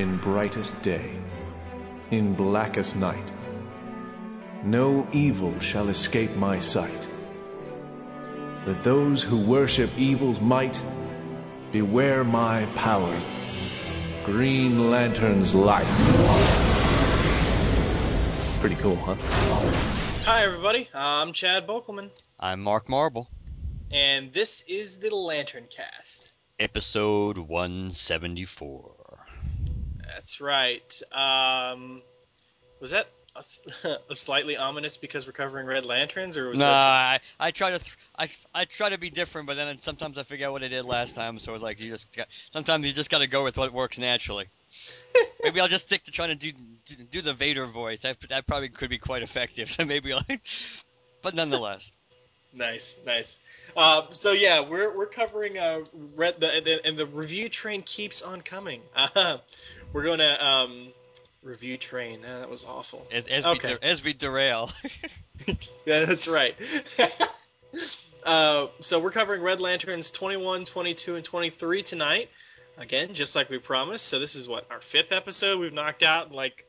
in brightest day, in blackest night. No evil shall escape my sight. Let those who worship evil's might beware my power. Green Lantern's light. Pretty cool, huh? Hi, everybody. I'm Chad Bokelman, I'm Mark Marble, and this is the Lantern Cast. episode 174. That's right. Um, was that a, a slightly ominous because we're covering Red Lanterns, or was Nah, that I, I try to th- I, I try to be different, but then sometimes I forget what I did last time. So it's like you just got, sometimes you just got to go with what works naturally. maybe I'll just stick to trying to do do the Vader voice. That that probably could be quite effective. So maybe I'll, but nonetheless, just nice, nice? Uh, so yeah, we're we're covering uh, Red the, the and the review train keeps on coming. Uh, we're going to um, review train. Uh, that was awful. as as Okay. we de- as we derail. yeah, that's right. uh, so we're covering Red Lanterns 21, 22, and 23 tonight. Again, just like we promised. So this is what our fifth episode we've knocked out in like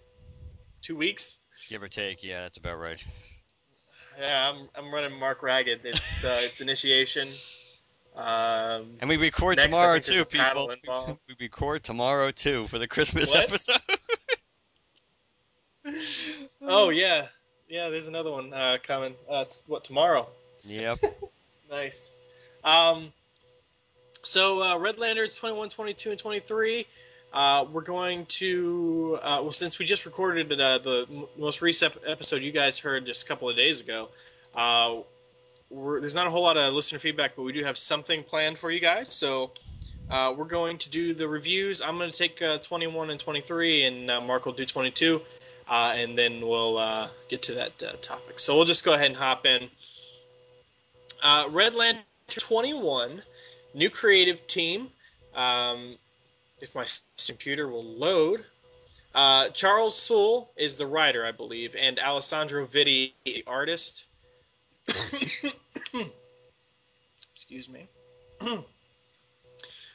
two weeks. Give or take, yeah, that's about right. Yeah, I'm, I'm running Mark Ragged. It's uh, it's initiation. Um, And we record Next, tomorrow too, people. We record tomorrow too for the Christmas What? episode. oh yeah, yeah. There's another one uh, coming. Uh, what tomorrow? Yep. Nice. Um, so uh, Red Lanterns 21, 22, and 23. Uh, we're going to uh, well, since we just recorded uh, the most recent episode you guys heard just a couple of days ago. Uh, there's not a whole lot of listener feedback, but we do have something planned for you guys. So uh, we're going to do the reviews. I'm going to take uh, 21 and 23, and Mark will do 22, uh, and then we'll get to that topic. So we'll just go ahead and hop in. Red Lantern 21, new creative team. Um, if my computer will load. Uh, Charles Soule is the writer, I believe, and Alessandro Vitti, the artist. Excuse me.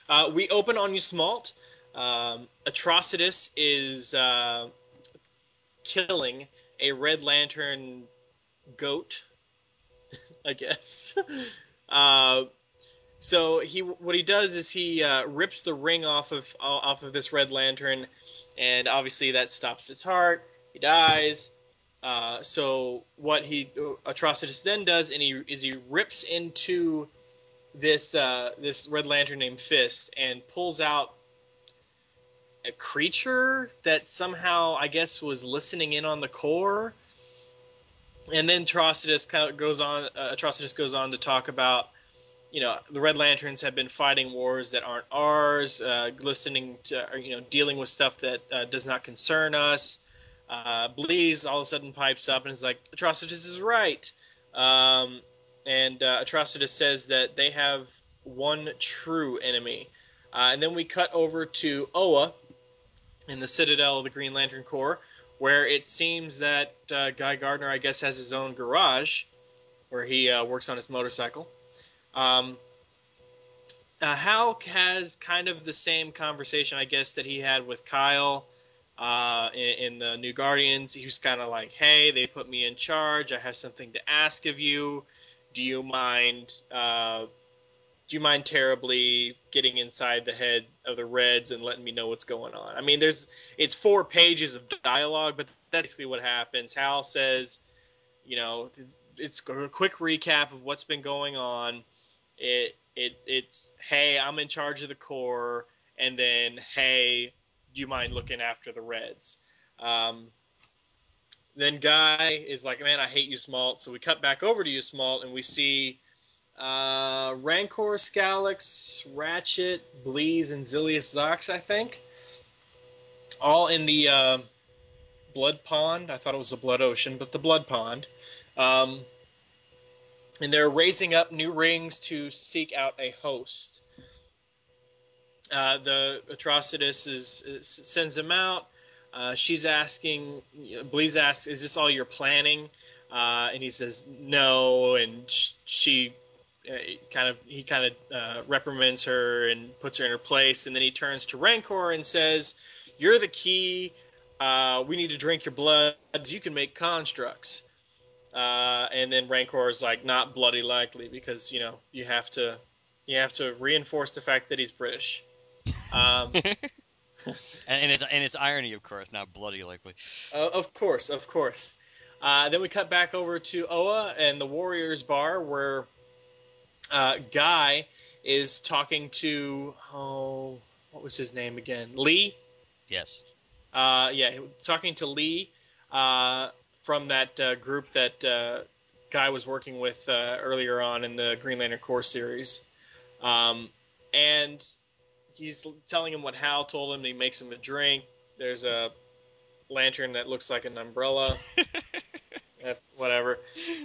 uh, we open on Ysmault. Um, Atrocitus is uh, killing a Red Lantern goat, I guess. Uh, so he, what he does is he uh, rips the ring off of off of this Red Lantern, and obviously that stops its heart. He dies. Uh, so what he Atrocitus then does, and he is he rips into this uh, this Red Lantern named Fist and pulls out a creature that somehow I guess was listening in on the core. And then Atrocitus kind of goes on. Uh, Atrocitus goes on to talk about, you know, the Red Lanterns have been fighting wars that aren't ours, uh, listening to, or, you know, dealing with stuff that uh, does not concern us. Uh, all of a sudden pipes up and is like, Atrocitus is right. Um, and uh, Atrocitus says that they have one true enemy. Uh, and then we cut over to Oa in the Citadel of the Green Lantern Corps, where it seems that uh, Guy Gardner, I guess, has his own garage where he uh, works on his motorcycle. Um, uh, Hal has kind of the same conversation, I guess, that he had with Kyle uh, in, in the New Guardians. He was kind of like, "Hey, they put me in charge. I have something to ask of you. Do you mind? Uh, do you mind terribly getting inside the head of the Reds and letting me know what's going on?" I mean, there's it's four pages of dialogue, but that's basically what happens. Hal says, you know, it's a quick recap of what's been going on. It it it's hey, I'm in charge of the Corps, and then hey, do you mind looking after the Reds? Um, then Guy is like, man, I hate Ysmault. So we cut back over to Ysmault, and we see uh, Rankorr, Skallox, Ratchet, Bleez, and Zilius Zox, I think, all in the uh, Blood Pond. I thought it was the Blood Ocean, but the Blood Pond. Um, and they're raising up new rings to seek out a host. Uh, the Atrocitus is, is, sends him out. Uh, she's asking, Bleez asks, "Is this all you're planning?" Uh, and he says, "No." And sh- she uh, kind of he kind of uh, reprimands her and puts her in her place. And then he turns to Rankorr and says, "You're the key. Uh, we need to drink your blood. You can make constructs." Uh, and then Rankorr is like, "Not bloody likely, because you know you have to, you have to reinforce the fact that he's British." Um, and, and it's and it's irony, of course, not bloody likely. Uh, of course, of course. Uh, then we cut back over to Oa and the Warriors Bar, where uh, Guy is talking to oh, what was his name again? Lee. Yes. Uh, yeah, talking to Lee uh, from that uh, group that uh, Guy was working with uh, earlier on in the Green Lantern Corps series, um, and he's telling him what Hal told him. He makes him a drink. There's a lantern that looks like an umbrella. That's whatever.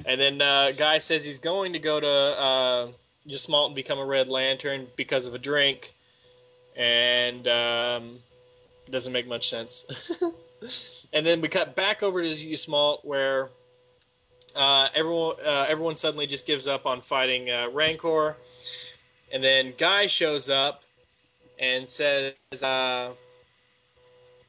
And then uh, guy says he's going to go to uh, Ysmault and become a Red Lantern because of a drink, and um, doesn't make much sense. and then we cut back over to Ysmault where uh, everyone uh, everyone suddenly just gives up on fighting uh, Rankorr, and then Guy shows up and says, uh,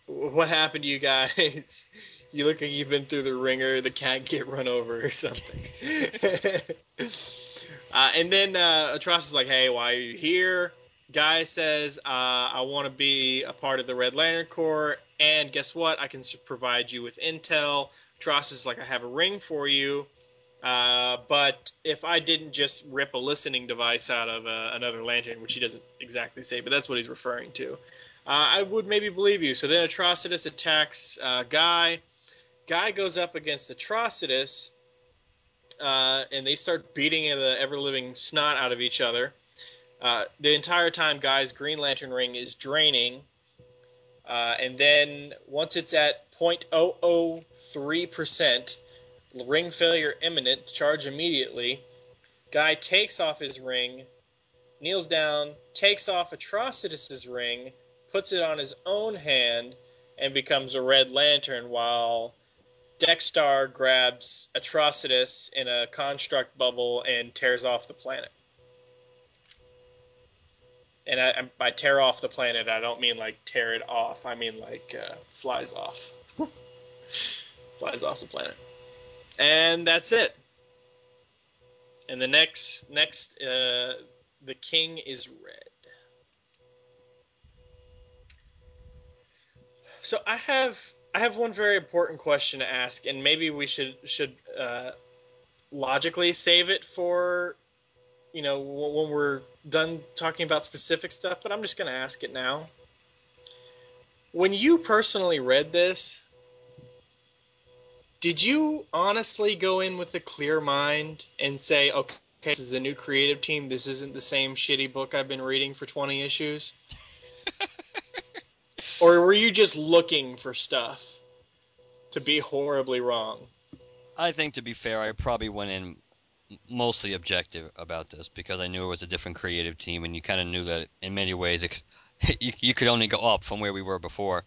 "What happened to you guys? you look like you've been through the ringer. The cat get run over or something." uh, and then uh, is like, "Hey, why are you here?" Guy says, uh, "I want to be a part of the Red Lantern Corps, and guess what? I can provide you with intel." Atrocitus is like, "I have a ring for you." Uh, but if I didn't just rip a listening device out of uh, another lantern, which he doesn't exactly say, but that's what he's referring to, uh, I would maybe believe you. So then Atrocitus attacks uh, Guy. Guy goes up against Atrocitus, uh, and they start beating the ever living snot out of each other. The entire time, Guy's Green Lantern ring is draining. Uh, and then once it's at 0.003%, ring failure imminent, charge immediately. Guy takes off his ring, kneels down, takes off Atrocitus's ring, puts it on his own hand, and becomes a red lantern while Dex-Starr grabs Atrocitus in a construct bubble and tears off the planet. And I, by tear off the planet, I don't mean like tear it off. I mean like uh, flies off. flies off the planet and that's it. And the next next uh, the king is red. So I have I have one very important question to ask, and maybe we should should uh, logically save it for you know when we're done talking about specific stuff. But I'm just going to ask it now. When you personally read this, did you honestly go in with a clear mind and say, okay, this is a new creative team. This isn't the same shitty book I've been reading for 20 issues? or were you just looking for stuff to be horribly wrong? I think to be fair, I probably went in mostly objective about this because I knew it was a different creative team, and you kind of knew that in many ways it you, you could only go up from where we were before.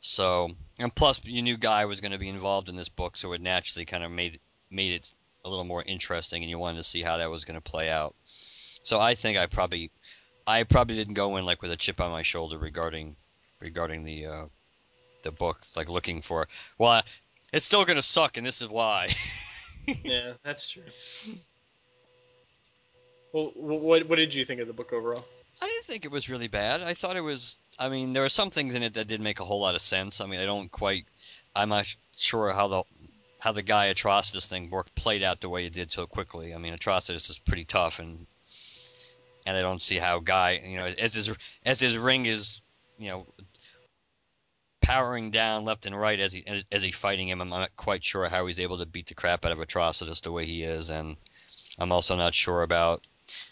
So, and plus you knew Guy was going to be involved in this book, so it naturally kind of made made it a little more interesting, and you wanted to see how that was going to play out. So I think I probably I probably didn't go in like with a chip on my shoulder regarding regarding the uh, the book, like looking for well, it's still going to suck, and this is why. yeah, that's true. Well, what what did you think of the book overall? I didn't think it was really bad. I thought it was. I mean, there were some things in it that didn't make a whole lot of sense. I mean, I don't quite. I'm not sure how the how the guy Atrocitus thing worked played out the way it did so quickly. I mean, Atrocitus is pretty tough, and and I don't see how Guy, you know, as his as his ring is, you know, powering down left and right as he as, as he fighting him. I'm not quite sure how he's able to beat the crap out of Atrocitus the way he is, and I'm also not sure about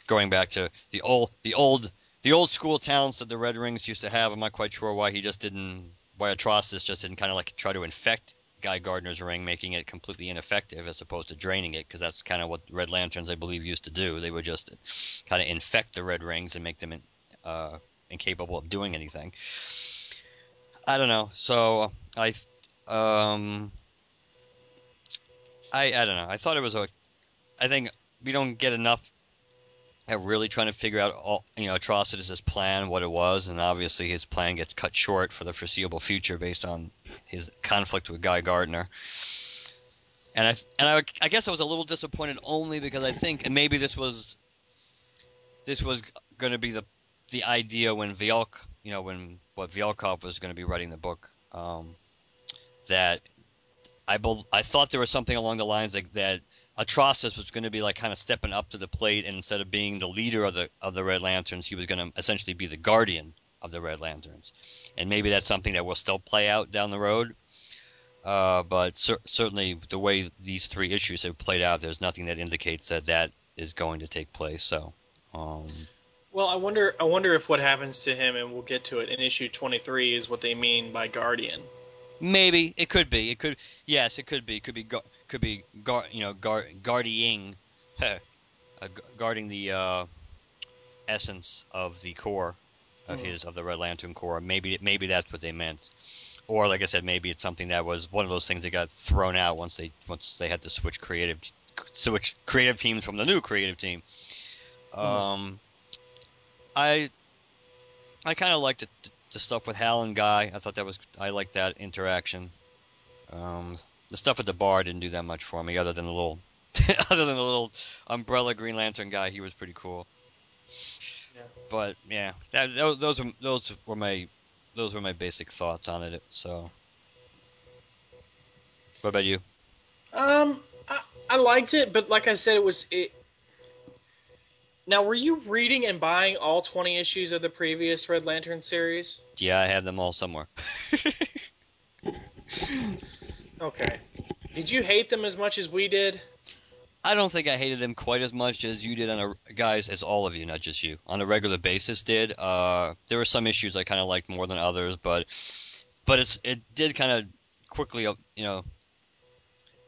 going back to the old the old the old school talents that the Red Rings used to have. I'm not quite sure why he just didn't why Atrocitus just didn't kind of like try to infect Guy Gardner's ring, making it completely ineffective as opposed to draining it, because that's kind of what Red Lanterns, I believe, used to do. They would just kind of infect the Red Rings and make them uh, incapable of doing anything. I don't know. So I, um, I I don't know. I thought it was a. I think we don't get enough at really trying to figure out all you know Atrocitus' plan, what it was, and obviously his plan gets cut short for the foreseeable future based on his conflict with Guy Gardner. And I and I, I guess I was a little disappointed only because I think and maybe this was this was going to be the the idea when Vyalk, you know, when what Vyalkov was going to be writing the book, um, that I bel I thought there was something along the lines like that Atrocitus was going to be like kind of stepping up to the plate, and instead of being the leader of the of the Red Lanterns, he was going to essentially be the guardian of the Red Lanterns, and maybe that's something that will still play out down the road. Uh, but cer- certainly, the way these three issues have played out, there's nothing that indicates that that is going to take place. So, um, Well, I wonder. I wonder if what happens to him, and we'll get to it in issue 23, is what they mean by guardian. maybe it could be. It could. Yes, it could be. It could be. Could be. You know, guard guarding, uh, guarding the uh, essence of the core of Mhm. his of the Red Lantern Corps. Maybe maybe that's what they meant. Or like I said, maybe it's something that was one of those things that got thrown out once they once they had to switch creative t- switch creative teams from the new creative team. Um, I I kind of liked it, the stuff with Hal and Guy. I thought that was I liked that interaction. Um, the stuff at the bar didn't do that much for me, other than the little other than the little umbrella Green Lantern guy. He was pretty cool. Yeah. But yeah, that, those those were those were my those were my basic thoughts on it. So, what about you? Um, I, I liked it, but like I said, it was it. Now, were you reading and buying all 20 issues of the previous Red Lantern series? Yeah, I have them all somewhere. Okay. Did you hate them as much as we did? I don't think I hated them quite as much as you did on a guys as all of you, not just you, on a regular basis did. Uh, there were some issues I kind of liked more than others, but but it's it did kind of quickly, you know,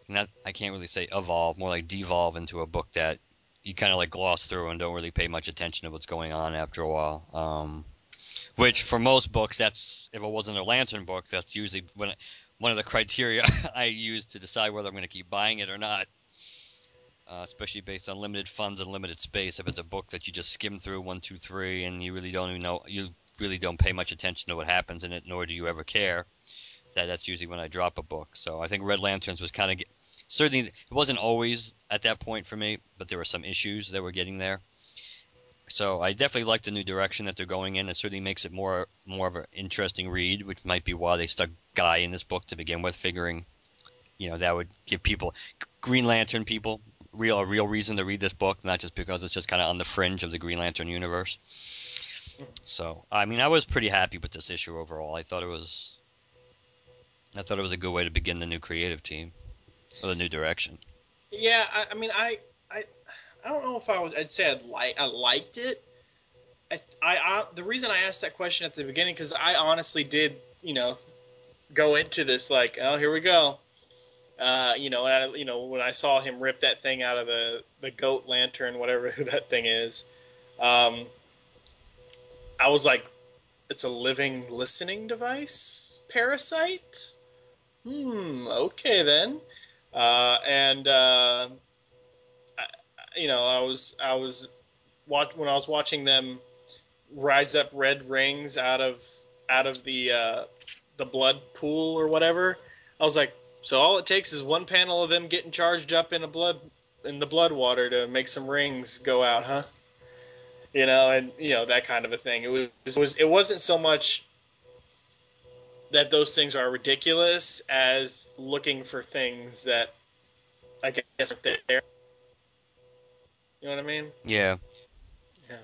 not I can't really say evolve, more like devolve into a book that you kind of like gloss through and don't really pay much attention to what's going on after a while. Um, which for most books, that's if it wasn't a Lantern book, that's usually when one of the criteria I use to decide whether I'm going to keep buying it or not uh, especially based on limited funds and limited space. If it's a book that you just skim through one, two, three, and you really don't even know, you really don't pay much attention to what happens in it, nor do you ever care. That that's usually when I drop a book. So I think Red Lanterns was kind of certainly it wasn't always at that point for me, but there were some issues that were getting there. So I definitely like the new direction that they're going in. It certainly makes it more more of an interesting read, which might be why they stuck Guy in this book to begin with, figuring, you know, that would give people Green Lantern people real a real reason to read this book, not just because it's just kind of on the fringe of the Green Lantern universe. So, I mean, I was pretty happy with this issue overall. I thought it was, I thought it was a good way to begin the new creative team, or the new direction. Yeah, I, I mean, I, I, I don't know if I was. I'd say I'd like. I liked it. I, I, I the reason I asked that question at the beginning because I honestly did, you know, go into this like, oh, here we go. Uh, you know, I, you know, when I saw him rip that thing out of the the goat lantern, whatever that thing is, um, I was like, it's a living listening device parasite. Hmm. Okay then. Uh, and uh, I, you know, I was I was watch when I was watching them rise up red rings out of out of the uh, the blood pool or whatever. I was like, so all it takes is one panel of them getting charged up in a blood in the blood water to make some rings go out, huh? You know, and you know that kind of a thing. It was it was it wasn't so much that those things are ridiculous as looking for things that I guess are there. You know what I mean? Yeah. Yeah.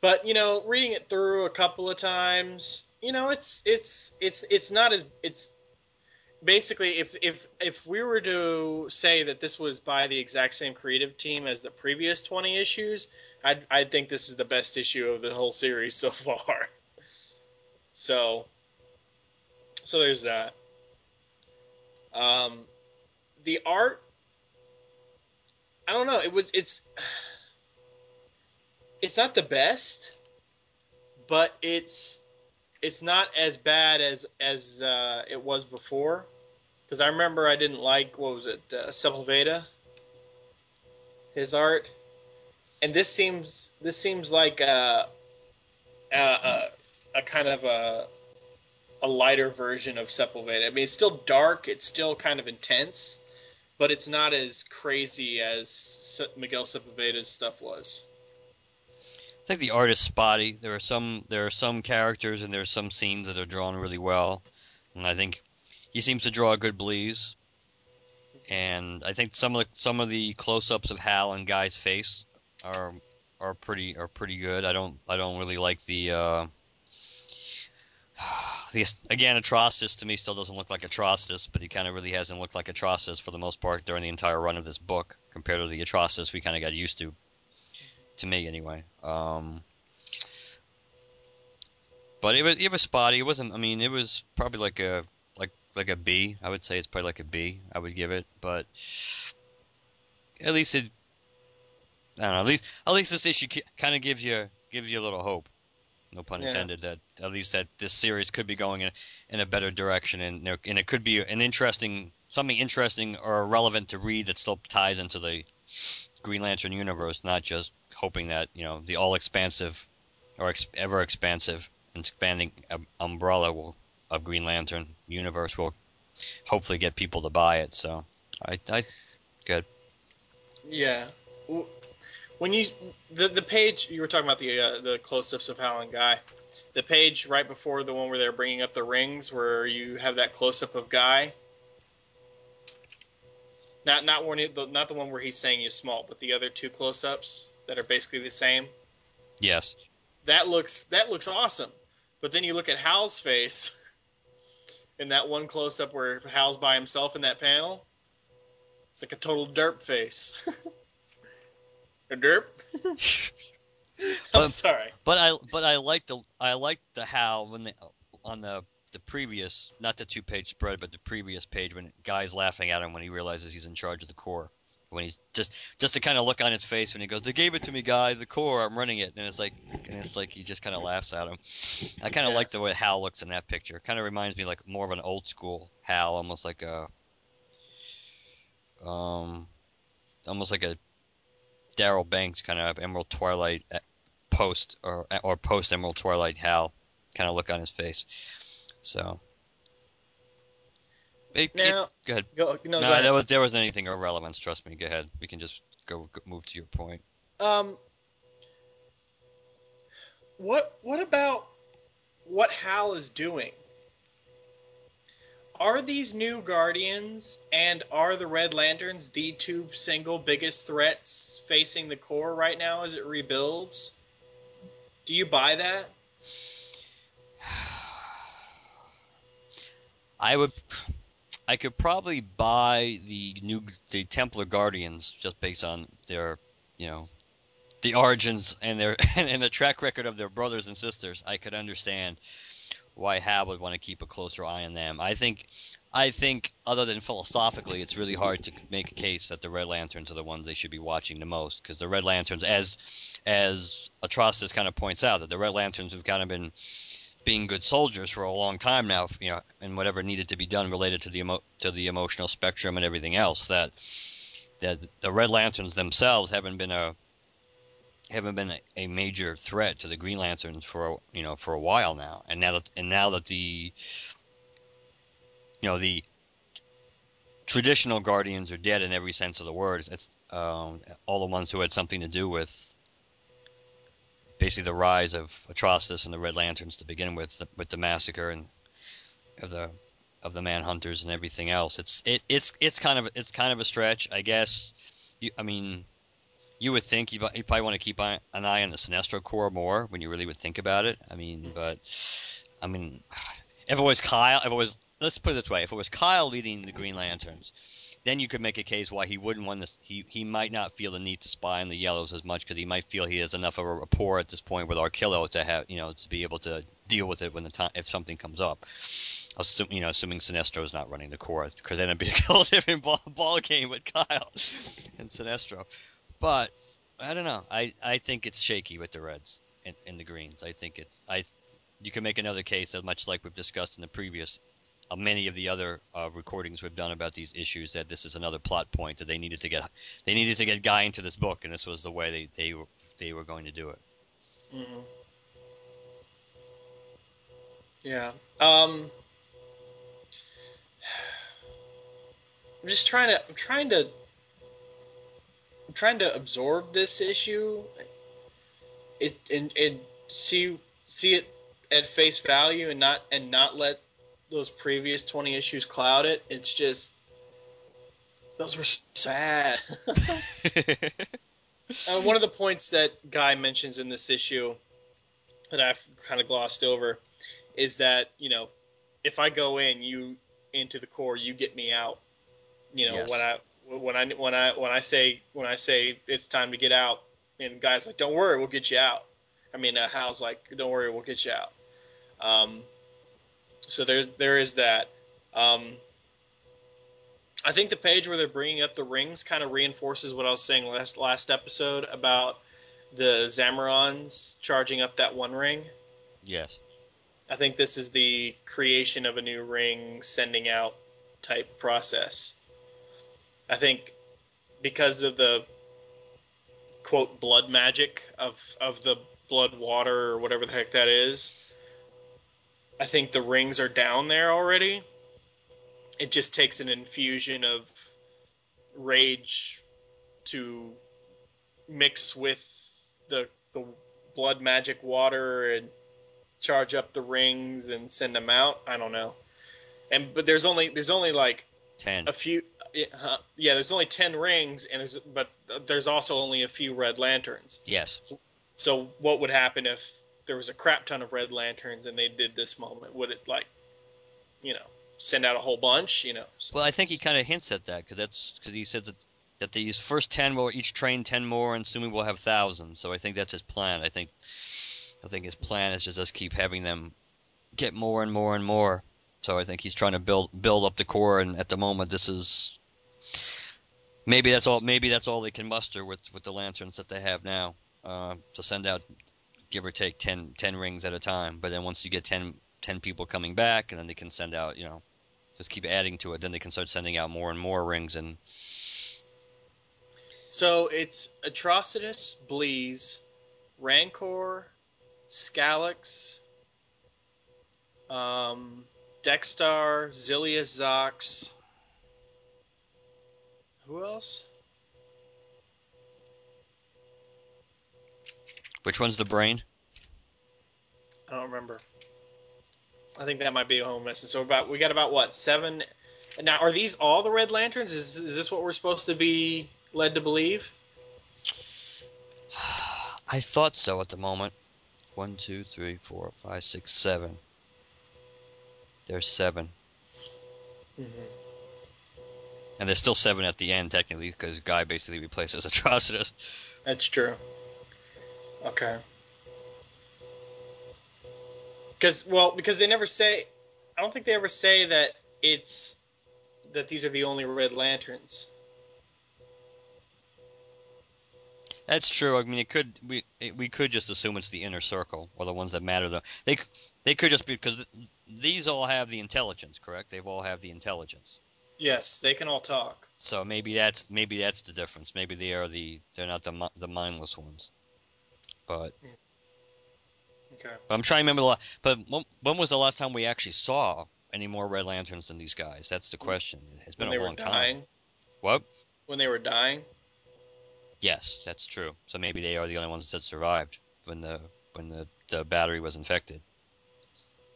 But you know, reading it through a couple of times, you know, it's it's it's it's not as it's basically if if if we were to say that this was by the exact same creative team as the previous 20 issues, I'd I'd think this is the best issue of the whole series so far. So so there's that. Um, the art, I don't know. It was it's it's not the best, but it's it's not as bad as as uh, it was before. Because I remember I didn't like what was it, uh, Sepulveda, his art. and this seems this seems like a a, a, a kind of a a lighter version of Sepulveda. I mean, it's still dark, it's still kind of intense, but it's not as crazy as Miguel Sepulveda's stuff was. I think the art is spotty. There are some there are some characters and there are some scenes that are drawn really well, and I think he seems to draw a good Bleez. And I think some of the some of the close-ups of Hal and Guy's face are are pretty are pretty good. I don't I don't really like the uh, the again Atrocitus to me still doesn't look like Atrocitus, but he kind of really hasn't looked like Atrocitus for the most part during the entire run of this book compared to the Atrocitus we kind of got used to. To me, anyway. Um, but it was it was spotty. It wasn't. I mean, it was probably like a like like a B. I would say it's probably like a B. I would give it, but at least it. I don't know. At least at least this issue kind of gives you gives you a little hope. No pun Yeah. intended. That at least that this series could be going in, in a better direction, and there, and it could be an interesting something interesting or relevant to read that still ties into the Green Lantern universe, not just hoping that you know the all expansive or ex- ever expansive and expanding um, umbrella will, of Green Lantern universe will hopefully get people to buy it. So I, I good. Yeah. When you the the page you were talking about the uh, the close-ups of Hal and Guy, the page right before the one where they're bringing up the rings, where you have that close-up of Guy. Not not one the, not the one where he's saying you small, but the other two close-ups that are basically the same. Yes. That looks that looks awesome. But then you look at Hal's face in that one close-up where Hal's by himself in that panel. It's like a total derp face. a derp? I'm But- sorry. But I but I like the I like the how when they on the the previous not the two page spread but the previous page when guy's laughing at him when he realizes he's in charge of the Corps when he's just just to kind of look on his face when he goes they gave it to me guy the Corps I'm running it and it's like and it's like he just kind of laughs at him I kind of Yeah. like the way Hal looks in that picture kind of reminds me like more of an old school Hal almost like a um almost like a Darryl Banks kind of Emerald Twilight uh, post or or post Emerald Twilight Hal kind of look on his face. So. It, it, Now, go ahead. go, no, No, go ahead. there was there wasn't anything of relevance. Trust me. Go ahead. We can just go, go move to your point. Um, what what about what Hal is doing? Are these new Guardians and are the Red Lanterns the two single biggest threats facing the Corps right now as it rebuilds? Do you buy that? I would. I could probably buy the new the Templar Guardians just based on their, you know, the origins and their and the track record of their brothers and sisters. I could understand why Hal would want to keep a closer eye on them. I think, I think, other than philosophically, it's really hard to make a case that the Red Lanterns are the ones they should be watching the most because the Red Lanterns, as as Atrocitus kind of points out, that the Red Lanterns have kind of been being good soldiers for a long time now, you know, and whatever needed to be done related to the emo- to the emotional spectrum and everything else. That that the Red Lanterns themselves haven't been a haven't been a, a major threat to the Green Lanterns for a, you know for a while now, and now that and now that the you know the traditional Guardians are dead in every sense of the word. It's um, all the ones who had something to do with basically the rise of Atrocitus and the Red Lanterns to begin with, the, with the massacre and of the of the Manhunters and everything else. It's it, it's it's kind of it's kind of a stretch, I guess. You, I mean, you would think you, probably want to keep an eye on the Sinestro Corps more when you really would think about it. I mean, but I mean, if it was Kyle, if it was let's put it this way, if it was Kyle leading the Green Lanterns, then you could make a case why he wouldn't want this. He he might not feel the need to spy on the Yellows as much because he might feel he has enough of a rapport at this point with Arkillo to have you know to be able to deal with it when the time if something comes up. Assuming you know, assuming Sinestro is not running the Corps, because then it'd be a whole different ball, ball game with Kyle and Sinestro. But I don't know. I, I think it's shaky with the Reds and, and the Greens. I think it's I. You can make another case that much like we've discussed in the previous uh, many of the other uh, recordings we've done about these issues that this is another plot point that they needed to get they needed to get Guy into this book, and this was the way they they were, they were going to do it. Mm-hmm. Yeah. Um. I'm just trying to. I'm trying to. Trying to absorb this issue. It and and see see it at face value and not and not let those previous 20 issues cloud it. It's just those were sad. uh, one of the points that Guy mentions in this issue that I've kind of glossed over is that you know if I go in, you into the Corps, you get me out. You know Yes. when I when I when I when I say when I say it's time to get out, and guys like, don't worry, we'll get you out. I mean, uh, Hal's like, don't worry, we'll get you out. Um, so there's there is that. Um, I think the page where they're bringing up the rings kind of reinforces what I was saying last last episode about the Zamarons charging up that one ring. yes. I think this is the creation of a new ring sending out type process. I think because of the quote blood magic of of the blood water or whatever the heck that is, I think the rings are down there already. It just takes an infusion of rage to mix with the the blood magic water and charge up the rings and send them out. I don't know. And but there's only there's only like Ten. a few uh, yeah, there's only 10 rings and there's but there's also only a few red lanterns. Yes. So what would happen if there was a crap ton of red lanterns and they did this moment? Would it like you know, send out a whole bunch, you know? Well, I think he kind of hints at that because that's because he said that that these first ten will each train ten more, and soon we'll have thousands. So I think that's his plan. I think I think his plan is just us keep having them get more and more and more. So I think he's trying to build build up the Corps, and at the moment this is maybe that's all maybe that's all they can muster with with the lanterns that they have now uh, to send out give or take 10, 10 rings at a time. But then once you get 10, 10 people coming back, and then they can send out you know just keep adding to it. Then they can start sending out more and more rings, and So it's Atrocitus, Bleez, Rankorr, Skallox, um, Dex-Starr, Zilius Zox. Who else? which one's the brain? I don't remember. I think that might be a home missing. So about we got about what seven? Now are these all the Red Lanterns? Is is this what we're supposed to be led to believe? I thought so at the moment. One, two, three, four, five, six, seven. There's 7 mm-hmm. and there's still seven at the end technically because Guy basically replaces Atrocitus. That's true. Okay. Because well, because they never say. I don't think they ever say that it's that these are the only Red Lanterns. That's true. I mean, it could we it, we could just assume it's the inner circle or the ones that matter. Though they they could just be because these all have the intelligence, correct? They've all have the intelligence. Yes, they can all talk. So maybe that's maybe that's the difference. Maybe they are the they're not the the mindless ones. But Okay. but I'm trying to remember. the la- But when, when was the last time we actually saw any more Red Lanterns than these guys? That's the question. It's been when they a were long time. dying. What? When they were dying. Yes, that's true. So maybe they are the only ones that survived when the when the, the battery was infected.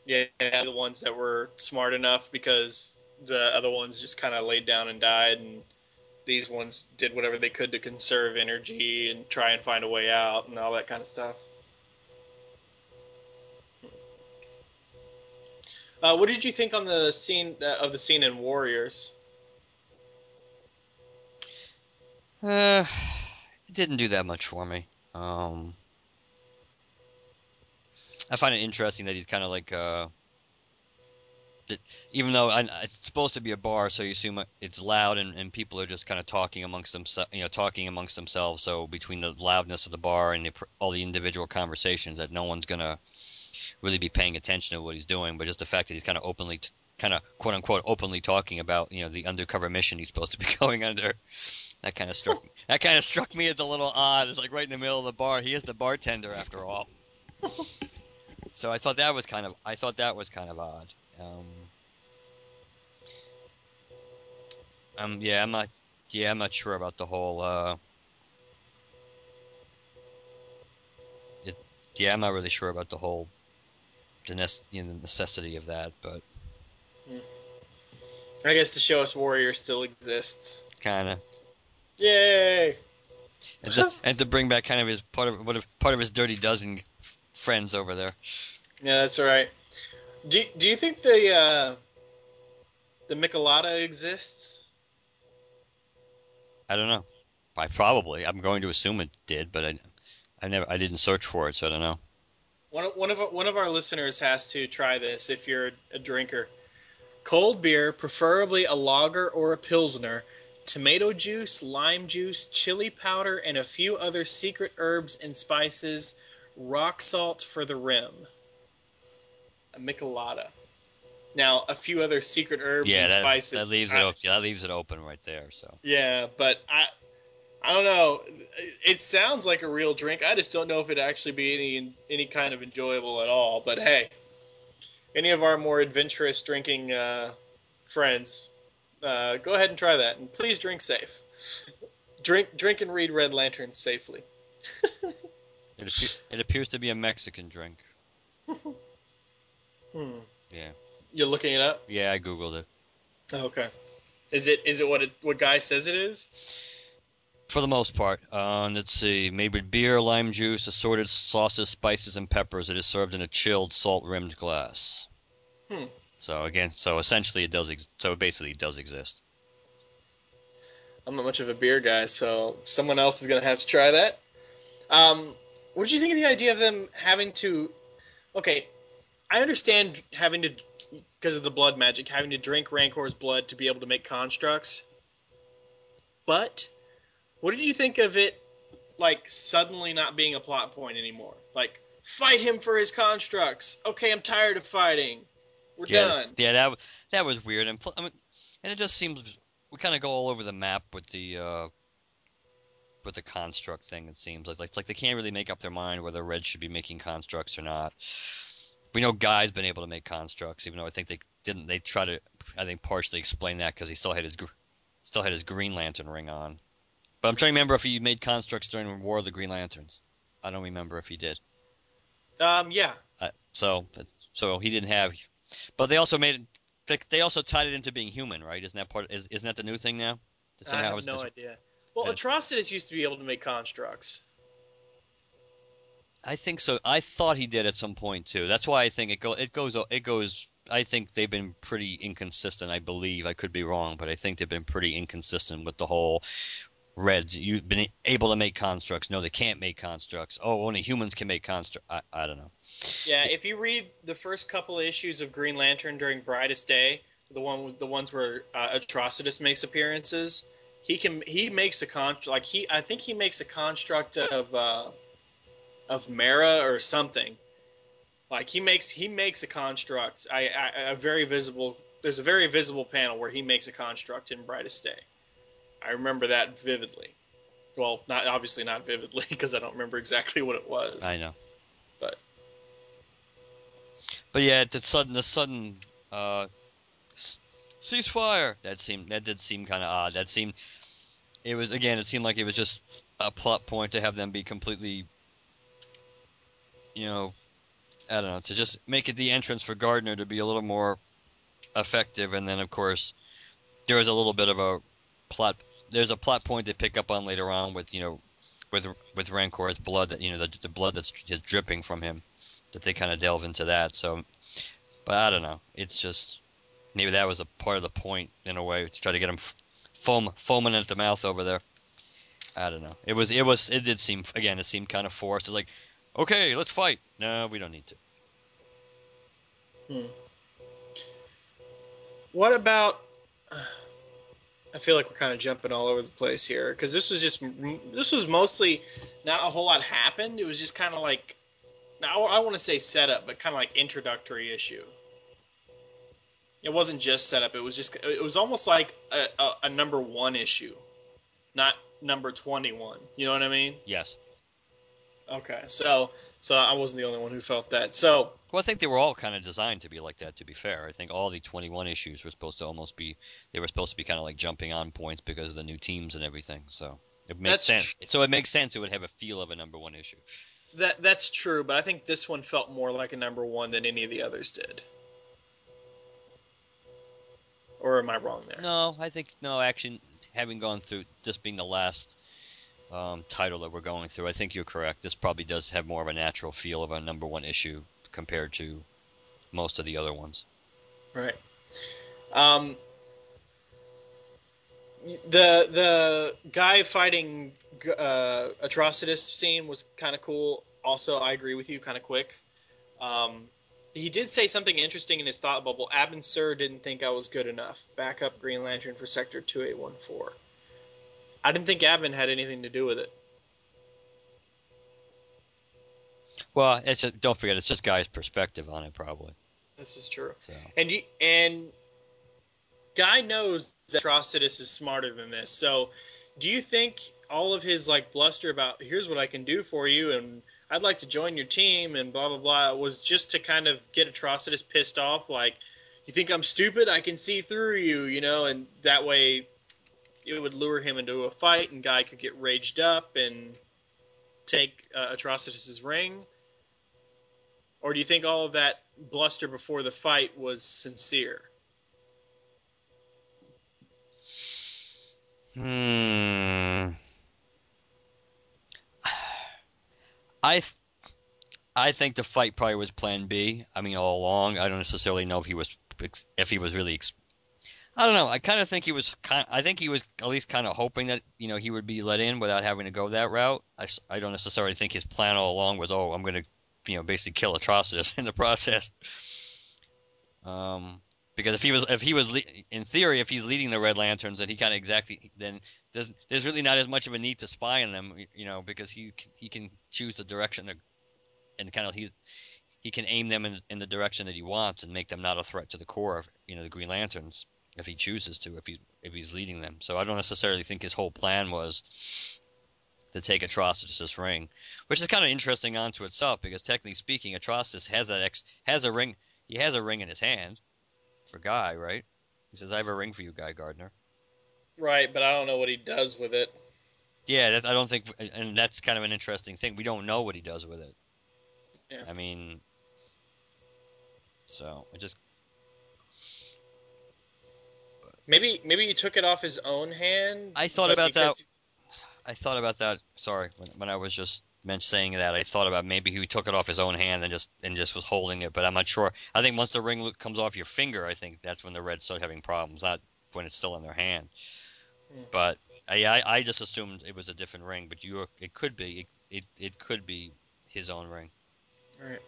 Yeah, the ones that were smart enough because the other ones just kind of laid down and died, and these ones did whatever they could to conserve energy and try and find a way out and all that kind of stuff. Uh, what did you think on the scene uh, of the scene in Warriors? Uh, it didn't do that much for me. Um, I find it interesting that he's kind of like, uh, that even though I, it's supposed to be a bar, so you assume it's loud and, and people are just kind of talking amongst themselves, you know, talking amongst themselves. So between the loudness of the bar and the, all the individual conversations, that no one's gonna really be paying attention to what he's doing. But just the fact that he's kind of openly kind of quote unquote openly talking about you know the undercover mission he's supposed to be going under. That kind of struck that kind of struck me as a little odd. It's like right in the middle of the bar. He is the bartender after all. so I thought that was kind of I thought that was kind of odd. Um, um yeah, I'm not yeah, I'm not sure about the whole uh it, yeah, I'm not really sure about the whole the, you know, the necessity of that, but I guess to show us Warrior still exists. kind of Yay! and to, and to bring back kind of his part of what if- part of his dirty dozen friends over there. Yeah, that's right. Do Do you think the uh, the Michelada exists? I don't know. I probably. I'm going to assume it did, but I, I never. I didn't search for it, so I don't know. One of, one of one of our listeners has to try this if you're a drinker. Cold beer, preferably a lager or a pilsner, tomato juice, lime juice, chili powder, and a few other secret herbs and spices. Rock salt for the rim. A Michelada. Now, a few other secret herbs Yeah, and that, spices. that leaves it. I- Op- yeah, that leaves it open right there. So Yeah, but I I don't know. It sounds like a real drink. I just don't know if it'd actually be any any kind of enjoyable at all. But hey, any of our more adventurous drinking uh, friends, uh, go ahead and try that, and please drink safe. Drink drink and read Red Lantern safely. it, appe- it appears to be a Mexican drink. Hmm. Yeah. You're looking it up. Yeah, I googled it. Oh, okay. Is it is it what it what guy says it is? For the most part, uh, let's see. Made with beer, lime juice, assorted sauces, spices, and peppers. It is served in a chilled, salt-rimmed glass. Hmm. So again, so essentially, it does. Ex- so basically, it does exist. I'm not much of a beer guy, so someone else is gonna have to try that. Um, what did you think of the idea of them having to? Okay, I understand having to, because of the blood magic, having to drink Rankorr's blood to be able to make constructs. But what did you think of it, like suddenly not being a plot point anymore? Like fight him for his constructs. Okay, I'm tired of fighting. We're yeah, done. Yeah, that that was weird, and I mean, and it just seems we kind of go all over the map with the uh, with the construct thing. It seems like like it's like they can't really make up their mind whether Red should be making constructs or not. We know Guy's been able to make constructs, even though I think they didn't. They try to, I think, partially explain that because he still had his gr- still had his Green Lantern ring on. But I'm trying to remember if he made constructs during War of the Green Lanterns. I don't remember if he did. Um, yeah. Uh, so so he didn't have, but they also made it. They, also tied it into being human, right? Isn't that part? Is, isn't that the new thing now? That I somehow have no idea. Well, Yeah. Atrocitus used to be able to make constructs. I think so. I thought he did at some point too. That's why I think it go it goes it goes. I think they've been pretty inconsistent. I believe I could be wrong, but I think they've been pretty inconsistent with the whole Reds. You've been able to make constructs. No, they can't make constructs. Oh, only humans can make constructs. I, I don't know. Yeah, if you read the first couple of issues of Green Lantern during Brightest Day, the one the ones where uh, Atrocitus makes appearances, he can he makes a con like he I think he makes a construct of uh, of Mara or something. Like he makes he makes a construct. I, I a very visible. There's a very visible panel where he makes a construct in Brightest Day. I remember that vividly. Well, not obviously not vividly because I don't remember exactly what it was. I know. But- But yeah, the sudden the sudden uh, ceasefire that seemed that did seem kind of odd. That seemed it was again it seemed like it was just a plot point to have them be completely you know I don't know to just make it the entrance for Gardner to be a little more effective, and then of course there was a little bit of a plot. There's a plot point they pick up on later on with you know with with Rankorr's blood that you know the, the blood that's just dripping from him that they kind of delve into that. So, but I don't know. It's just maybe that was a part of the point in a way to try to get him foam foaming at the mouth over there. I don't know. It was it was it did seem again it seemed kind of forced. It's like okay, let's fight. No, we don't need to. Hmm. What about? I feel like we're kind of jumping all over the place here because this was just this was mostly not a whole lot happened. It was just kind of like now I want to say setup, but kind of like introductory issue. It wasn't just setup. It was just. It was almost like a, a, a number one issue, not number twenty-one. You know what I mean? Yes. Okay. So so I wasn't the only one who felt that. So Well, I think they were all kind of designed to be like that. To be fair, I think all the 21 issues were supposed to almost be they were supposed to be kind of like jumping on points because of the new teams and everything. So it makes That's sense. tr- So it makes sense. It would have a feel of a number one issue. that that's true, but I think this one felt more like a number one than any of the others did. Or am I wrong there? No, I think no. Actually, having gone through this being the last um, title that we're going through, I think you're correct. This probably does have more of a natural feel of a number one issue compared to most of the other ones. Right. Um, the the guy fighting uh, Atrocitus scene was kind of cool. Also, I agree with you, kind of quick. Um, he did say something interesting in his thought bubble. Abin Sur didn't think I was good enough. Backup Green Lantern for Sector 2814. I didn't think Abin had anything to do with it. Well, it's a, don't forget, it's just Guy's perspective on it, probably. This is true. So And you, and Guy knows that Atrocitus is smarter than this. So, do you think all of his like bluster about here's what I can do for you and I'd like to join your team and blah blah blah was just to kind of get Atrocitus pissed off like you think I'm stupid I can see through you you know and that way it would lure him into a fight and Guy could get raged up and take uh, Atrocitus's ring or do you think all of that bluster before the fight was sincere? Hmm. I th- I think the fight probably was Plan B. I mean, all along. I don't necessarily know if he was if he was really. Ex- I don't know. I kind of think he was kind. I think he was at least kind of hoping that you know he would be let in without having to go that route. I don't necessarily think his plan all along was oh I'm gonna you know basically kill Atrocitus in the process. Um, because if he was if he was le- in theory if he's leading the Red Lanterns then he kind of exactly then there's there's really not as much of a need to spy on them you know because he he can choose the direction to, and kind of he he can aim them in, in the direction that he wants and make them not a threat to the core of you know the Green Lanterns if he chooses to if he if he's leading them. So I don't necessarily think his whole plan was to take Atrocitus's ring which is kind of interesting onto itself because technically speaking Atrocitus has that ex has a ring he has a ring in his hand for Guy, right? He says, "I have a ring for you, Guy Gardner." Right, but I don't know what he does with it. Yeah, that's, I don't think, and that's kind of an interesting thing. We don't know what he does with it. Yeah. I mean, so I just Maybe maybe he took it off his own hand. I thought about that. because- I thought about that. Sorry, when, when I was just saying that, I thought about maybe he took it off his own hand and just and just was holding it, but I'm not sure. I think once the ring comes off your finger, I think that's when the Reds start having problems, not when it's still in their hand. Hmm. But I, I just assumed it was a different ring, but you it could be it, it it could be his own ring. Right.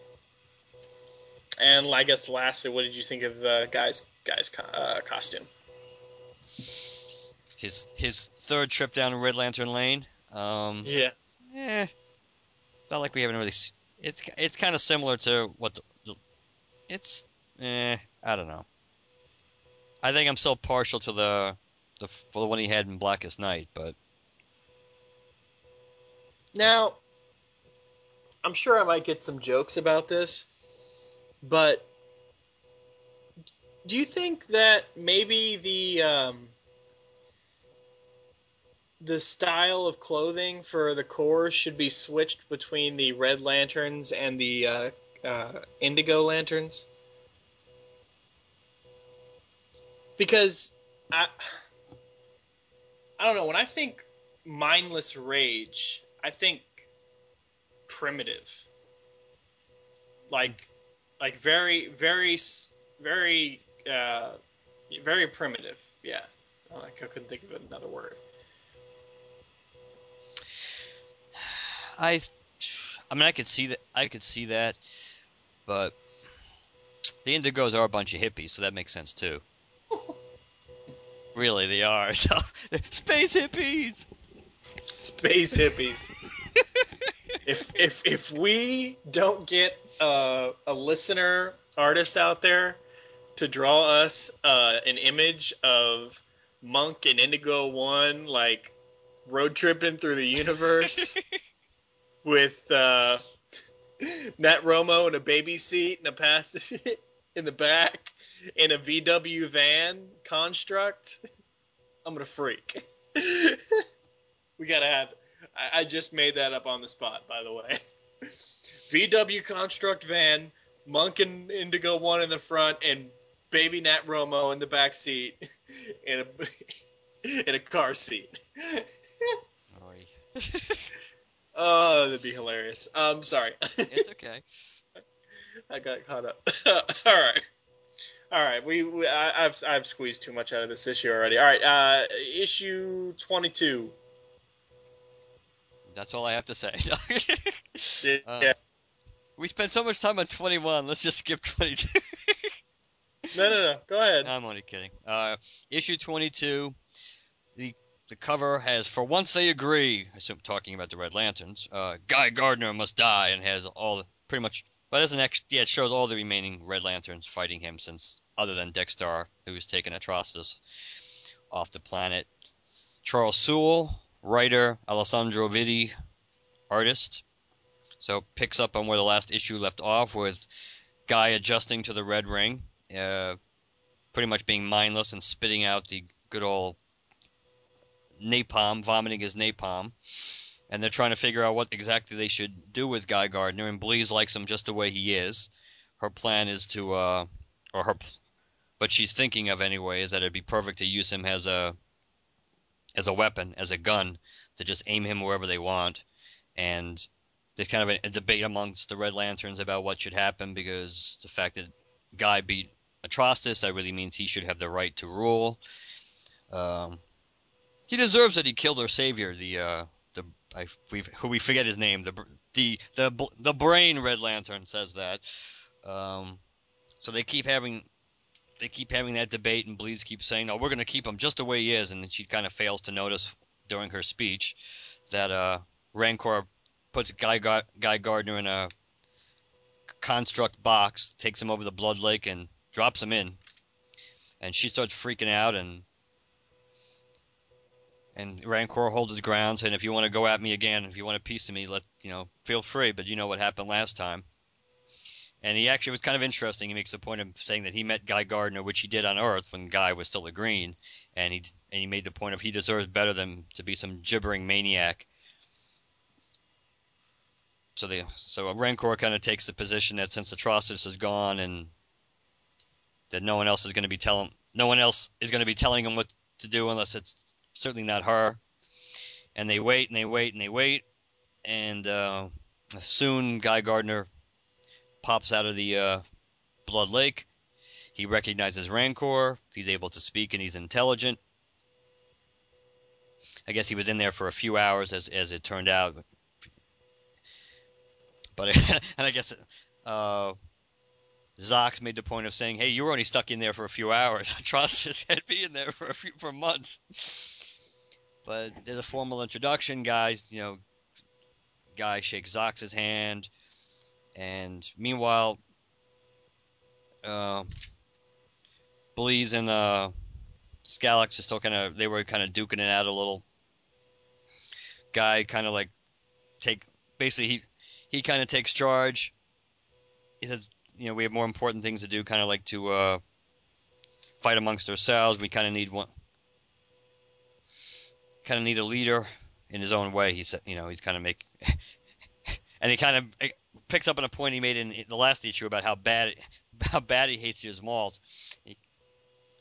And I guess lastly, what did you think of uh, guy's guy's uh, costume? His his third trip down Red Lantern Lane. Um, Yeah. eh, not like we haven't really. It's it's kind of similar to what the it's. Eh, I don't know. I think I'm still partial to the the for the one he had in Blackest Night, but Now, I'm sure I might get some jokes about this, but do you think that maybe the um, the style of clothing for the Corps should be switched between the Red Lanterns and the uh, uh, Indigo Lanterns? Because I, I don't know. When I think mindless rage, I think primitive. Like, like very, very, very, uh, very primitive. Yeah. So I couldn't think of another word. I I mean I could see that I could see that, but the Indigos are a bunch of hippies, so that makes sense too. Really, they are. So space hippies. Space hippies. if if if we don't get a, a listener artist out there to draw us uh, an image of Munk and Indigo One like road tripping through the universe with uh, Natromo in a baby seat and a pass in the back in a VW van construct. I'm gonna freak. we gotta have. I, I just made that up on the spot, by the way. VW construct van, Munk and Indigo One in the front, and baby Natromo in the back seat in a in a car seat. Oh, that'd be hilarious. Um, sorry. it's okay. I got caught up. All right. All right, we, we I, have I've squeezed too much out of this issue already. All right, uh, issue twenty two. That's all I have to say. yeah. Uh, we spent so much time on twenty one. Let's just skip twenty two. no, no, no. Go ahead. I'm only kidding. Uh, issue twenty two. The cover has for once they agree. I assume talking about the Red Lanterns. Uh, Guy Gardner must die and has all pretty much but an ex, yeah, it shows all the remaining Red Lanterns fighting him since, other than Dex-Starr, who's taken Atrocitus off the planet. Charles Soule, writer, Alessandro Vitti, artist. So picks up on where the last issue left off with Guy adjusting to the Red Ring, uh, pretty much being mindless and spitting out the good old napalm, vomiting his napalm and they're trying to figure out what exactly they should do with Guy Gardner. And Bleez likes him just the way he is. Her plan is to, uh, or her, but she's thinking of anyway, is that it'd be perfect to use him as a, as a weapon, as a gun, to just aim him wherever they want. And there's kind of a, a debate amongst the Red Lanterns about what should happen because the fact that Guy beat Atrocitus, that really means he should have the right to rule. Um, he deserves that he killed our savior, the uh, I we who we forget his name. The the the the brain Red Lantern says that. Um, so they keep having they keep having that debate, and Bleez keeps saying, "No, we're going to keep him just the way he is," and she kind of fails to notice during her speech that uh, Rankorr puts Guy Guy Gardner in a construct box, takes him over the Blood Lake, and drops him in. And she starts freaking out, and and Rankorr holds his ground, saying, "If you want to go at me again, if you want a piece of me, let you know, feel free. But you know what happened last time." And he actually was kind of interesting. He makes a point of saying that he met Guy Gardner, which he did on Earth when Guy was still a Green, and he and he made the point of he deserves better than to be some gibbering maniac. So the so Rankorr kind of takes the position that since Atrocitus is gone and that no one else is going to be telling no one else is going to be telling him what to do unless it's certainly not her. And they wait and they wait and they wait, and uh, soon Guy Gardner pops out of the uh, Blood Lake. He recognizes Rankorr. He's able to speak and he's intelligent. I guess he was in there for a few hours, as as it turned out. But and I guess uh, Zox made the point of saying, "Hey, you were only stuck in there for a few hours. Atrocitus had been there for a few for months." But there's a formal introduction, guys. You know, guy shakes Zox's hand, and meanwhile, uh, Bleez and uh, Skallox are still kind of they were kind of duking it out a little. Guy kind of like take basically he he kind of takes charge. He says, you know, we have more important things to do, kind of like to uh, fight amongst ourselves. We kind of need one kind of need a leader in his own way. He said, you know, he's kind of make, and he kind of picks up on a point he made in the last issue about how bad how bad he hates his malls. He,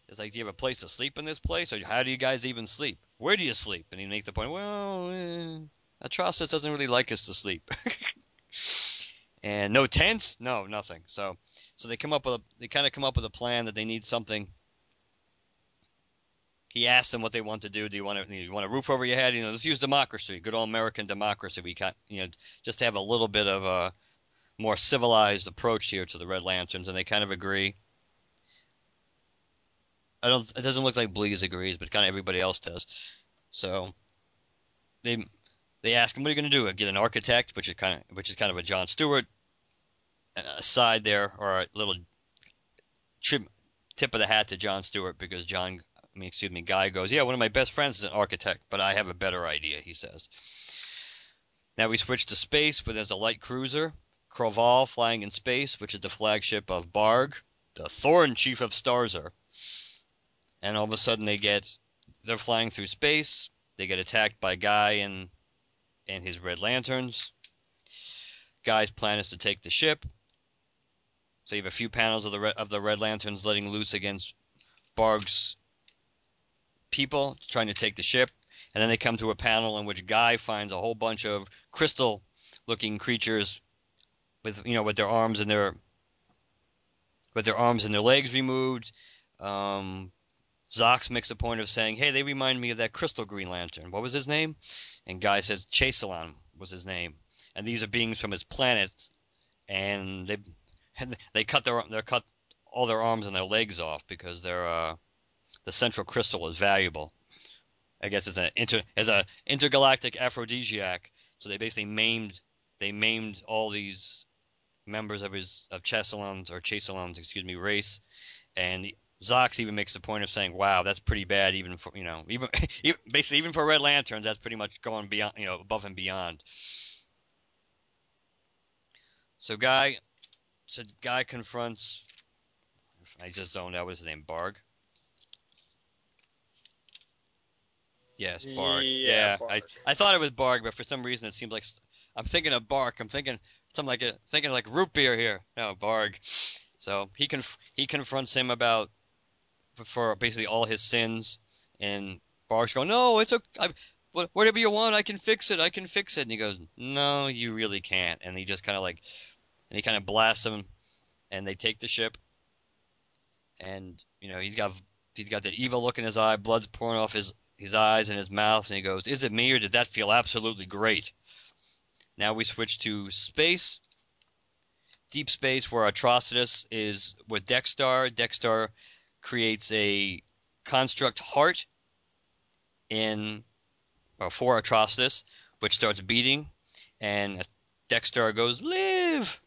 it's like, do you have a place to sleep in this place, or how do you guys even sleep? Where do you sleep? And he makes the point, well, eh, Atrocitus doesn't really like us to sleep. and no tents, no nothing. So, so they come up with a, they kind of come up with a plan that they need something he asked them what they want to do. Do you want to you want a roof over your head? You know, let's use democracy, good old American democracy. We got you know just to have a little bit of a more civilized approach here to the Red Lanterns, and they kind of agree. I don't. It doesn't look like Bleez agrees, but kind of everybody else does. So they they ask him, "What are you going to do? Get an architect?" Which is kind of which is kind of a John Stewart uh, aside there, or a little tip of the hat to John Stewart because John, I mean, excuse me, Guy goes, yeah, one of my best friends is an architect, but I have a better idea, he says. Now we switch to space, where there's a light cruiser, Kroval flying in space, which is the flagship of Barg, the Thorn Chief of Starzer. And all of a sudden they get, they're flying through space, they get attacked by Guy and and his Red Lanterns. Guy's plan is to take the ship. So you have a few panels of the Red, of the Red Lanterns letting loose against Barg's people, trying to take the ship. And then they come to a panel in which Guy finds a whole bunch of crystal-looking creatures with you know with their arms and their with their arms and their legs removed. Um, Zox makes a point of saying, "Hey, they remind me of that Crystal Green Lantern. What was his name?" And Guy says Chaselon was his name. And these are beings from his planet, and they they cut their they cut all their arms and their legs off because they're uh, the central crystal is valuable. I guess it's an inter as a intergalactic aphrodisiac. So they basically maimed they maimed all these members of his of Chaselon's or Chaselon's excuse me race, and Zox even makes the point of saying, "Wow, that's pretty bad, even for you know, even, even basically even for Red Lanterns, that's pretty much going beyond, you know, above and beyond." So guy, so guy confronts. I just zoned out. What's his name? Barg. Yes, Barg. Yeah, Yeah, Barg. I I thought it was Barg, but for some reason it seems like I'm thinking of Bark. I'm thinking something like a thinking like root beer here. No, Barg. So he conf- he confronts him about for, for basically all his sins, and Barg's going, "No, it's okay. I, whatever you want, I can fix it. I can fix it." And he goes, "No, you really can't." And he just kind of like, and he kind of blasts him, and they take the ship, and you know he's got he's got that evil look in his eye, blood's pouring off his his eyes and his mouth, and he goes, "Is it me or did that feel absolutely great?" Now we switch to space, deep space, where Atrocitus is with Dex-Starr. Dex-Starr creates a construct heart in or for Atrocitus, which starts beating, and Dex-Starr goes live,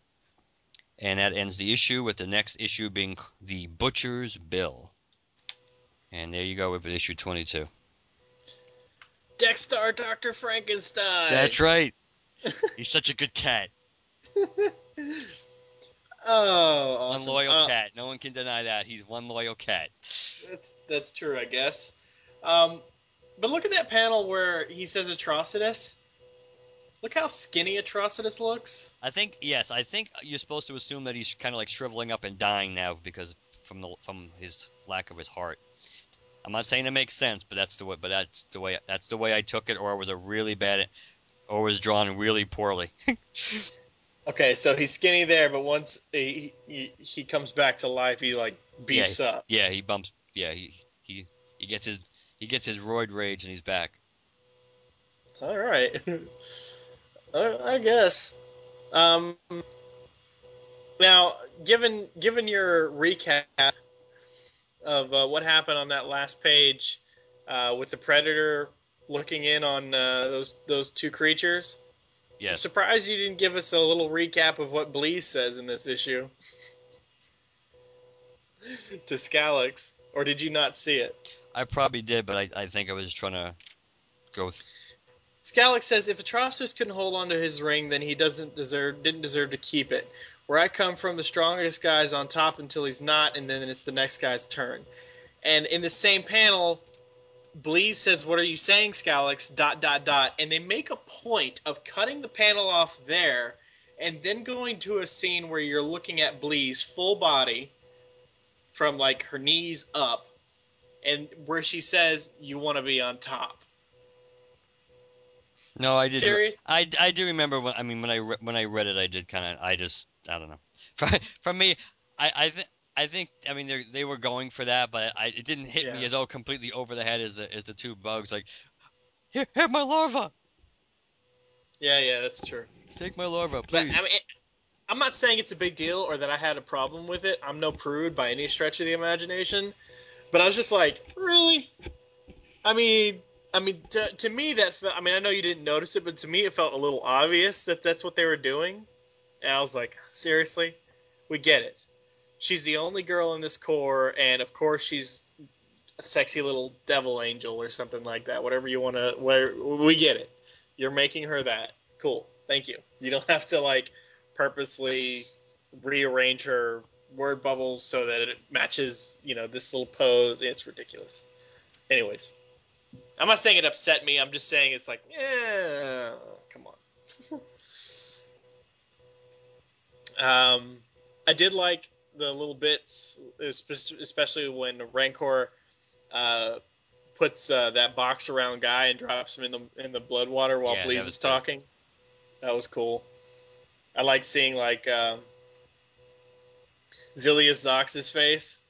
and that ends the issue. With the next issue being the Butcher's Bill, and there you go with issue 22. Dex-Starr, Doctor Frankenstein. That's right. He's such a good cat. Oh, awesome. loyal Uh, cat. No one can deny that. He's one loyal cat. That's that's true, I guess. Um, but look at that panel where he says Atrocitus. Look how skinny Atrocitus looks. I think yes. I think you're supposed to assume that he's kind of like shriveling up and dying now because from the from his lack of his heart. I'm not saying it makes sense, but that's the way. But that's the way. That's the way I took it, or it was a really bad, or was drawn really poorly. Okay, so he's skinny there, but once he he, he comes back to life, he like beefs up. yeah, he bumps. Yeah, he he he gets his he gets his roid rage and he's back. All right. Uh, I guess. Um, now, given given your recap of uh, what happened on that last page uh, with the predator looking in on uh, those those two creatures, I'm surprised you didn't give us a little recap of what Bleez says in this issue to Skallox, or did you not see it? I probably did, but I, I think I was trying to go. Th- Skallox says if Atrocitus couldn't hold on to his ring, then he doesn't deserve didn't deserve to keep it. Where I come from, the strongest guy's on top until he's not, and then it's the next guy's turn. And in the same panel, Bleez says, "What are you saying, Skallox?" Dot dot dot, and they make a point of cutting the panel off there, and then going to a scene where you're looking at Bleez full body, from like her knees up, and where she says, "You want to be on top." no, I did. I, I do remember when I mean when I re- when I read it I did kind of I just I don't know. For, for me, I I think. I think I mean they they were going for that, but I, it didn't hit me as oh completely over the head as the, as the two bugs. Like, here, have my larva, Yeah, yeah, that's true. take my larva, But please. I mean, it, I'm not saying it's a big deal or that I had a problem with it. I'm no prude by any stretch of the imagination. But I was just like, really? I mean, I mean, to, to me that I mean, I know you didn't notice it, but to me it felt a little obvious that that's what they were doing. I was like, seriously, we get it. she's the only girl in this Corps, and of course she's a sexy little devil angel or something like that. Whatever you want to, we get it. You're making her that. Cool. Thank you. You don't have to like purposely rearrange her word bubbles so that it matches, you know, this little pose. It's ridiculous. Anyways, I'm not saying it upset me. I'm just saying it's like, yeah, um, I did like the little bits, especially when Rankorr uh, puts uh, that box around Guy and drops him in the in the blood water while Yeah, is talking. That was cool. I like seeing like um, Zilius Zox's face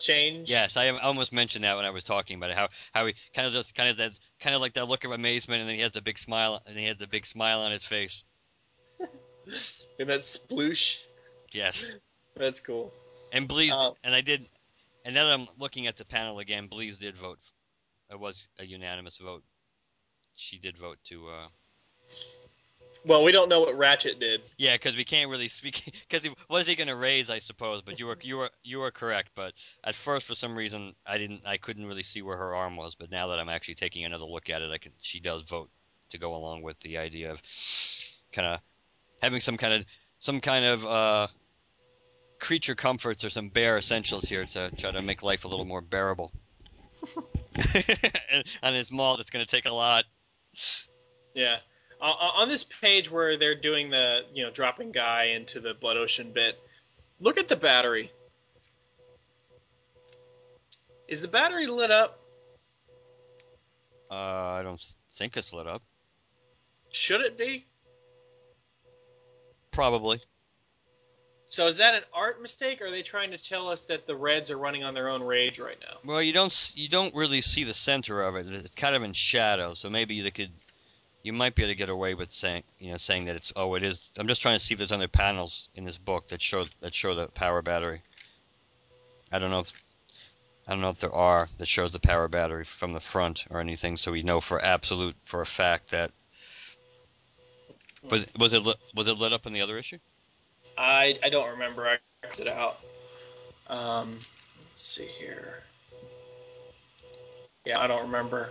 change. Yes, I almost mentioned that when I was talking about it. How how he kind of just kind of that kind of like that look of amazement, and then he has the big smile, and he has the big smile on his face. And that sploosh. Yes, That's cool. and Bleez, Oh. and I did, and now that I'm looking at the panel again, Bleez did vote. It was a unanimous vote. She did vote to. uh Well, we don't know what Ratchet did. Yeah, because we can't really speak. Because what is he going to raise? I suppose. But you were you were you were correct. But at first, for some reason, I didn't. I couldn't really see where her arm was. But now that I'm actually taking another look at it, I can. She does vote to go along with the idea of kind of having some kind of some kind of uh, creature comforts or some bare essentials here to try to make life a little more bearable. on Ysmault, it's going to take a lot. Yeah. Uh, on this page where they're doing the, you know, dropping Guy into the Blood Ocean bit, look at the battery. Is the battery lit up? Uh, I don't think it's lit up. Should it be? Probably. So is that an art mistake, or are they trying to tell us that the Reds are running on their own rage right now? Well, you don't you don't really see the center of it. It's kind of in shadow, so maybe they could you might be able to get away with saying you know saying that it's oh it is. I'm just trying to see if there's other panels in this book that show that show the power battery. I don't know if I don't know if there are that shows the power battery from the front or anything, so we know for absolute for a fact that was was it lit, was it lit up in the other issue? I, I don't remember. I X it out. Um, let's see here. Yeah, I don't remember.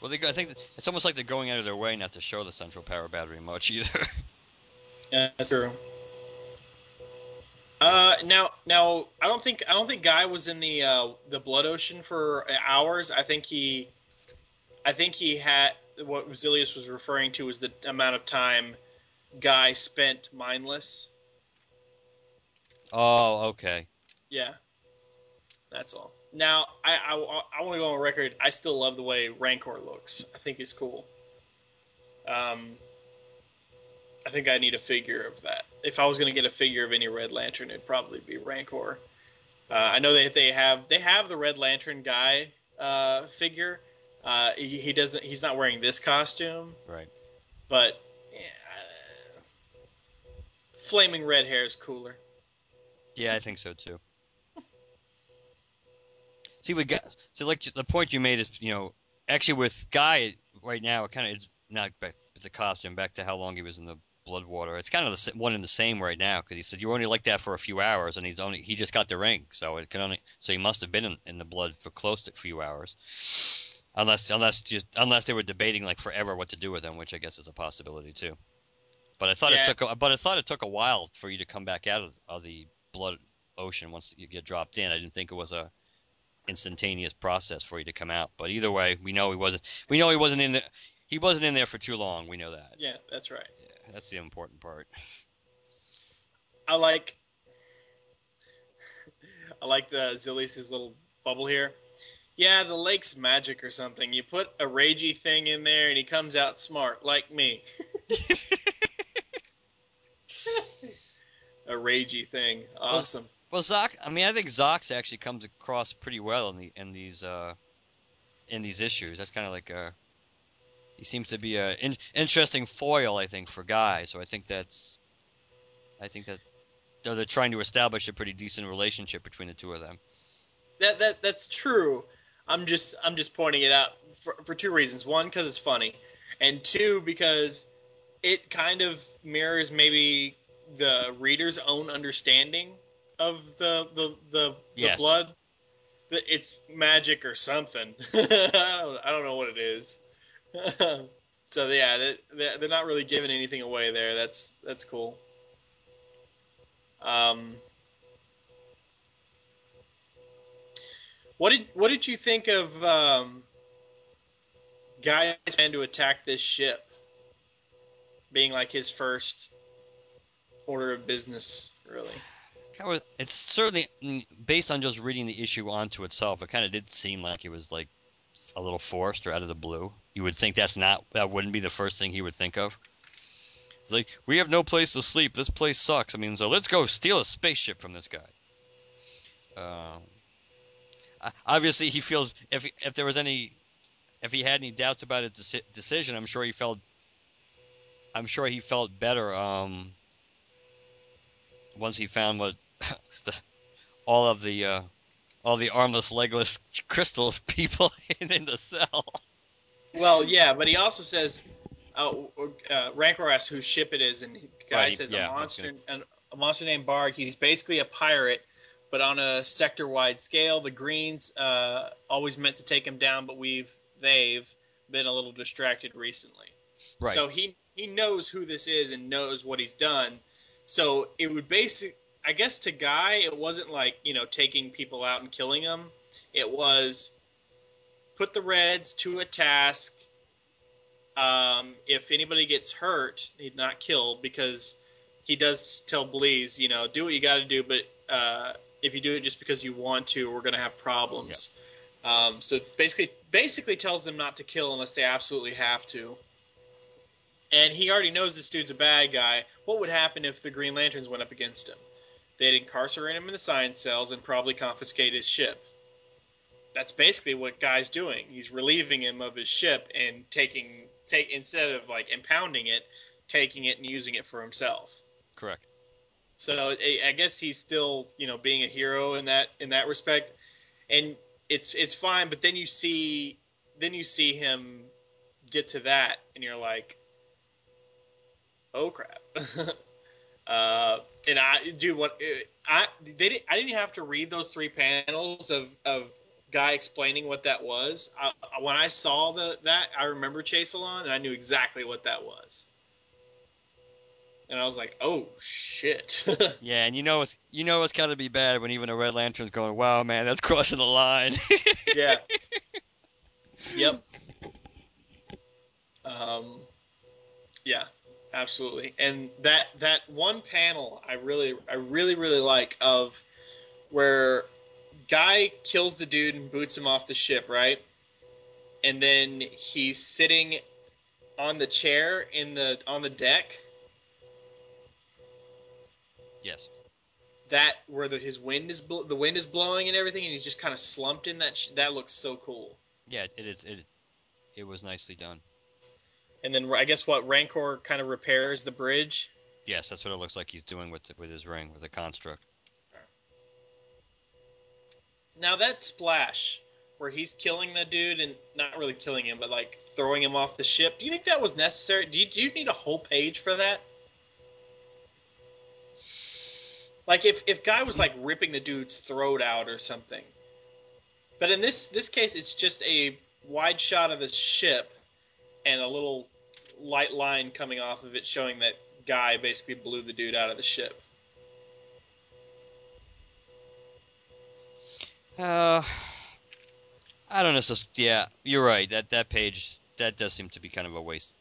Well, they, I think it's almost like they're going out of their way not to show the central power battery much either. Yeah, that's true. Uh, now, now, I don't think I don't think Guy was in the uh, the Blood Ocean for hours. I think he, I think he had what Zilius was referring to was the amount of time Guy spent mindless. oh, okay. Yeah, that's all. Now, I I, I want to go on record. I still love the way Rankorr looks. I think he's cool. Um, I think I need a figure of that. If I was going to get a figure of any Red Lantern, it'd probably be Rankorr. Uh, I know that they have they have the Red Lantern guy uh, figure. Uh, he, he doesn't. He's not wearing this costume, Right. but yeah, flaming red hair is cooler. Yeah, I think so too. See, we got so like the point you made is you know actually with Guy right now it kind of is not back the costume back to how long he was in the blood water. It's kind of the one and the same right now because he said you only like that for a few hours and he's only he just got the ring so it can only so he must have been in, in the blood for close to a few hours. Unless unless just unless they were debating like forever what to do with him, which I guess is a possibility too. But I thought Yeah. it took a, but I thought it took a while for you to come back out of, of the blood ocean once you get dropped in. I didn't think it was a instantaneous process for you to come out. But either way, we know he wasn't. We know he wasn't in there. He wasn't in there for too long. We know that. Yeah, that's right. Yeah, that's the important part. I like I like the Zilius' little bubble here. Yeah, the lake's magic or something. You put a ragey thing in there and he comes out smart, like me. a ragey thing. Awesome. Well, Zox. I mean, I think Zox actually comes across pretty well in the in these uh, in these issues. That's kind of like a. He seems to be a in, interesting foil, I think, for Guy. So I think that's. I think that they're, they're trying to establish a pretty decent relationship between the two of them. That that that's true. I'm just I'm just pointing it out for, for two reasons. One, because it's funny, and two, because it kind of mirrors maybe the reader's own understanding of the the the, the Yes. blood. It's magic or something. I, don't, I don't know what it is. so yeah, they- they're not really giving anything away there. That's that's cool. Um, what did what did you think of um, Guy's plan to attack this ship? Being like his first order of business, really. It's certainly mm, based on just reading the issue onto itself. It kind of did seem like it was like a little forced or out of the blue. You would think that's not that wouldn't be the first thing he would think of. It's like we have no place to sleep. This place sucks. I mean, so let's go steal a spaceship from this guy. I- obviously, he feels if if there was any if he had any doubts about his deci- decision, I'm sure he felt I'm sure he felt better um, once he found what the, all of the uh, all the armless, legless crystal people in, in the cell. Well, yeah, but he also says, uh, uh, Rankorr asks whose ship it is, and the guy Right, says yeah, a monster, an, a monster named Barg. He's basically a pirate, but on a sector-wide scale. The Greens uh, always meant to take him down, but we've they've been a little distracted recently. Right. So he he knows who this is and knows what he's done. So it would basic. I guess to Guy, it wasn't like you know taking people out and killing them. It was put the Reds to a task. Um, if anybody gets hurt, he'd not killed because he does tell Bleez, you know, do what you got to do, but uh, if you do it just because you want to, we're gonna have problems. Um, so basically, basically tells them not to kill unless they absolutely have to. And he already knows this dude's a bad guy. What would happen if the Green Lanterns went up against him? They'd incarcerate him in the science cells and probably confiscate his ship. That's basically what Guy's doing. He's relieving him of his ship and taking take instead of like impounding it, taking it and using it for himself. Correct. So I guess he's still, you know, being a hero in that in that respect, and it's it's fine. But then you see then you see him get to that, and you're like, oh crap. uh, and I, do what I they didn't, I didn't have to read those three panels of of guy explaining what that was. I, when I saw the that, I remember Chaselon, and I knew exactly what that was. And I was like, "Oh shit!" Yeah, and you know it's you know it's got to be bad when even a Red Lantern's going, "Wow, man, that's crossing the line." yeah. Yep. Um, yeah, absolutely. And that that one panel I really I really really like of where guy kills the dude and boots him off the ship, right? And then he's sitting on the chair in the on the deck. Yes. That where the, his wind is bl- the wind is blowing and everything, and he's just kind of slumped in that. Sh- that looks so cool. Yeah, it is. It it was nicely done. And then I guess what Rankorr kind of repairs the bridge. Yes, that's what it looks like he's doing with with his ring, with the construct. Now that splash where he's killing the dude and not really killing him, but like throwing him off the ship. Do you think that was necessary? Do you, do you need a whole page for that? Like if if guy was like ripping the dude's throat out or something. But in this this case, it's just a wide shot of the ship and a little light line coming off of it showing that guy basically blew the dude out of the ship. Uh, I don't know. So yeah, you're right. That that page that does seem to be kind of a waste.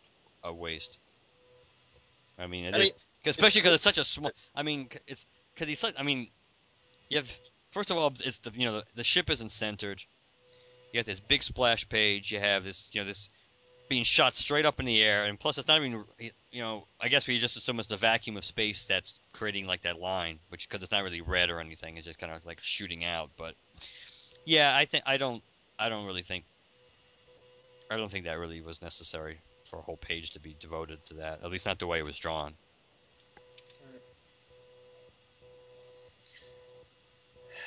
A waste. I mean, I mean, especially because it's such a small. I mean, it's because he's such. I mean, you have first of all, it's the you know the, the ship isn't centered. You have this big splash page. You have this you know this being shot straight up in the air, and plus it's not even you know I guess we just assume it's the vacuum of space that's creating like that line, which because it's not really red or anything, it's just kind of like shooting out. But yeah, I think I don't I don't really think I don't think that really was necessary for a whole page to be devoted to that. At least not the way it was drawn.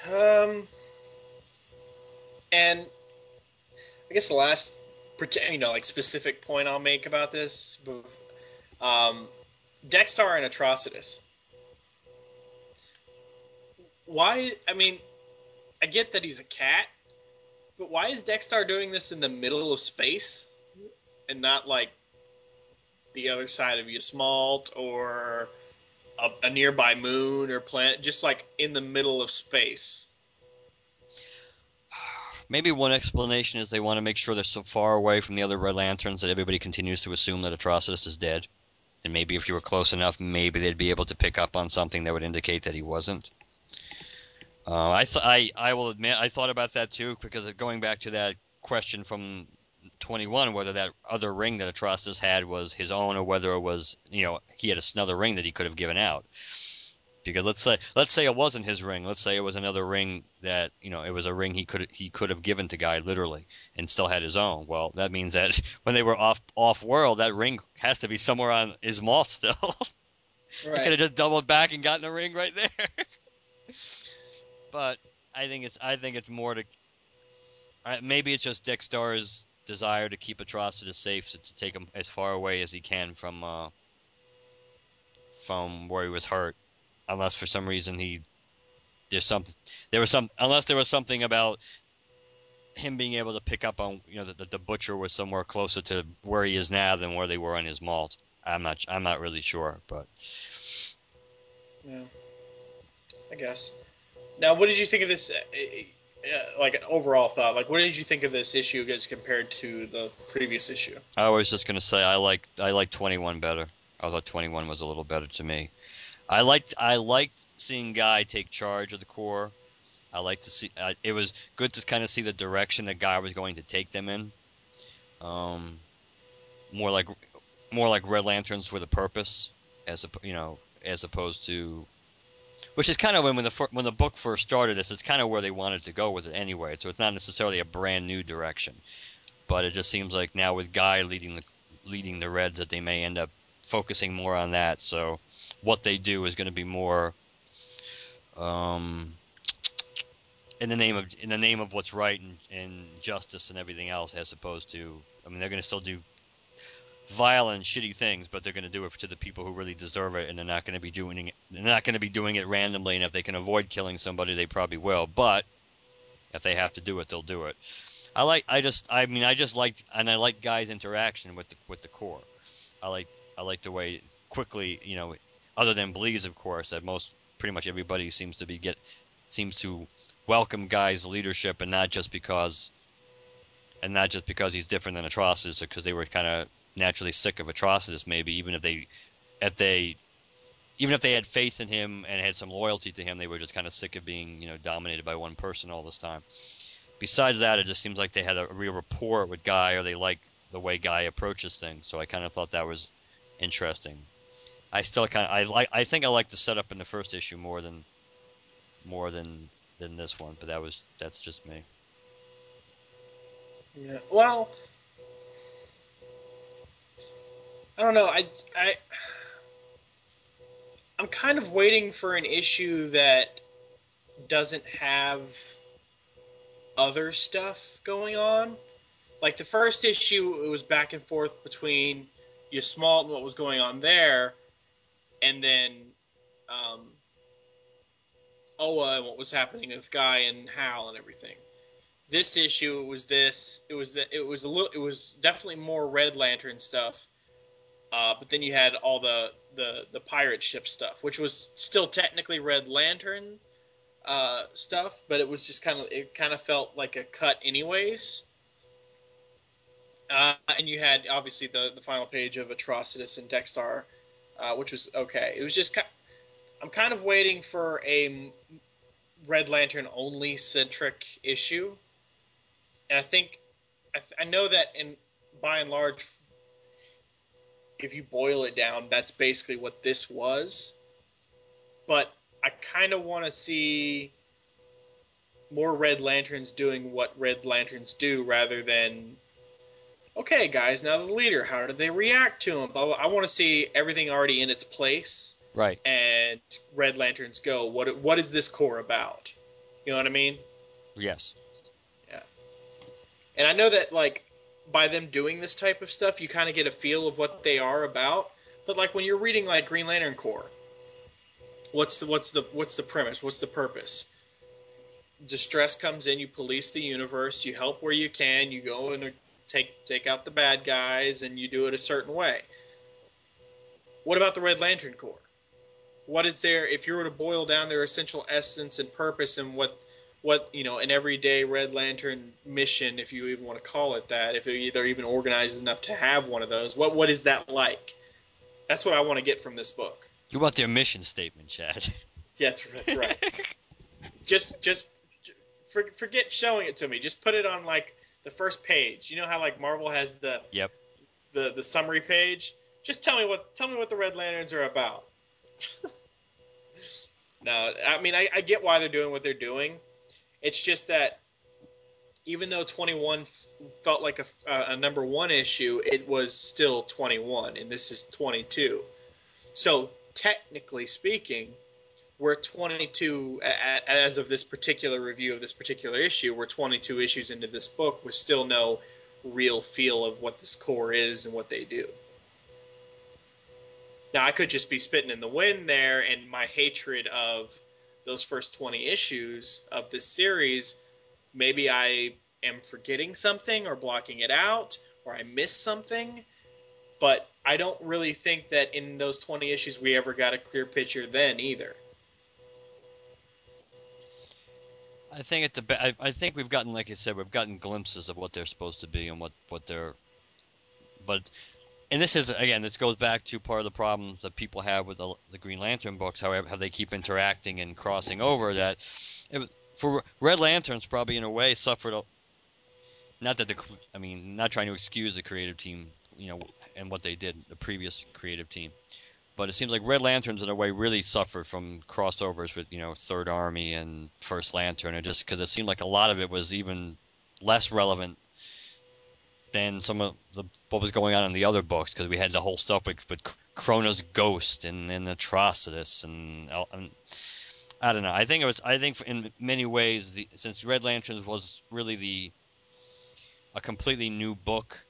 Um, and I guess the last, you know, like specific point I'll make about this, um, Dex-Starr and Atrocitus. why? I mean, I get that he's a cat, but why is Dex-Starr doing this in the middle of space and not like the other side of Ysmault or a, a nearby moon or planet? Just like in the middle of space. Maybe one explanation is they want to make sure they're so far away from the other Red Lanterns that everybody continues to assume that Atrocitus is dead. And maybe if you were close enough, maybe they'd be able to pick up on something that would indicate that he wasn't. Uh, I, th- I I will admit I thought about that too because going back to that question from 21 whether that other ring that Atrocitus had was his own or whether it was you know he had another ring that he could have given out. Because let's say let's say it wasn't his ring. Let's say it was another ring that you know it was a ring he could he could have given to Guy literally and still had his own. Well, that means that when they were off off world, that ring has to be somewhere on Ysmault still. Right. he could have just doubled back and gotten the ring right there. but I think it's I think it's more to I, maybe it's just Dex-Starr's desire to keep Atrocitus safe, so to take him as far away as he can from uh, from where he was hurt, unless for some reason he there's something there was some unless there was something about him being able to pick up on you know that the, the butcher was somewhere closer to where he is now than where they were on Ysmault. I'm not I'm not really sure, but Yeah. I guess. Now, what did you think of this? Uh, like an overall thought, like what did you think of this issue as compared to the previous issue? I was just gonna say I like I like 21 better. I thought 21 was a little better to me. I liked I liked seeing Guy take charge of the Corps. I like to see uh, it was good to kind of see the direction that Guy was going to take them in. Um, more like more like Red Lanterns with a purpose, as a you know as opposed to which is kind of when when the when the book first started this, it's kind of where they wanted to go with it anyway. So it's not necessarily a brand new direction, but it just seems like now with Guy leading the leading the Reds that they may end up focusing more on that. So what they do is going to be more um, in the name of in the name of what's right and, and justice and everything else, as opposed to I mean they're going to still do vile and shitty things, but they're going to do it to the people who really deserve it, and they're not going to be doing it. They're not going to be doing it randomly, and if they can avoid killing somebody, they probably will. But if they have to do it, they'll do it. I like. I just. I mean, I just like, and I like guys' interaction with the with the Corps. I like. I like the way quickly, you know, other than Bleez, of course, that most pretty much everybody seems to be get seems to welcome Guy's leadership, and not just because. And not just because he's different than Atrocitus, because they were kind of naturally sick of Atrocitus, maybe even if they, if they, even if they had faith in him and had some loyalty to him, they were just kind of sick of being, you know, dominated by one person all this time. Besides that, it just seems like they had a real rapport with Guy, or they like the way Guy approaches things. So I kind of thought that was interesting. I still kind of, I like, I think I like the setup in the first issue more than, more than than this one. But that was that's just me. Yeah. Well, I don't know. I I I'm kind of waiting for an issue that doesn't have other stuff going on. Like the first issue, it was back and forth between Ysmault and what was going on there, and then um, Oa and what was happening with Guy and Hal and everything. This issue, it was this. It was the. It was a little. It was definitely more Red Lantern stuff. Uh, but then you had all the, the the pirate ship stuff, which was still technically Red Lantern uh, stuff, but it was just kind of it kind of felt like a cut anyways. Uh, and you had obviously the the final page of Atrocitus and Dex-Starr, uh, which was okay. It was just kind. I'm kind of waiting for a Red Lantern only centric issue, and I think I, th- I know that in by and large if you boil it down, that's basically what this was. But I kind of want to see more Red Lanterns doing what Red Lanterns do rather than, okay, guys, now the leader, how did they react to him? Blah, blah. I want to see everything already in its place Right. and Red Lanterns go, what, what is this Corps about? You know what I mean? Yes. Yeah. And I know that like by them doing this type of stuff, you kind of get a feel of what they are about. But like when you're reading like Green Lantern Corps, what's the what's the what's the premise? What's the purpose? Distress comes in, you police the universe, you help where you can, you go and take take out the bad guys, and you do it a certain way. What about the Red Lantern Corps? What is there if you were to boil down their essential essence and purpose and what what you know an everyday Red Lantern mission, if you even want to call it that, if they're even organized enough to have one of those, what what is that like? That's what I want to get from this book. You want their mission statement, Chad? Yeah, that's, that's right. just just for, forget showing it to me. Just put it on like the first page. You know how like Marvel has the yep the the summary page. Just tell me what tell me what the Red Lanterns are about. no, I mean I, I get why they're doing what they're doing. It's just that even though 21 felt like a, a, number one issue, it was still 21, and this is 22. So technically speaking, we're 22 as of this particular review of this particular issue. We're 22 issues into this book with still no real feel of what this corps is and what they do. Now I could just be spitting in the wind there, and my hatred of those first 20 issues of this series, maybe I am forgetting something or blocking it out or I missed something. But I don't really think that in those 20 issues we ever got a clear picture then either. I think at the I think we've gotten like I said we've gotten glimpses of what they're supposed to be and what what they're but and this is again, this goes back to part of the problems that people have with the, the Green Lantern books. However, how they keep interacting and crossing over. That it, for Red Lanterns, probably in a way suffered. A, not that the, I mean, not trying to excuse the creative team, you know, and what they did, the previous creative team, but it seems like Red Lanterns in a way really suffered from crossovers with you know Third Army and First Lantern, and just because it seemed like a lot of it was even less relevant than some of the what was going on in the other books because we had the whole stuff with, with Krona's ghost and, and Atrocitus and, and I don't know. I think it was. I think in many ways, the, since Red Lanterns was really the a completely new book.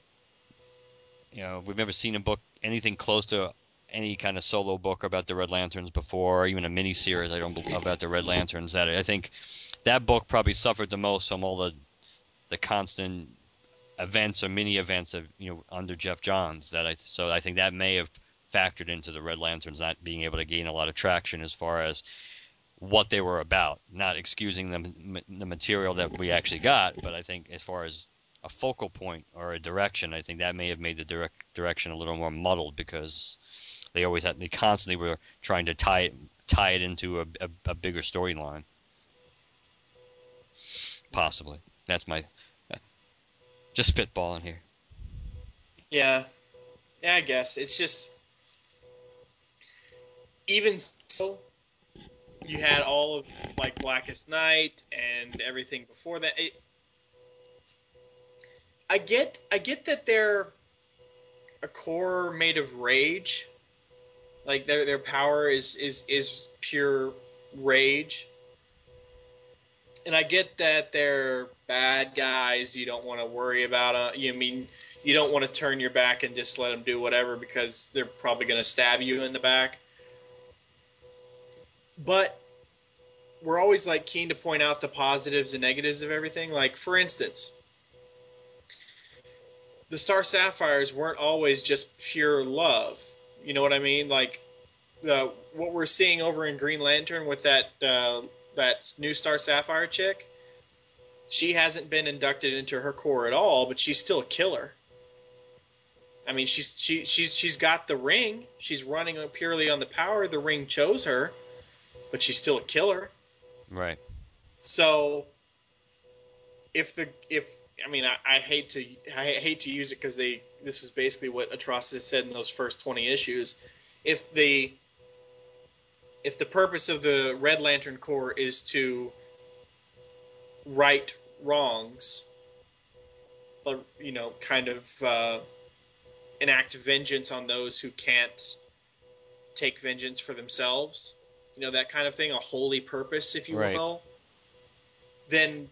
You know, we've never seen a book anything close to any kind of solo book about the Red Lanterns before, or even a mini series. I don't about the Red Lanterns. That I think that book probably suffered the most from all the the constant events or mini events of you know under Geoff Johns that I so I think that may have factored into the Red Lanterns not being able to gain a lot of traction as far as what they were about. Not excusing the the material that we actually got, but I think as far as a focal point or a direction, I think that may have made the direct direction a little more muddled because they always had they constantly were trying to tie it tie it into a, a, a bigger storyline. Possibly, that's my just spitballing here. Yeah. Yeah, I guess. It's just even so you had all of like Blackest Night and everything before that. It, I get I get that they're a corps made of rage. Like their their power is is is pure rage and I get that they're bad guys. You don't want to worry about you mean you don't want to turn your back and just let them do whatever because they're probably going to stab you in the back. But we're always like keen to point out the positives and negatives of everything. Like for instance, the Star Sapphires weren't always just pure love. You know what I mean? Like the what we're seeing over in Green Lantern with that uh, that new Star Sapphire chick, she hasn't been inducted into her corps at all, but she's still a killer. I mean, she's she she's she's got the ring. She's running purely on the power. The ring chose her, but she's still a killer. Right. So, if the if I mean I, I hate to I hate to use it because they this is basically what Atrocitus said in those first twenty issues. If the if the purpose of the Red Lantern Corps is to right wrongs, but you know, kind of uh, enact vengeance on those who can't take vengeance for themselves, you know, that kind of thing, a holy purpose, if you right. will, then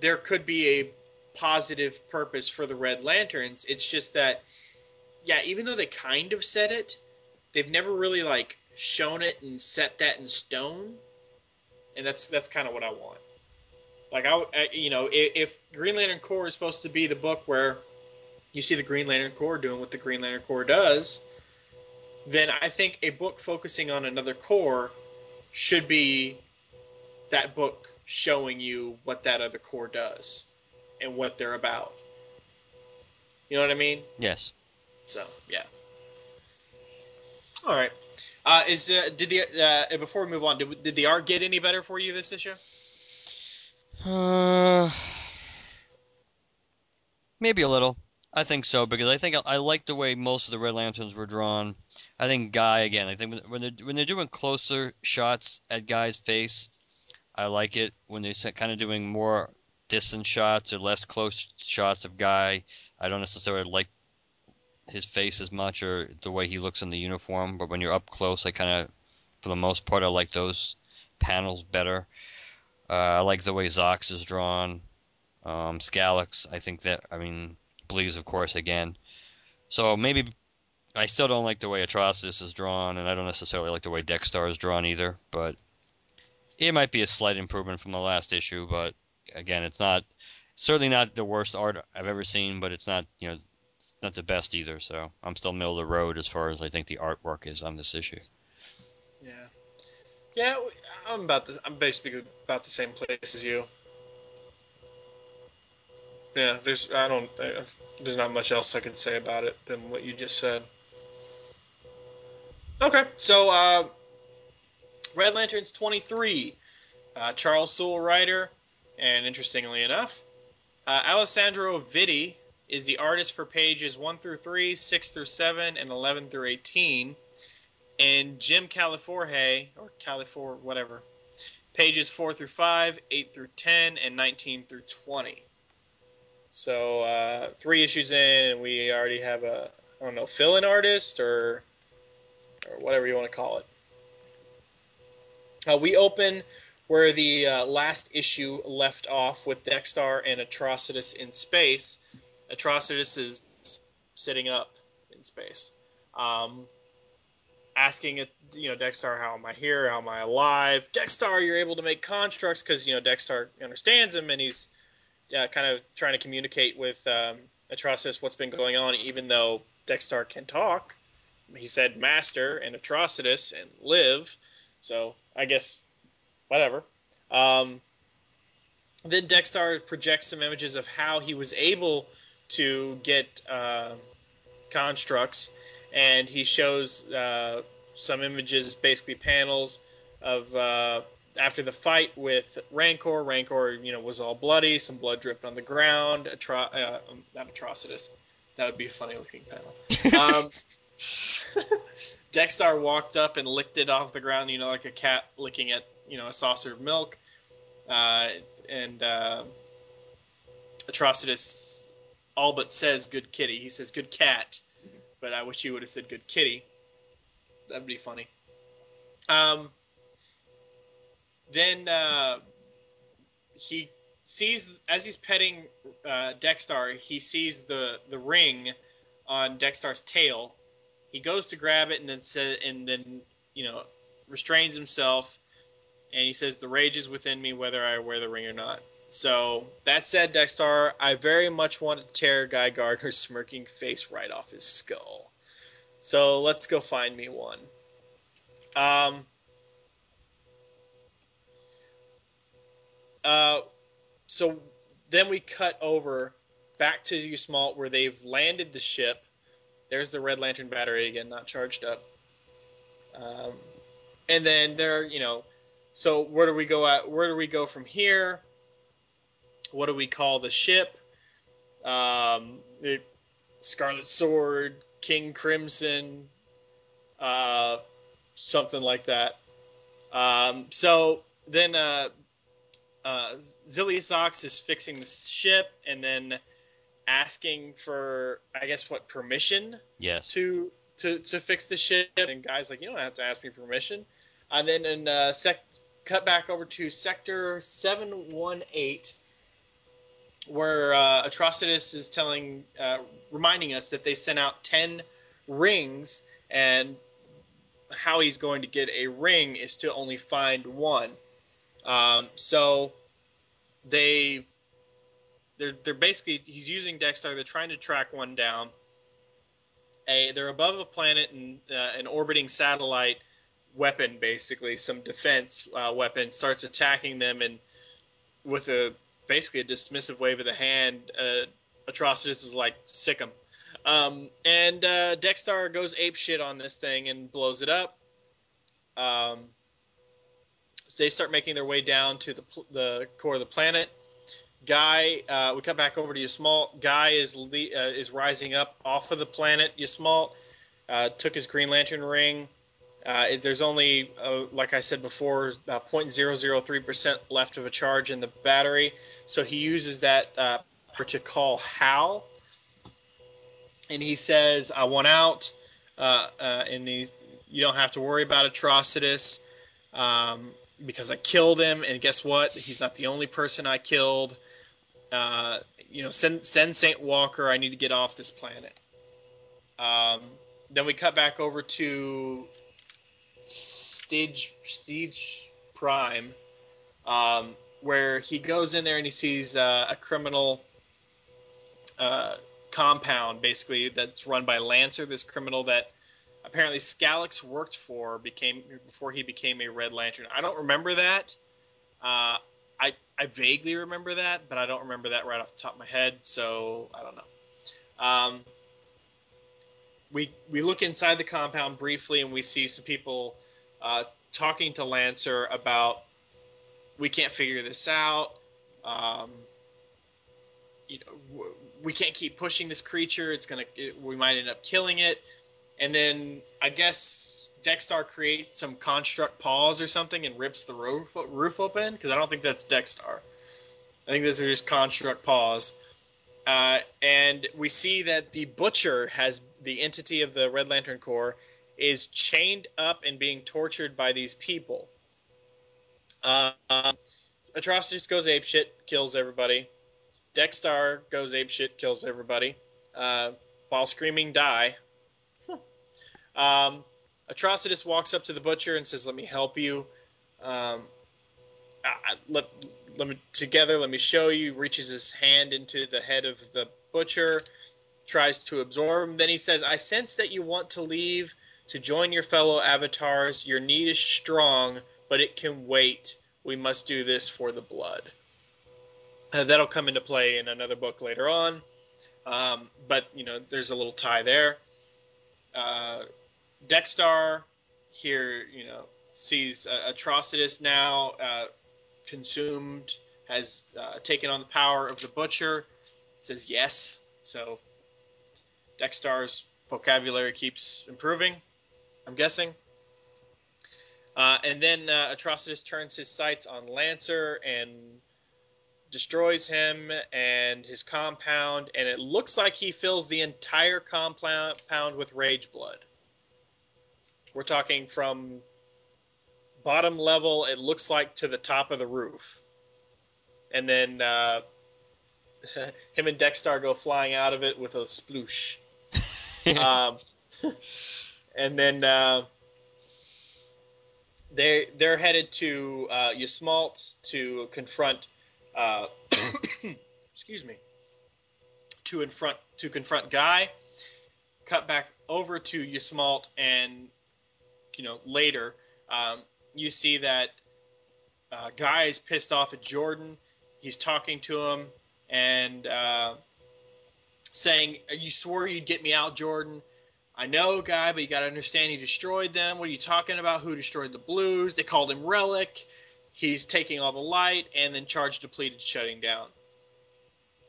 there could be a positive purpose for the Red Lanterns. It's just that, yeah, even though they kind of said it, they've never really like shown it and set that in stone, and that's that's kind of what I want. Like I, I, you know, if, if Green Lantern Corps is supposed to be the book where you see the Green Lantern Corps doing what the Green Lantern Corps does, then I think a book focusing on another corps should be that book showing you what that other corps does and what they're about. You know what I mean? Yes. So yeah. All right. Uh, is uh, did the uh, before we move on did, did the art get any better for you this issue? Uh, maybe a little. I think so because I think I, like the way most of the Red Lanterns were drawn. I think Guy again. I think when they're when they're doing closer shots at Guy's face, I like it. When they're kind of doing more distant shots or less close shots of Guy, I don't necessarily like his face as much or the way he looks in the uniform. But when you're up close, I kind of, for the most part, I like those panels better. Uh, I like the way Zox is drawn. Um, I think that I mean Bleez, of course, again. So maybe I still don't like the way Atrocitus is drawn, and I don't necessarily like the way Dex-Starr is drawn either. But it might be a slight improvement from the last issue. But again, it's not certainly not the worst art I've ever seen, but it's not you know not the best either. So I'm still middle of the road as far as I think the artwork is on this issue. Yeah, yeah, I'm about the I'm basically about the same place as you. Yeah, there's I don't uh, there's not much else I can say about it than what you just said. Okay, so uh, Red Lanterns 23, uh, Charles Soule writer, and interestingly enough, uh, Alessandro Vitti is the artist for pages 1 through 3, 6 through 7, and 11 through 18. And Jim Calaforte, or Califor, whatever, pages 4 through 5, 8 through 10, and 19 through 20. So uh, three issues in, and we already have a I don't know fill-in artist or or whatever you want to call it. Uh, we open where the uh, last issue left off with Dex-Starr and Atrocitus in space. Atrocitus is sitting up in space, um, asking it, you know, Dex-Starr, how am I here? How am I alive? Dex-Starr, you're able to make constructs because you know Dex-Starr understands him and he's uh, kind of trying to communicate with um, Atrocitus what's been going on, even though Dex-Starr can talk. He said Master and Atrocitus and live, so I guess whatever. Um, then Dex-Starr projects some images of how he was able to get uh, constructs, and he shows uh, some images, basically panels of uh, after the fight with Rankorr, Rankorr, you know, was all bloody, some blood dripped on the ground. Atro- uh, not Atrocitus. That would be a funny looking panel. Um, Dex-Starr walked up and licked it off the ground, you know, like a cat licking at, you know, a saucer of milk. Uh, and uh, Atrocitus all but says "good kitty." He says "good cat," but I wish you would have said "good kitty." That'd be funny. Um, then uh, he sees as he's petting uh, Dex-Starr, he sees the the ring on Dex-Starr's tail. He goes to grab it and then says, and then you know restrains himself, and he says, "The rage is within me, whether I wear the ring or not." So that said, Dex-Starr, I very much want to tear Guy Gardner's smirking face right off his skull. So let's go find me one. Um, Uh, so then we cut over back to Ysmault where they've landed the ship. There's the Red Lantern battery again, not charged up. Um, and then there, you know, so where do we go at? Where do we go from here? What do we call the ship? Um, the Scarlet Sword, King Crimson, uh, something like that. Um, so then uh, uh, is fixing the ship and then asking for, I guess, what permission? Yes. To to to fix the ship, and guys like, you don't have to ask me permission. And then in uh, sec- cut back over to sector seven one eight, where uh, Atrocitus is telling, uh, reminding us that they sent out ten rings, and how he's going to get a ring is to only find one. Um, so they they're they're basically he's using Dex-Starr. They're trying to track one down. A they're above a planet and uh, an orbiting satellite weapon, basically some defense uh, weapon, starts attacking them and with a basically a dismissive wave of the hand, uh, Atrocitus is like sick 'em. Um, and uh, Dex-Starr goes ape shit on this thing and blows it up. Um, so they start making their way down to the, the core of the planet. Guy, uh, we come back over to Ysmault. Guy is le- uh, is rising up off of the planet. Ysmault uh, took his Green Lantern ring. Uh, it- there's only, uh, like I said before, uh, 0.003% left of a charge in the battery. So he uses that uh, to call Hal. And he says, I want out. Uh, uh, and the, you don't have to worry about Atrocitus um, because I killed him. And guess what? He's not the only person I killed. Uh, you know, send, send Saint Walker. I need to get off this planet. Um, then we cut back over to Stage Stage Prime, um, where he goes in there and he sees uh, a criminal uh, compound, basically that's run by Lancer, this criminal that apparently Skallox worked for became before he became a Red Lantern. I don't remember that. Uh, I I vaguely remember that, but I don't remember that right off the top of my head, so I don't know. Um, we we look inside the compound briefly and we see some people uh, talking to Lancer about we can't figure this out. Um, you know, we can't keep pushing this creature. It's gonna it, we might end up killing it. And then I guess Dex-Starr creates some construct paws or something and rips the roof roof open because I don't think that's Dex-Starr. I think those are just construct paws. Uh, and we see that the butcher has the entity of the Red Lantern Corps is chained up and being tortured by these people. Uh, um, Atrocitus goes apeshit, kills everybody. Dex-Starr goes apeshit, kills everybody. Uh, while screaming, die. um, Atrocitus walks up to the butcher and says, "Let me help you." Um, I- let, let me together. Let me show you. Reaches his hand into the head of the butcher, tries to absorb him. Then he says, "I sense that you want to leave to join your fellow avatars. Your need is strong, but it can wait. We must do this for the blood." Uh, that'll come into play in another book later on. Um, but you know, there's a little tie there. Uh, here, you know, sees uh, Atrocitus now uh, consumed, has uh, taken on the power of the Butcher. Says yes. So Dex-Starr's vocabulary keeps improving. I'm guessing. Uh, and then uh, Atrocitus turns his sights on Lancer and destroys him and his compound, and it looks like he fills the entire compound with rage blood. We're talking from bottom level, it looks like to the top of the roof. And then uh, him and Dex-Starr go flying out of it with a sploosh. um, and then uh, they they're headed to uh, Ysmault to confront. Uh, excuse me. To confront to confront Guy. Cut back over to Ysmault, and you know later um, you see that uh, Guy is pissed off at Jordan. He's talking to him and uh, saying, "You swore you'd get me out, Jordan." I know, guy, but you got to understand he destroyed them. What are you talking about? Who destroyed the Blues? They called him Relic. He's taking all the light, and then charge depleted, shutting down.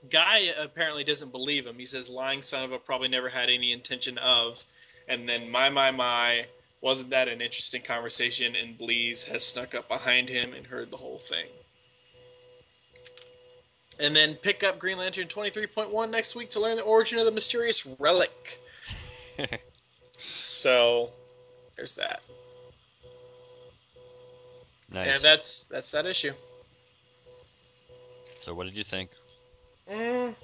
Guy apparently doesn't believe him. He says, lying son of a probably never had any intention of. And then, my, my, my, wasn't that an interesting conversation? And Bleez has snuck up behind him and heard the whole thing. And then pick up Green Lantern 23.1 next week to learn the origin of the mysterious relic. So, there's that. nice. And that's that's that issue. so what did you think? Mm,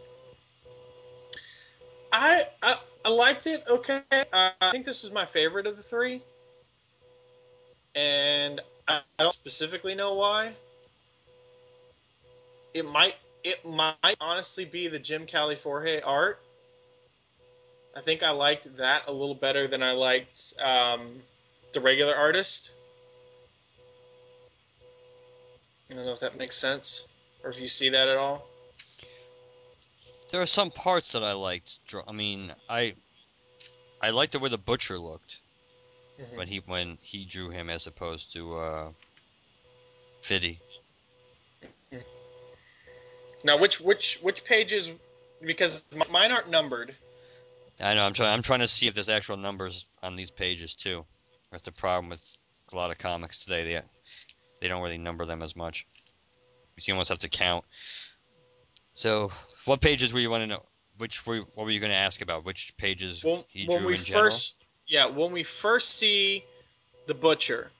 I, I I liked it. Okay, uh, I think this is my favorite of the three. and I I don't specifically know why. It might it might honestly be the Jim Calafiore art. I think I liked that a little better than I liked um, the regular artist. I don't know if that makes sense, or if you see that at all. There are some parts that I liked. I mean, I I liked the way the butcher looked when he when he drew him as opposed to uh, Vitti. Now, which which which pages? Because mine aren't numbered. I know. I'm trying. I'm trying to see if there's actual numbers on these pages too. That's the problem with a lot of comics today. They they don't really number them as much. You almost have to count. So, what pages were you want to know? Which were what were you going to ask about? Which pages When, he when drew we in general? first, yeah, when we first see the butcher,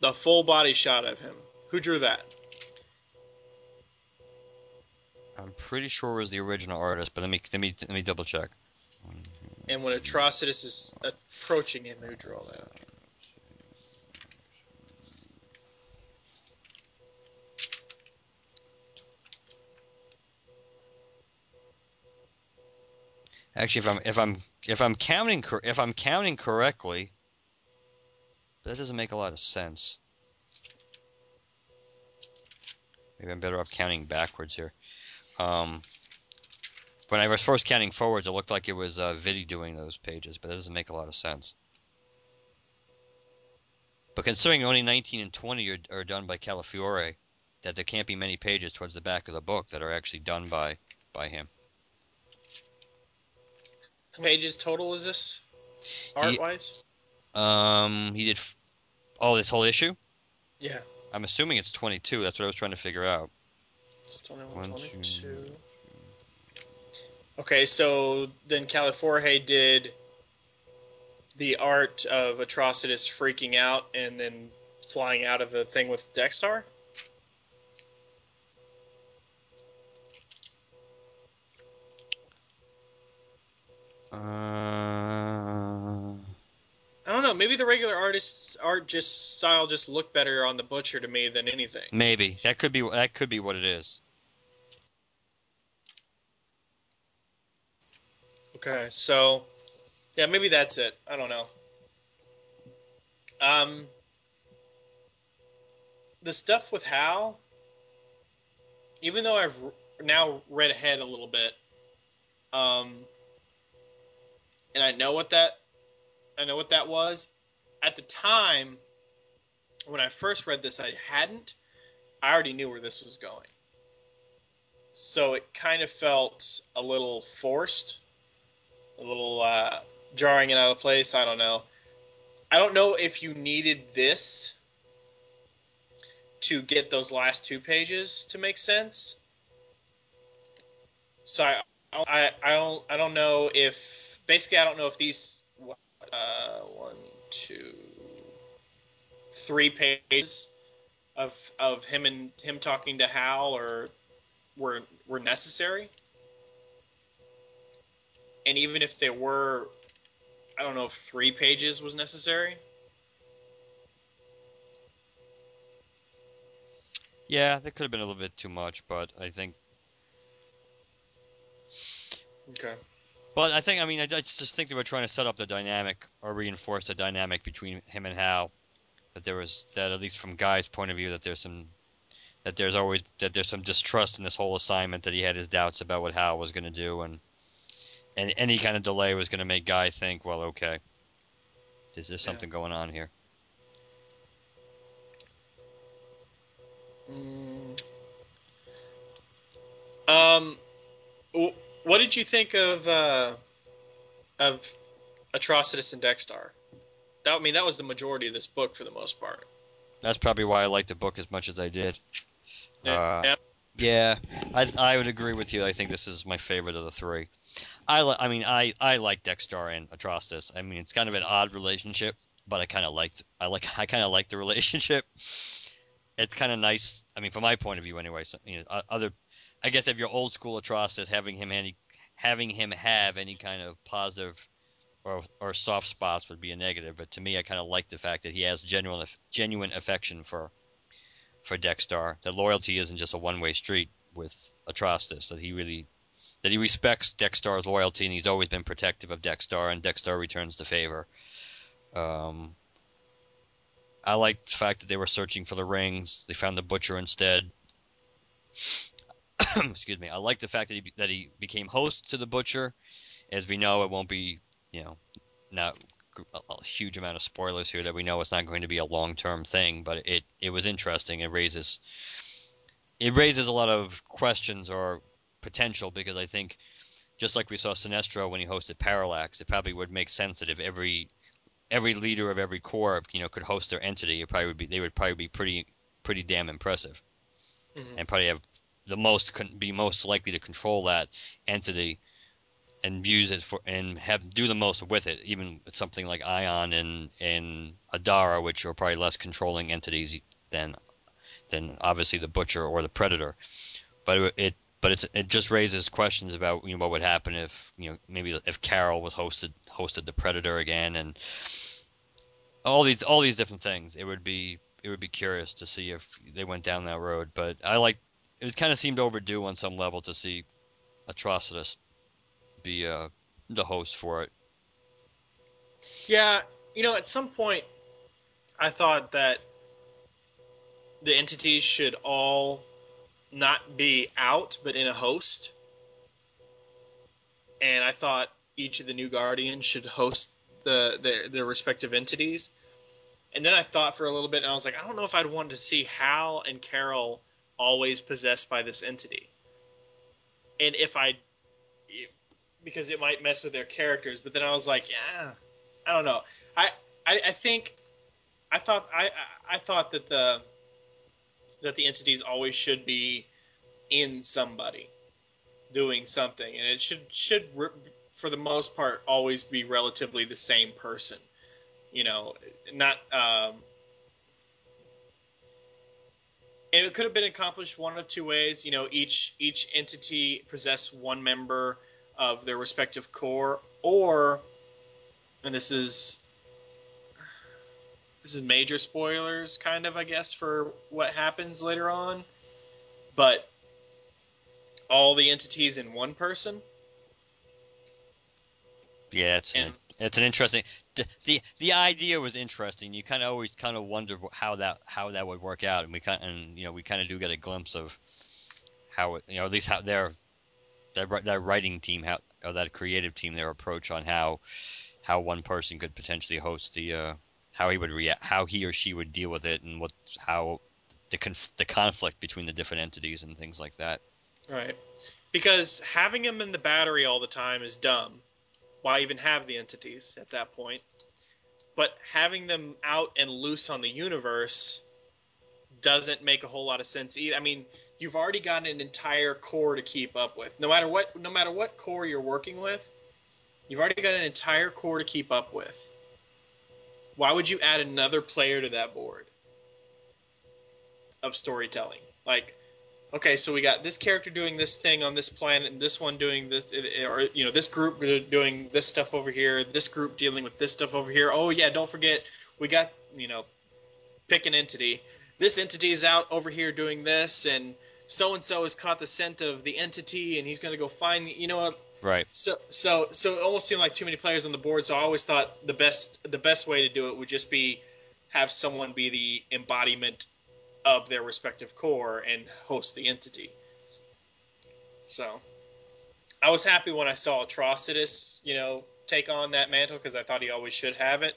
the full body shot of him. Who drew that? I'm pretty sure it was the original artist, but let me let me let me double check. And when Atrocitus is approaching him, who all that? Actually, if I'm if I'm if I'm counting if I'm counting correctly, that doesn't make a lot of sense. Maybe I'm better off counting backwards here. Um, when I was first counting forwards, it looked like it was uh, Vitti doing those pages, but that doesn't make a lot of sense. But considering only 19 and 20 are, are done by Calafiore, that there can't be many pages towards the back of the book that are actually done by by him. How pages total is this, art wise? Um, he did. F- oh, this whole issue. Yeah. I'm assuming it's 22. That's what I was trying to figure out. So 21, One, 22. two. Okay, so then Calafiore did the art of Atrocitus freaking out and then flying out of the thing with Dex-Starr. Uh. Maybe the regular artist's art just style just looked better on the butcher to me than anything. maybe that could be that could be what it is. Okay, so yeah, maybe that's it. I don't know. Um, the stuff with Hal, even though I've now read ahead a little bit, um, and I know what that, I know what that was. At the time, when I first read this, I hadn't. I already knew where this was going, so it kind of felt a little forced a little uh, jarring and out of place. I don't know. I don't know if you needed this to get those last two pages to make sense. So I, I, I don't, I don't know if basically I don't know if these uh, one, two, three pages of of him and him talking to Hal or were were necessary and even if there were i don't know if three pages was necessary Yeah, that could have been a little bit too much, but I think. okay But I think I mean I just think they were trying to set up the dynamic or reinforce the dynamic between him and Hal. That there was that at least from Guy's point of view that there's some that there's always that there's some distrust in this whole assignment that he had his doubts about what Hal was going to do and and any kind of delay was going to make Guy think, well, okay, is there Yeah. something going on here? Mm. um wh- what did you think of uh of atrocitus and Dex-Starr that, i mean that was the majority of this book for the most part That's probably why I liked the book as much as I did. Uh, yeah. Yeah, I I would agree with you. I think this is my favorite of the three. I li- I mean I I like Dex-Starr and Atrocitus. I mean it's kind of an odd relationship, but I kind of liked I like I kind of like the relationship. It's kind of nice. I mean from my point of view anyway. So, you know, other I guess if you're old school Atrocitus, having him any having him have any kind of positive or, or soft spots would be a negative. But to me, I kind of like the fact that he has genuine genuine affection for for Dex-Starr. That loyalty isn't just a one way street with Atrocitus. That he really that he respects Dex-Starr's loyalty and he's always been protective of Dex-Starr, and Dex-Starr returns the favor. Um, I like the fact that they were searching for the rings. They found the butcher instead. Excuse me. I like the fact that he that he became host to the butcher. As we know, it won't be you know not a, a huge amount of spoilers here that we know it's not going to be a long term thing, but it it was interesting. It raises it raises a lot of questions or potential because I think just like we saw Sinestro when he hosted Parallax, it probably would make sense that if every every leader of every corps, you know, could host their entity, it probably would be they would probably be pretty pretty damn impressive, mm-hmm. and probably have the most be most likely to control that entity and use it for and have do the most with it, even with something like Ion and and Adara, which are probably less controlling entities than than obviously the Butcher or the Predator. But it, it but it's it just raises questions about you know what would happen if you know maybe if Carol was hosted hosted the Predator again and all these all these different things. It would be it would be curious to see if they went down that road. But I like it kind of seemed overdue on some level to see Atrocitus be uh, the host for it. Yeah, you know, at some point, I thought that the entities should all not be out, but in a host. And I thought each of the new guardians should host the their, their respective entities. And then I thought for a little bit, and I was like, I don't know if I'd want to see Hal and Carol always possessed by this entity, and if I, because it might mess with their characters. But then I was like, yeah, I don't know. I I, I think I thought I I thought that the that the entities always should be in somebody doing something, and it should should for the most part always be relatively the same person. You know, not. Um, it could have been accomplished one of two ways. You know, each each entity possess one member of their respective corps, or, and this is this is major spoilers, kind of, I guess, for what happens later on. But all the entities in one person. Yeah, it's and, an, it's an interesting. The, the the idea was interesting. You kind of always kind of wonder how that how that would work out, and we kind and you know we kind of do get a glimpse of how it, you know at least how their that that writing team how or that creative team their approach on how how one person could potentially host the uh, how he would react, how he or she would deal with it, and what how the conf- the conflict between the different entities and things like that. Right, because having them in the battery all the time is dumb. Why even have the entities at that point? But having them out and loose on the universe doesn't make a whole lot of sense either. I mean, you've already got an entire corps to keep up with. No matter what, no matter what corps you're working with, you've already got an entire corps to keep up with why would you add another player to that board of storytelling? Like, okay, so we got this character doing this thing on this planet, and this one doing this, or you know, this group doing this stuff over here, this group dealing with this stuff over here. Oh yeah, don't forget we got you know, pick an entity. This entity is out over here doing this, and so and so has caught the scent of the entity, and he's going to go find the, you know what? Right. So so so it almost seemed like too many players on the board. So I always thought the best the best way to do it would just be have someone be the embodiment of their respective corps and host the entity. So I was happy when I saw Atrocitus, you know, take on that mantle because I thought he always should have it.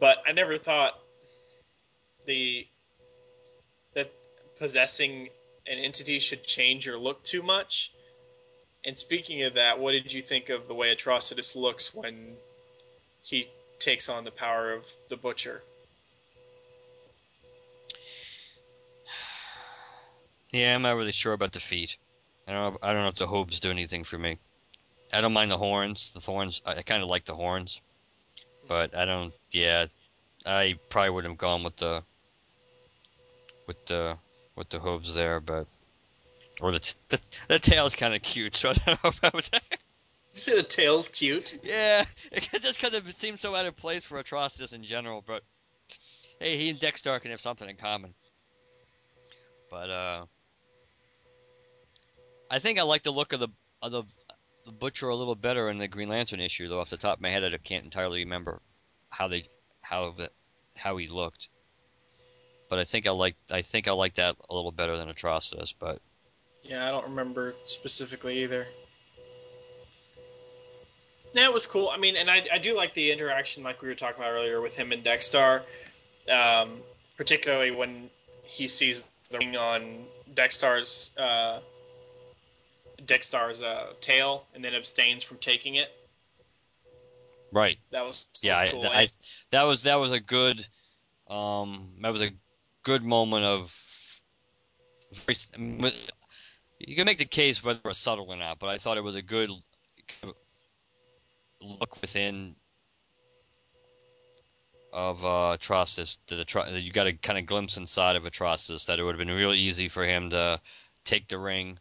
But I never thought the that possessing an entity should change your look too much. And speaking of that, what did you think of the way Atrocitus looks when he takes on the power of the Butcher? Yeah, I'm not really sure about the feet. I don't know. I don't know if the hooves do anything for me. I don't mind the horns. The thorns. I, I kind of like the horns, but I don't. Yeah, I probably would have gone with the with the with the hooves there, but or the t- the, the tail's kind of cute, so I don't know about that. you say the tail's cute? Yeah, it just kind of seems so out of place for Atrocitus in general, but hey, he and Dex-Starr can have something in common. But uh, I think I like the look of the of the the Butcher a little better in the Green Lantern issue, though. Off the top of my head, I can't entirely remember how they how the, how he looked. But I think I like I think I like that a little better than Atrocitus. But Yeah, I don't remember specifically either. It was cool. I mean, and I, I do like the interaction, like we were talking about earlier, with him and Dex-Starr, um, particularly when he sees the ring on Dex-Starr's uh, Dex-Starr's uh, tail and then abstains from taking it. right, That was, yeah, was I, cool. th- I, that was that was a good um that was a good moment of you can make the case whether it was subtle or not, but I thought it was a good look within of uh, Atrocitus that, you got a kind of glimpse inside of Atrocitus that it would have been real easy for him to take the ring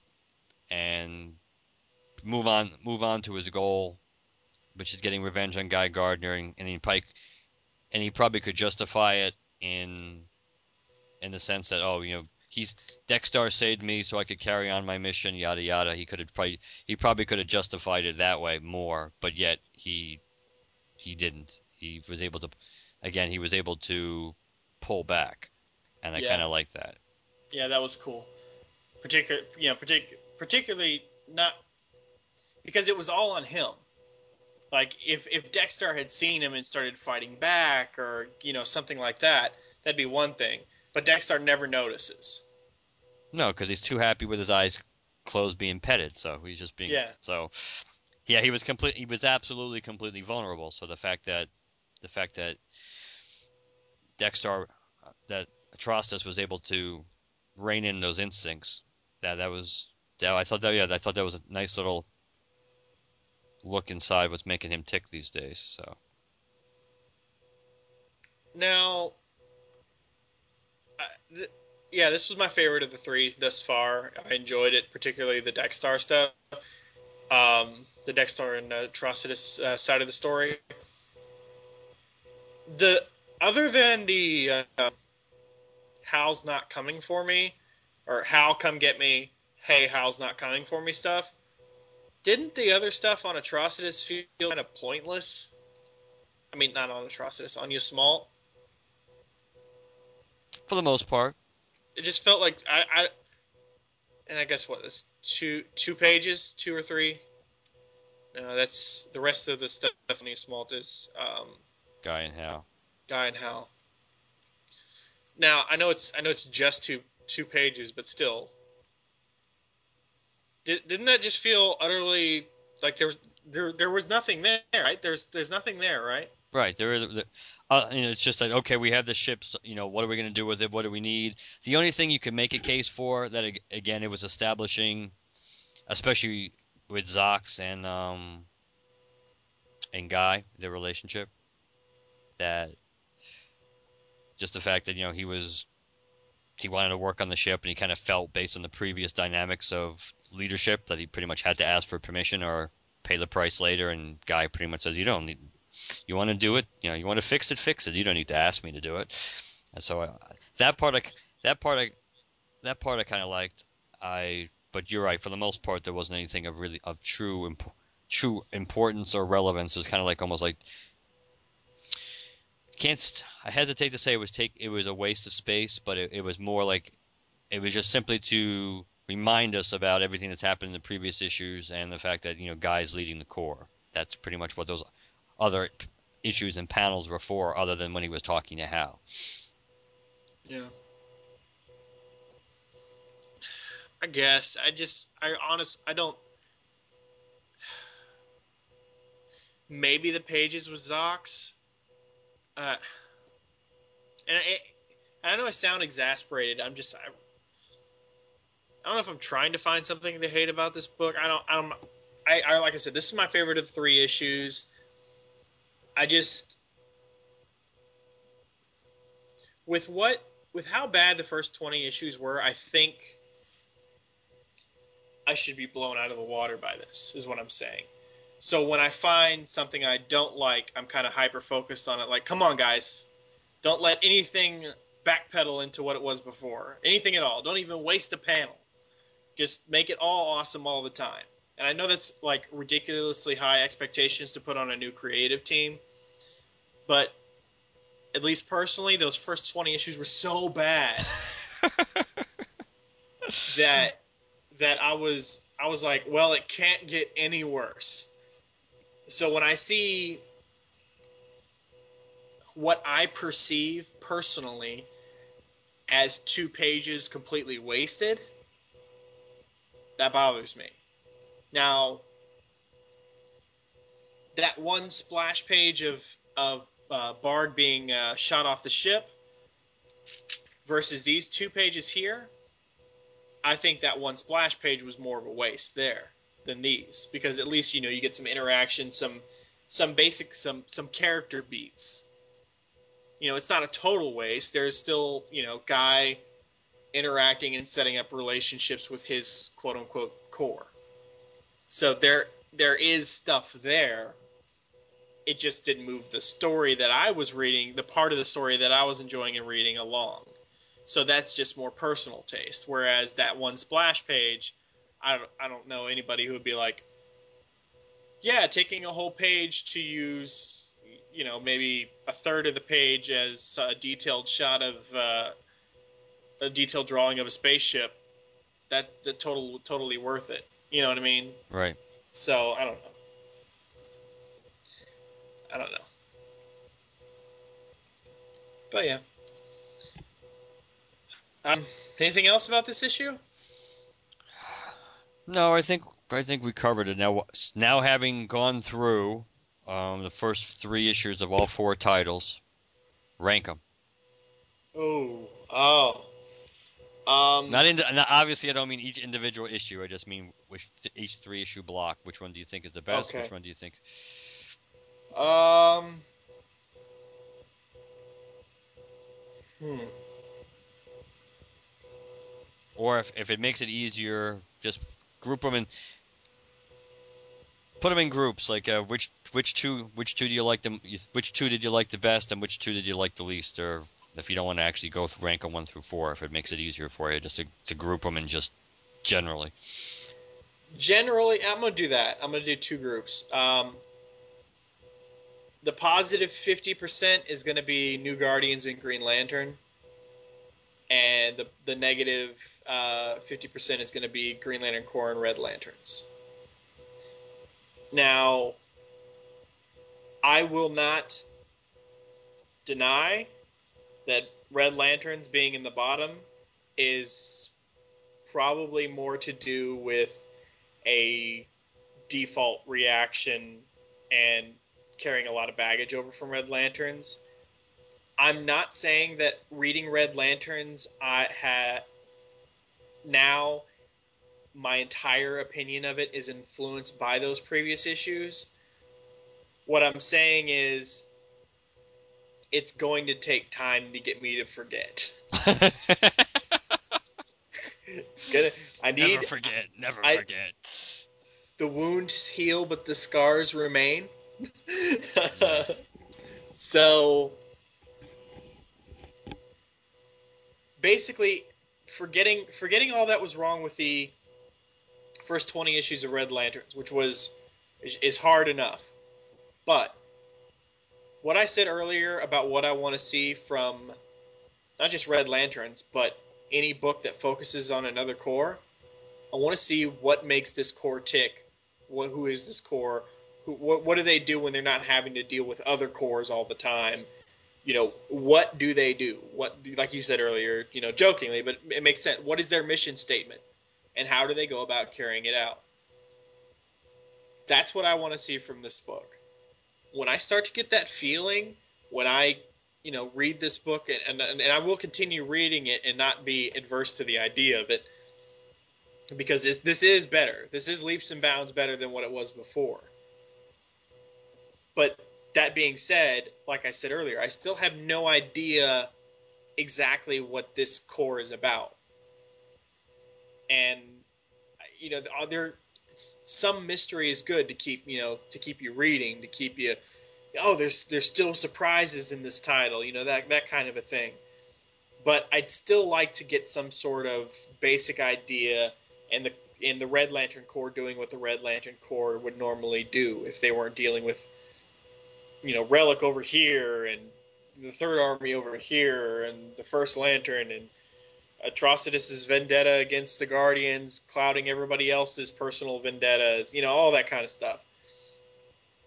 and move on move on to his goal, which is getting revenge on Guy Gardner, and, and he probably and he probably could justify it in in the sense that oh you know he's Dex-Starr saved me so I could carry on my mission yada yada he could have probably he probably could have justified it that way more but yet he he didn't he was able to again he was able to pull back and I Yeah. kind of like that Yeah, that was cool. Particular, you know, partic- particularly not because it was all on him. Like if if Dex-Starr had seen him and started fighting back, or you know something like that, that'd be one thing. But Dex-Starr never notices. no because he's too happy with his eyes closed being petted so he's just being Yeah. so yeah he was complete he was absolutely completely vulnerable so the fact that the fact that Dex-Starr that Atrocitus was able to rein in those instincts that that was that I thought that yeah I thought that was a nice little look inside what's making him tick these days so Now, th- yeah, this was my favorite of the three thus far. I enjoyed it, particularly the Dex-Starr stuff, um, the Dex-Starr and uh, Atrocitus uh, side of the story. The other than the uh, Hal's not coming for me, or Hal come get me, hey Hal's not coming for me stuff. Didn't the other stuff on Atrocitus feel kind of pointless? I mean, not on Atrocitus, on Ysmault. for the most part it just felt like I, I and I guess what this two two pages, two or three. No, that's the rest of the stuff. Stephanie Ysmault is um, guy and Hal Guy and Hal. Now I know it's I know it's just two two pages, but still, did, didn't that just feel utterly like there was there there was nothing there, right? There's there's nothing there, right? Right. There is. Uh, you know, it's just like okay, we have the ships. You know, what are we going to do with it? What do we need? The only thing you can make a case for that again, it was establishing, especially with Zox and um and Guy, their relationship. That just the fact that you know he was he wanted to work on the ship and he kind of felt based on the previous dynamics of leadership that he pretty much had to ask for permission or pay the price later and guy pretty much says you don't need you want to do it, you know, you want to fix it, fix it. You don't need to ask me to do it. And so uh, that part, I, that part, I, that part, I kind of liked. I, but you're right. For the most part, there wasn't anything of really of true, imp, true importance or relevance. It was kind of like almost like can't. I hesitate to say it was take. It was a waste of space, but it, it was more like it was just simply to remind us about everything that's happened in the previous issues and the fact that you know guys leading the corps. That's pretty much what those other issues and panels were for, other than when he was talking to Hal. Yeah. I guess I just I honest I don't. Maybe the pages with Zox. Uh, and I, I know I sound exasperated. I'm just I, I don't know if I'm trying to find something to hate about this book. I don't. I don't. I, I like I said, this is my favorite of three issues. I just with what with how bad the first 20 issues were, I think I should be blown out of the water by this, is what I'm saying. So when I find something I don't like, I'm kind of hyper focused on it. Like, come on, guys, don't let anything backpedal into what it was before. Anything at all. Don't even waste a panel. Just make it all awesome all the time. And I know that's like ridiculously high expectations to put on a new creative team, but at least personally, those first 20 issues were so bad that that I was I was like, well, it can't get any worse. So when I see what I perceive personally as two pages completely wasted, that bothers me. Now, that one splash page of of uh, Bard being uh, shot off the ship versus these two pages here, I think that one splash page was more of a waste there than these because at least you know you get some interaction, some some basic some some character beats. You know, it's not a total waste. There's still you know guy interacting and setting up relationships with his quote unquote corps. So there there is stuff there. It just didn't move the story that I was reading, the part of the story that I was enjoying and reading along. So that's just more personal taste. Whereas that one splash page, I don't, I don't know anybody who would be like, yeah, taking a whole page to use, you know, maybe a third of the page as a detailed shot of uh, a detailed drawing of a spaceship, that that total totally worth it. You know what I mean? Right. So I don't know. I don't know. But yeah. Um, anything else about this issue? No, I think I think we covered it. Now, now having gone through um, the first three issues of all four titles, rank them. Oh, oh. Um, not in. Not, obviously, I don't mean each individual issue. I just mean which each three issue block. Which one do you think is the best? Okay. Which one do you think? Um. Hmm. Or if, if it makes it easier, just group them in. Put them in groups. Like uh, which which two which two do you like them? Which two did you like the best, and which two did you like the least? Or if you don't want to actually go through rank them one through four, if it makes it easier for you, just to, to group them and just generally. Generally, I'm gonna do that. I'm gonna do two groups. Um, the positive 50% is going to be New Guardians and Green Lantern, and the the negative uh, 50% is going to be Green Lantern Corps and Red Lanterns. Now, I will not deny that Red Lanterns being in the bottom is probably more to do with a default reaction and carrying a lot of baggage over from Red Lanterns. I'm not saying that reading Red Lanterns, I had now my entire opinion of it is influenced by those previous issues. What I'm saying is it's going to take time to get me to forget. it's gonna I need never forget, never I- forget. the wounds heal but the scars remain. Yes. so basically forgetting forgetting all that was wrong with the first 20 issues of Red Lanterns, which was is, is hard enough. But what I said earlier about what I want to see from not just Red Lanterns, but any book that focuses on another corps, I want to see what makes this corps tick. What, who is this corps? Who, what, what do they do when they're not having to deal with other corps all the time? You know, what do they do? What, like you said earlier, you know, jokingly, but it makes sense. What is their mission statement, and how do they go about carrying it out? That's what I want to see from this book. When I start to get that feeling, when I, you know, read this book, and, and, and I will continue reading it and not be adverse to the idea of it, because this is better. This is leaps and bounds better than what it was before. But that being said, like I said earlier, I still have no idea exactly what this corps is about. And you know, there some mystery is good to keep you know to keep you reading to keep you oh there's there's still surprises in this title you know that that kind of a thing. But I'd still like to get some sort of basic idea and the in the Red Lantern Corps doing what the Red Lantern Corps would normally do if they weren't dealing with you know Relic over here and the Third Army over here and the First Lantern and Atrocitus's vendetta against the Guardians, clouding everybody else's personal vendettas, you know, all that kind of stuff.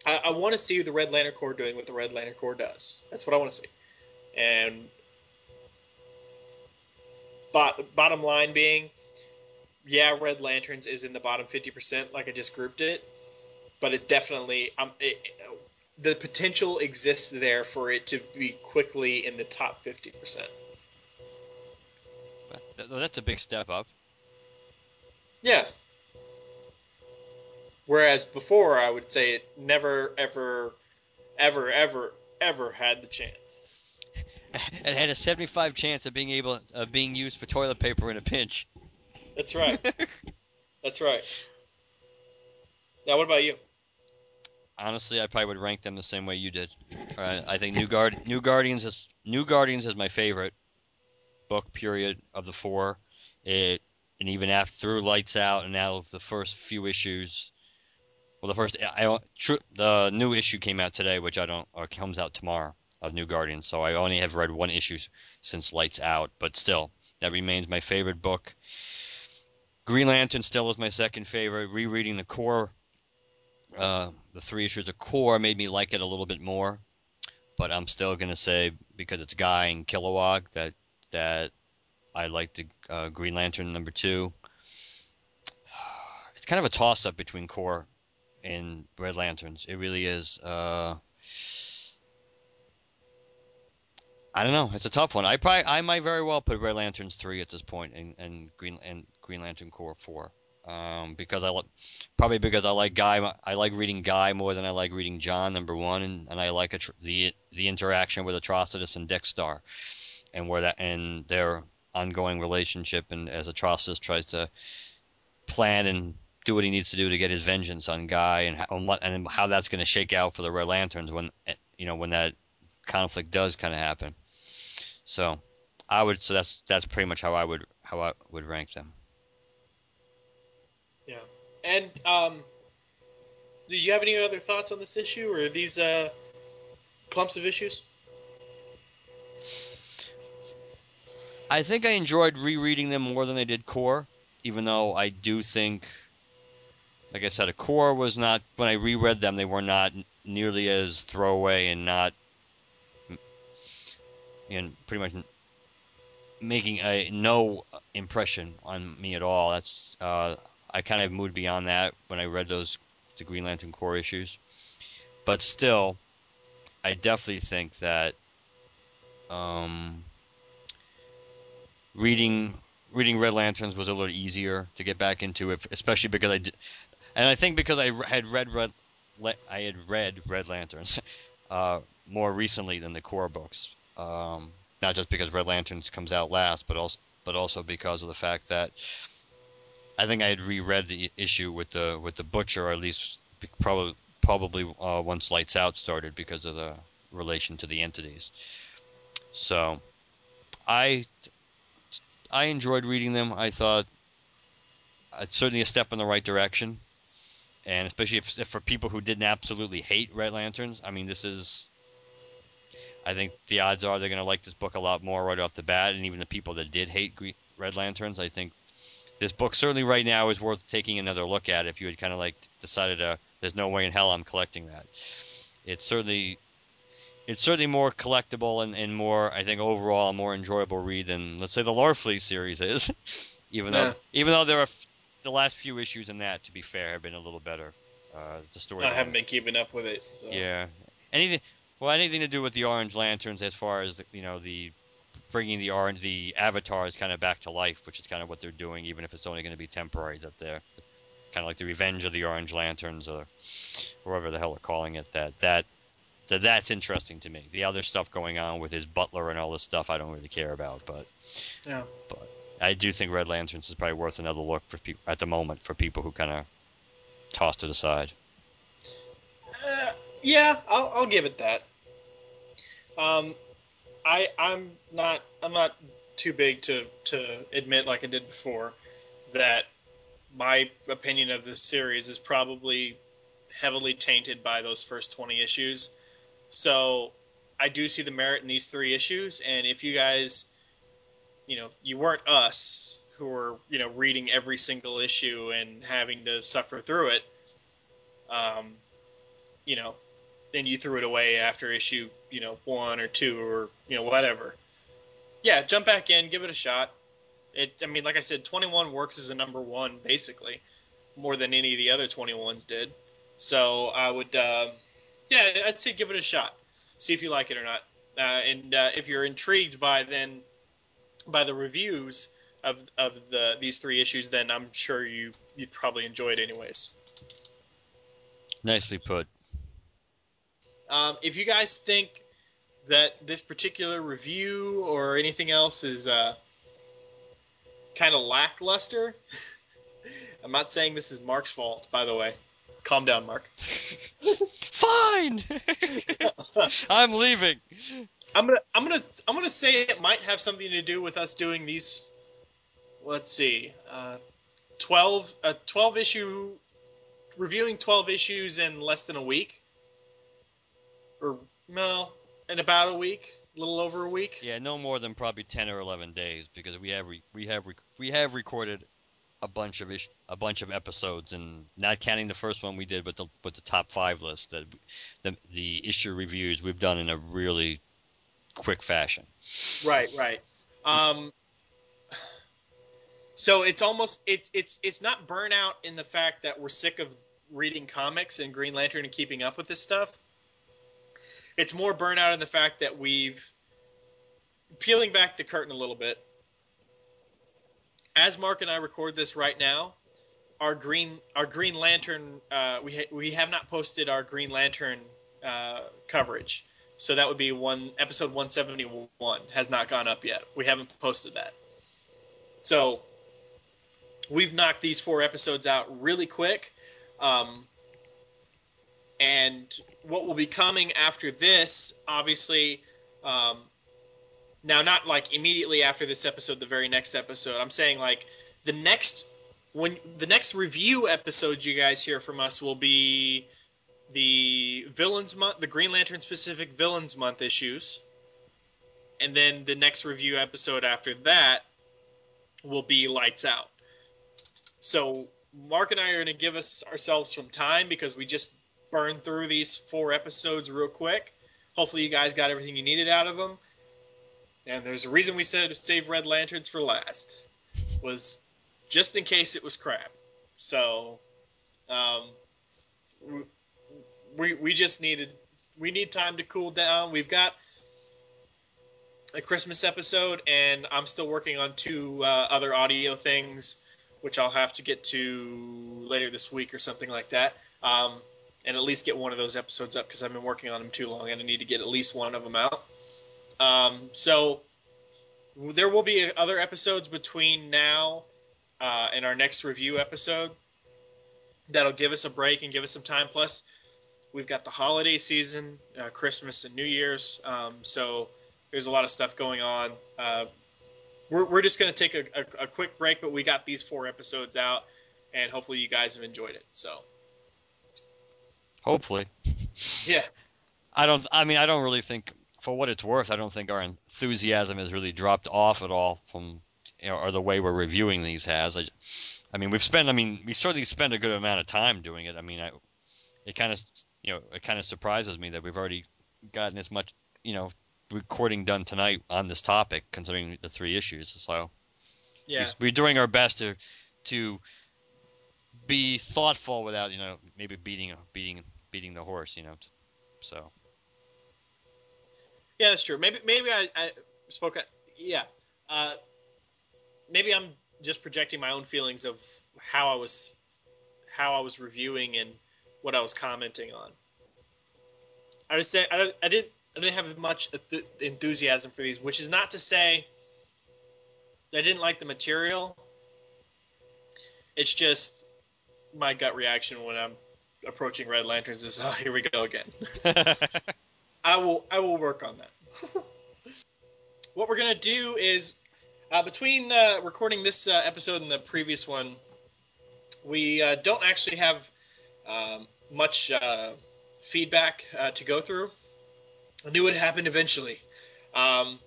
I, I want to see the Red Lantern Corps doing what the Red Lantern Corps does. That's what I want to see. And bot, bottom line being, yeah, Red Lanterns is in the bottom 50%, like I just grouped it, but it definitely, um, it, the potential exists there for it to be quickly in the top 50%. That's a big step up. Yeah. Whereas before, I would say it never, ever, ever, ever, ever had the chance. it had a 75 chance of being able of being used for toilet paper in a pinch. That's right. That's right. Now, what about you? Honestly, I probably would rank them the same way you did. I think New Guard New Guardians is New Guardians is my favorite book period of the four. It and even after through Lights Out and out of the first few issues. Well, the first I, tr- the new issue came out today, which I don't or comes out tomorrow of New Guardians. So I only have read one issue since Lights Out, but still that remains my favorite book. Green Lantern still is my second favorite. Rereading the Corps, uh, the three issues of Corps made me like it a little bit more, but I'm still gonna say because it's Guy and Kilowog that that I like the uh, Green Lantern number two. It's kind of a toss up between Corps and Red Lanterns. It really is. Uh, I don't know. It's a tough one. I probably I might very well put Red Lanterns three at this point and, and Green and Green Lantern Corps four. Um, because I like probably because I like Guy. I like reading Guy more than I like reading John number one, and, and I like a, the the interaction with Atrocitus and Dex-Starr and where that and their ongoing relationship and as Atrocitus tries to plan and do what he needs to do to get his vengeance on Guy and how, and how that's going to shake out for the Red Lanterns when you know when that conflict does kind of happen. So I would so that's that's pretty much how I would how I would rank them. Yeah, and um, do you have any other thoughts on this issue or these uh, clumps of issues? I think I enjoyed rereading them more than I did Corps, even though I do think, like I said, a Corps was not when I reread them, they were not nearly as throwaway and not, and pretty much making a no impression on me at all. That's uh, I kind of moved beyond that when I read those the Green Lantern Corps issues, but still, I definitely think that. Um, reading reading Red Lanterns was a little easier to get back into it, especially because I did, and I think because I had read Red I had read Red Lanterns uh, more recently than the Corps books. Um, not just because Red Lanterns comes out last, but also but also because of the fact that I think I had reread the issue with the with the Butcher, or at least probably probably uh, once Lights Out started because of the relation to the entities. So I I enjoyed reading them. I thought it's certainly a step in the right direction, and especially if, if for people who didn't absolutely hate Red Lanterns, I mean, this is. I think the odds are they're going to like this book a lot more right off the bat, and even the people that did hate Red Lanterns, I think this book certainly right now is worth taking another look at. If you had kind of like decided to, there's no way in hell I'm collecting that. It's certainly it's certainly more collectible and, and more, I think, overall a more enjoyable read than let's say the Larfleeze series is. even yeah. though even though there are f- the last few issues in that, to be fair, have been a little better. Uh, the story. I haven't been keeping up with it. So. Yeah, anything. Well, anything to do with the Orange Lanterns, as far as the, you know, the bringing the orange, the avatars kind of back to life, which is kind of what they're doing, even if it's only going to be temporary. That they're kind of like the Revenge of the Orange Lanterns, or whatever the hell they're calling it. That that that that's interesting to me. The other stuff going on with his butler and all this stuff, I don't really care about. But yeah, but I do think Red Lanterns is probably worth another look for people at the moment for people who kind of tossed it aside. Uh, yeah, I'll, I'll give it that. Um, I I'm not I'm not too big to to admit like I did before that my opinion of this series is probably heavily tainted by those first 20 issues. So I do see the merit in these three issues, and if you guys, you know, you weren't us who were you know reading every single issue and having to suffer through it, um, you know, then you threw it away after issue you know one or two or you know whatever. Yeah, jump back in, give it a shot. It, I mean, like I said, 21 works as a number one basically, more than any of the other 21s did. So I would, uh, yeah, I'd say give it a shot, see if you like it or not. Uh, and uh, if you're intrigued by then by the reviews of of the these three issues, then I'm sure you you'd probably enjoy it anyways. Nicely put. Um, if you guys think that this particular review or anything else is uh, kind of lackluster, I'm not saying this is Mark's fault, by the way. Calm down, Mark. Fine. I'm leaving. I'm gonna I'm gonna I'm gonna say it might have something to do with us doing these. Let's see, uh, twelve a twelve issue reviewing twelve issues in less than a week, or no, in about a week, a little over a week. Yeah, no more than probably ten or eleven days because we have re- we have re- we have recorded a bunch of ish- a bunch of episodes and not counting the first one we did with the with the top five list that the the issue reviews we've done in a really quick fashion. Right, right. Um, so it's almost it's it's it's not burnout in the fact that we're sick of reading comics and Green Lantern and keeping up with this stuff. It's more burnout in the fact that we've peeling back the curtain a little bit. As Mark and I record this right now, our green our Green Lantern uh, we ha- we have not posted our Green Lantern uh, coverage. So that would be one episode 171 has not gone up yet. We haven't posted that. So we've knocked these four episodes out really quick. Um, and what will be coming after this, obviously, um, now not like immediately after this episode, the very next episode. I'm saying like the next when the next review episode you guys hear from us will be the villains month, the Green Lantern specific villains month issues, and then the next review episode after that will be Lights Out. So Mark and I are going to give us ourselves some time because we just burned through these four episodes real quick. Hopefully, you guys got everything you needed out of them. And there's a reason we said save Red Lanterns for last, was just in case it was crap. So, um, we we just needed we need time to cool down. We've got a Christmas episode, and I'm still working on two uh, other audio things, which I'll have to get to later this week or something like that. Um, and at least get one of those episodes up because I've been working on them too long, and I need to get at least one of them out. Um, so there will be other episodes between now uh, and our next review episode that'll give us a break and give us some time. Plus, we've got the holiday season, uh, Christmas and New Year's, um, so there's a lot of stuff going on. Uh, we're, we're just going to take a, a, a quick break, but we got these four episodes out, and hopefully you guys have enjoyed it. So, Hopefully. yeah. I don't. I mean, I don't really think, for what it's worth, I don't think our enthusiasm has really dropped off at all from, you know, or the way we're reviewing these has. I, I mean, we've spent. I mean, we certainly spent a good amount of time doing it. I mean, I, it kind of, you know, it kind of surprises me that we've already gotten as much, you know, recording done tonight on this topic, considering the three issues. So, Yeah. we, we're doing our best to, to be thoughtful without, you know, maybe beating, beating, beating the horse. You know, so. Yeah, that's true. Maybe maybe I, I spoke. Yeah, uh, maybe I'm just projecting my own feelings of how I was how I was reviewing and what I was commenting on. I just I, I didn't I didn't have much enthusiasm for these, which is not to say I didn't like the material. It's just my gut reaction when I'm approaching Red Lanterns is, oh, here we go again. I will I will work on that. what we're gonna do is uh, between uh, recording this uh, episode and the previous one, we uh, don't actually have um, much uh, feedback uh, to go through. I knew it happened eventually. Um,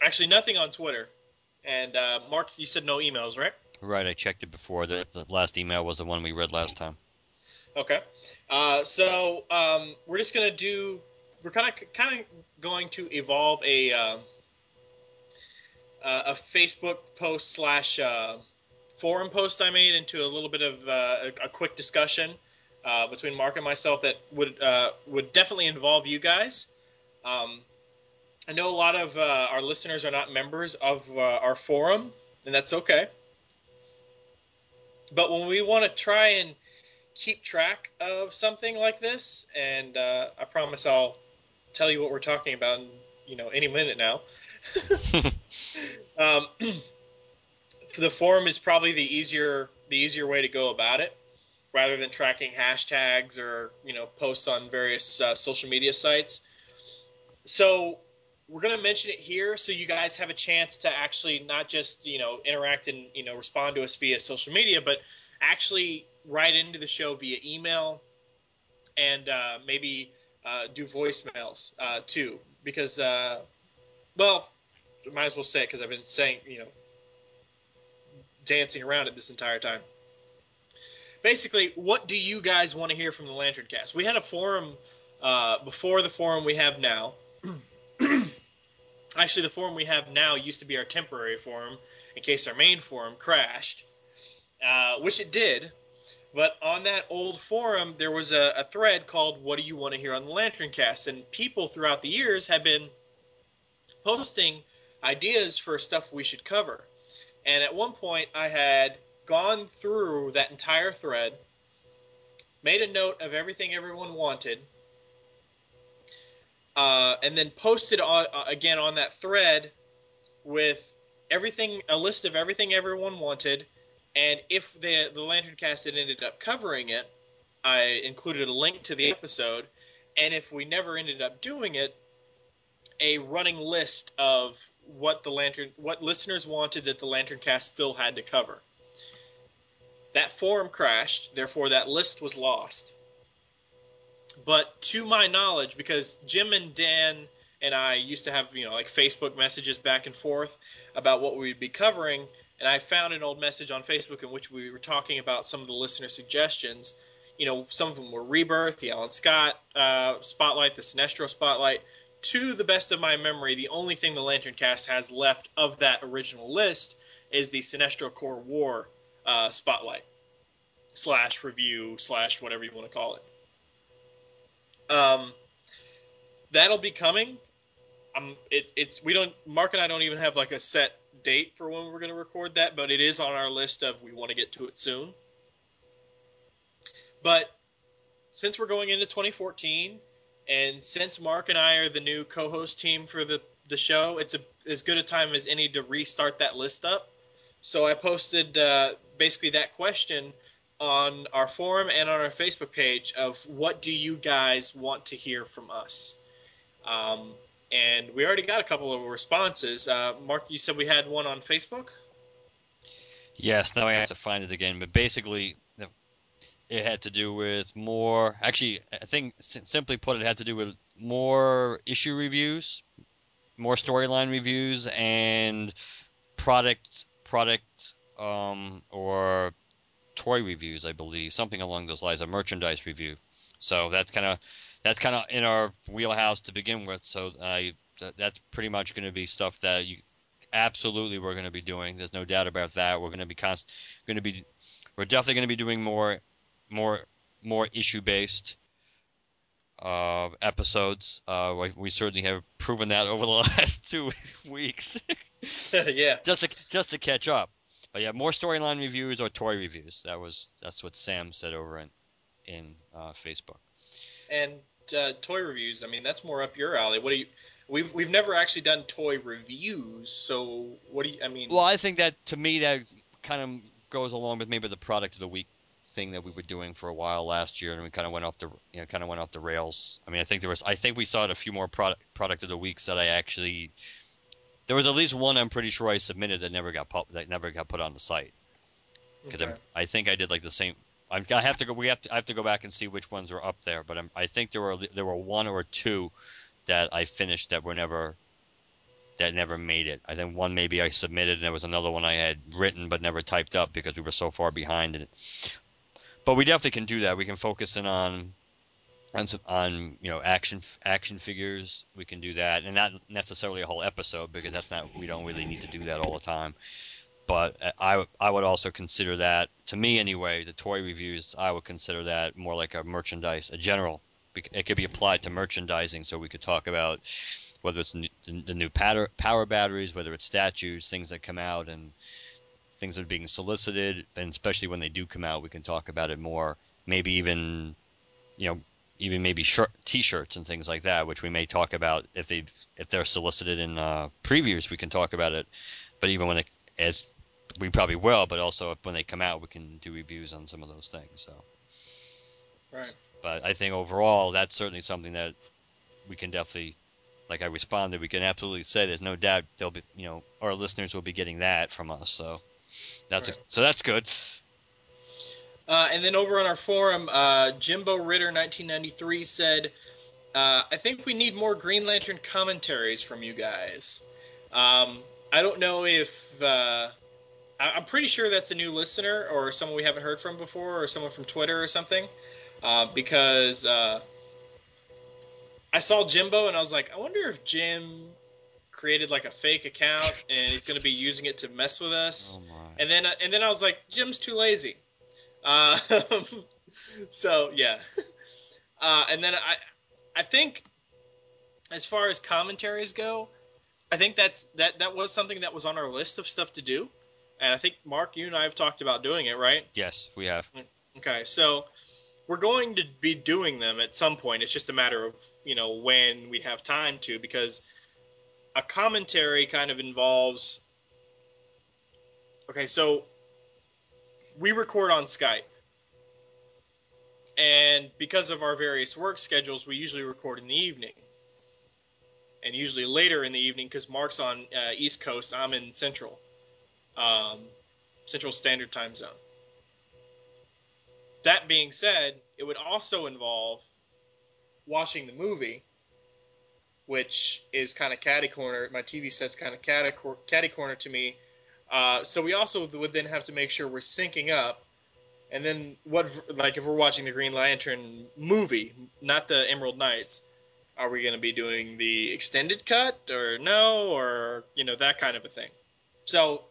actually, nothing on Twitter. And Mark, you said no emails, right? Right, I checked it before. The, the last email was the one we read last time. Okay. Uh, so um, we're just gonna do. We're kind of kind of going to evolve a uh, uh, a Facebook post slash uh, forum post I made into a little bit of uh, a, a, quick discussion uh, between Mark and myself that would would definitely involve you guys. Um, I know a lot of our listeners are not members of our forum, and that's okay. But when we want to try and keep track of something like this, and uh, I promise I'll tell you what we're talking about in you know any minute now. um, the forum is probably the easier the easier way to go about it, rather than tracking hashtags or you know posts on various uh, social media sites. So we're going to mention it here so you guys have a chance to actually not just you know interact and you know respond to us via social media, but actually write into the show via email and uh, maybe uh, do voicemails uh, too. Because, uh, well, might as well say it because I've been saying, you know, dancing around it this entire time. Basically, what do you guys want to hear from the Lantern Cast? We had a forum uh, before the forum we have now. Actually, the forum we have now used to be our temporary forum in case our main forum crashed, uh, which it did but on that old forum, there was a, a, thread called "What do you want to hear on the Lantern Cast?" and people throughout the years have been posting ideas for stuff we should cover. And at one point, I had gone through that entire thread, made a note of everything everyone wanted, uh, and then posted on, uh, again on that thread with everything, a list of everything everyone wanted and if the the Lantern Cast had ended up covering it, I included a link to the episode. And if we never ended up doing it, a running list of what the Lantern, what listeners wanted that the Lantern Cast still had to cover. That forum crashed, therefore that list was lost. But to my knowledge, because Jim and Dan and I used to have, you know, like Facebook messages back and forth about what we'd be covering, and I found an old message on Facebook in which we were talking about some of the listener suggestions. You know, some of them were Rebirth, the Alan Scott uh, Spotlight, the Sinestro Spotlight. To the best of my memory, the only thing the Lantern Cast has left of that original list is the Sinestro Corps War uh, Spotlight slash review slash whatever you want to call it. Um, that'll be coming. Um, it, it's we don't Mark and I don't even have like a set date for when we're going to record that, but it is on our list of we want to get to it soon. But since we're going into 2014, and since Mark and I are the new co-host team for the the show, it's a, as good a time as any to restart that list up. So I posted uh, basically that question on our forum and on our Facebook page of what do you guys want to hear from us. Um, and we already got a couple of responses. Uh, Mark, you said we had one on Facebook. Yes, now I have to find it again, but basically, it had to do with more. Actually, I think simply put, it had to do with more issue reviews, more storyline reviews, and product product um, or toy reviews, I believe, something along those lines, a merchandise review. So that's kind of that's kind of in our wheelhouse to begin with. So I that's pretty much going to be stuff that you absolutely we're going to be doing. There's no doubt about that. We're going to be const- going to be we're definitely going to be doing more more more issue based uh, episodes. Uh, we, we, certainly have proven that over the last two weeks. yeah. Just to just to catch up. But yeah, more storyline reviews or toy reviews. That was that's what Sam said over in in uh, Facebook. And uh, toy reviews. I mean, that's more up your alley. What do you? We've we've never actually done toy reviews, so what do you? I mean. Well, I think that to me that kind of goes along with maybe the product of the week thing that we were doing for a while last year, and we kind of went off the you know kind of went off the rails. I mean, I think there was I think we saw it a few more product product of the weeks that I actually there was at least one I'm pretty sure I submitted that never got that never got put on the site because Okay. I think I did like the same. I'm, I have to go. We have to. I have to go back and see which ones were up there. But I'm, I think there were there were one or two that I finished that were never that never made it. I think one maybe I submitted, and there was another one I had written but never typed up because we were so far behind in it. But we definitely can do that. We can focus in on on some, on you know action action figures. We can do that, and not necessarily a whole episode because that's not we don't really need to do that all the time. But I I would also consider that to me anyway the toy reviews I would consider that more like a merchandise a general. It could be applied to merchandising, so we could talk about whether it's the, new power, power batteries, whether it's statues, things that come out, and things that are being solicited, and especially when they do come out, we can talk about it more. Maybe even, you know, even maybe shirt, t-shirts and things like that, which we may talk about if they if they're solicited in uh, previews, we can talk about it. But even when it as we probably will, but also when they come out, we can do reviews on some of those things. So. Right. But I think overall, that's certainly something that we can definitely, like I responded, we can absolutely say there's no doubt they'll be, you know, our listeners will be getting that from us. So that's Right. so that's good. Uh, and then over on our forum, uh, Jimbo Ritter 1993 said, uh, "I think we need more Green Lantern commentaries from you guys." Um, I don't know if uh, I'm pretty sure that's a new listener or someone we haven't heard from before, or someone from Twitter or something, uh, because uh, I saw Jimbo and I was like, I wonder if Jim created like a fake account and he's going to be using it to mess with us. Oh. And then and then I was like, Jim's too lazy. Um, so yeah. Uh, and then I I think as far as commentaries go, I think that's that that was something that was on our list of stuff to do. And I think Mark, you and I have talked about doing it, right? Yes, we have. Okay, so we're going to be doing them at some point. It's just a matter of you know when we have time to, because a commentary kind of involves. Okay, so we record on Skype, and because of our various work schedules, we usually record in the evening, and usually later in the evening because Mark's on uh, East Coast, I'm in Central, um, Central Standard Time Zone. That being said, it would also involve watching the movie, which is kind of catty corner. My TV set's kind of catty, cor- catty corner to me. Uh, so we also would then have to make sure we're syncing up. And then what, like if we're watching the Green Lantern movie, not the Emerald Knights, are we going to be doing the extended cut or no, or you know that kind of a thing. So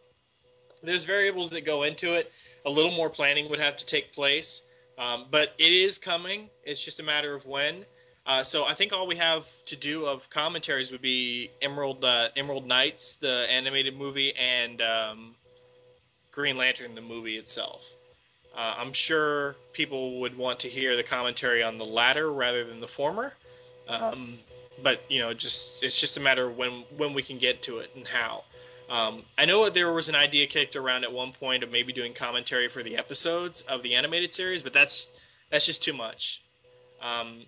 there's variables that go into it a little more planning would have to take place. Um, but it is coming. It's just a matter of when. Uh, so I think all we have to do of commentaries would be Emerald uh, Emerald Knights, the animated movie, and um, Green Lantern, the movie itself. Uh, I'm sure people would want to hear the commentary on the latter rather than the former. Um, but you know, just it's just a matter of when when we can get to it and how. Um, I know there was an idea kicked around at one point of maybe doing commentary for the episodes of the animated series, but that's that's just too much. Um,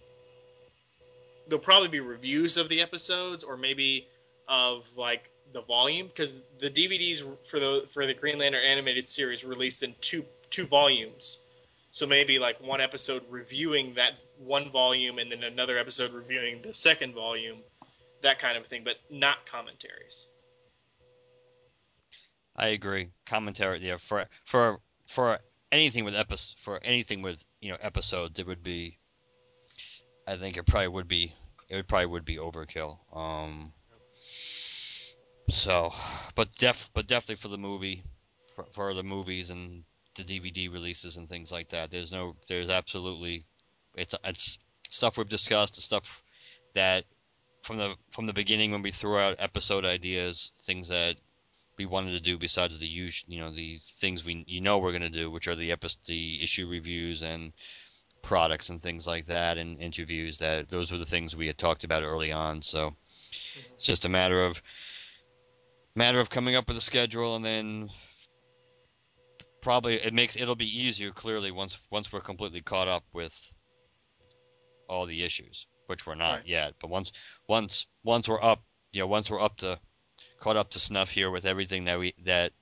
there'll probably be reviews of the episodes, or maybe of like the volume, because the DVDs for the for the Green Lantern animated series released in two two volumes. So maybe like one episode reviewing that one volume, and then another episode reviewing the second volume, that kind of thing, but not commentaries. I agree. Commentary, yeah, for for for anything with episodes, for anything with you know episodes, it would be. I think it probably would be. It would probably would be overkill. Um. So, but def, but definitely for the movie, for, for the movies and the DVD releases and things like that. There's no, there's absolutely, it's it's stuff we've discussed, the stuff that from the from the beginning when we threw out episode ideas, things that we wanted to do besides the usual, you know, the things we you know we're going to do, which are the epi- the issue reviews and products and things like that, and interviews. That those were the things we had talked about early on. So it's just a matter of matter of coming up with a schedule and then probably it makes it'll be easier clearly once once we're completely caught up with all the issues, which we're not Right. yet. But once once once we're up, you know, once we're up to caught up to snuff here with everything that we that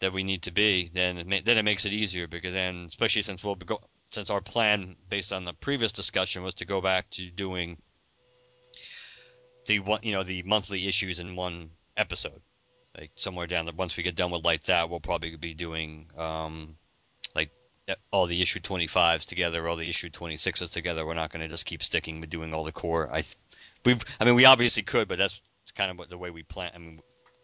that we need to be, then it ma- then it makes it easier because then, especially since we'll go since our plan based on the previous discussion was to go back to doing the one you know the monthly issues in one episode. Like somewhere down there once we get done with lights out we'll probably be doing um like all the issue 25s together all the issue 26s together. We're not going to just keep sticking with doing all the Corps. I th- we i mean we obviously could but that's kind of what the way we plan i mean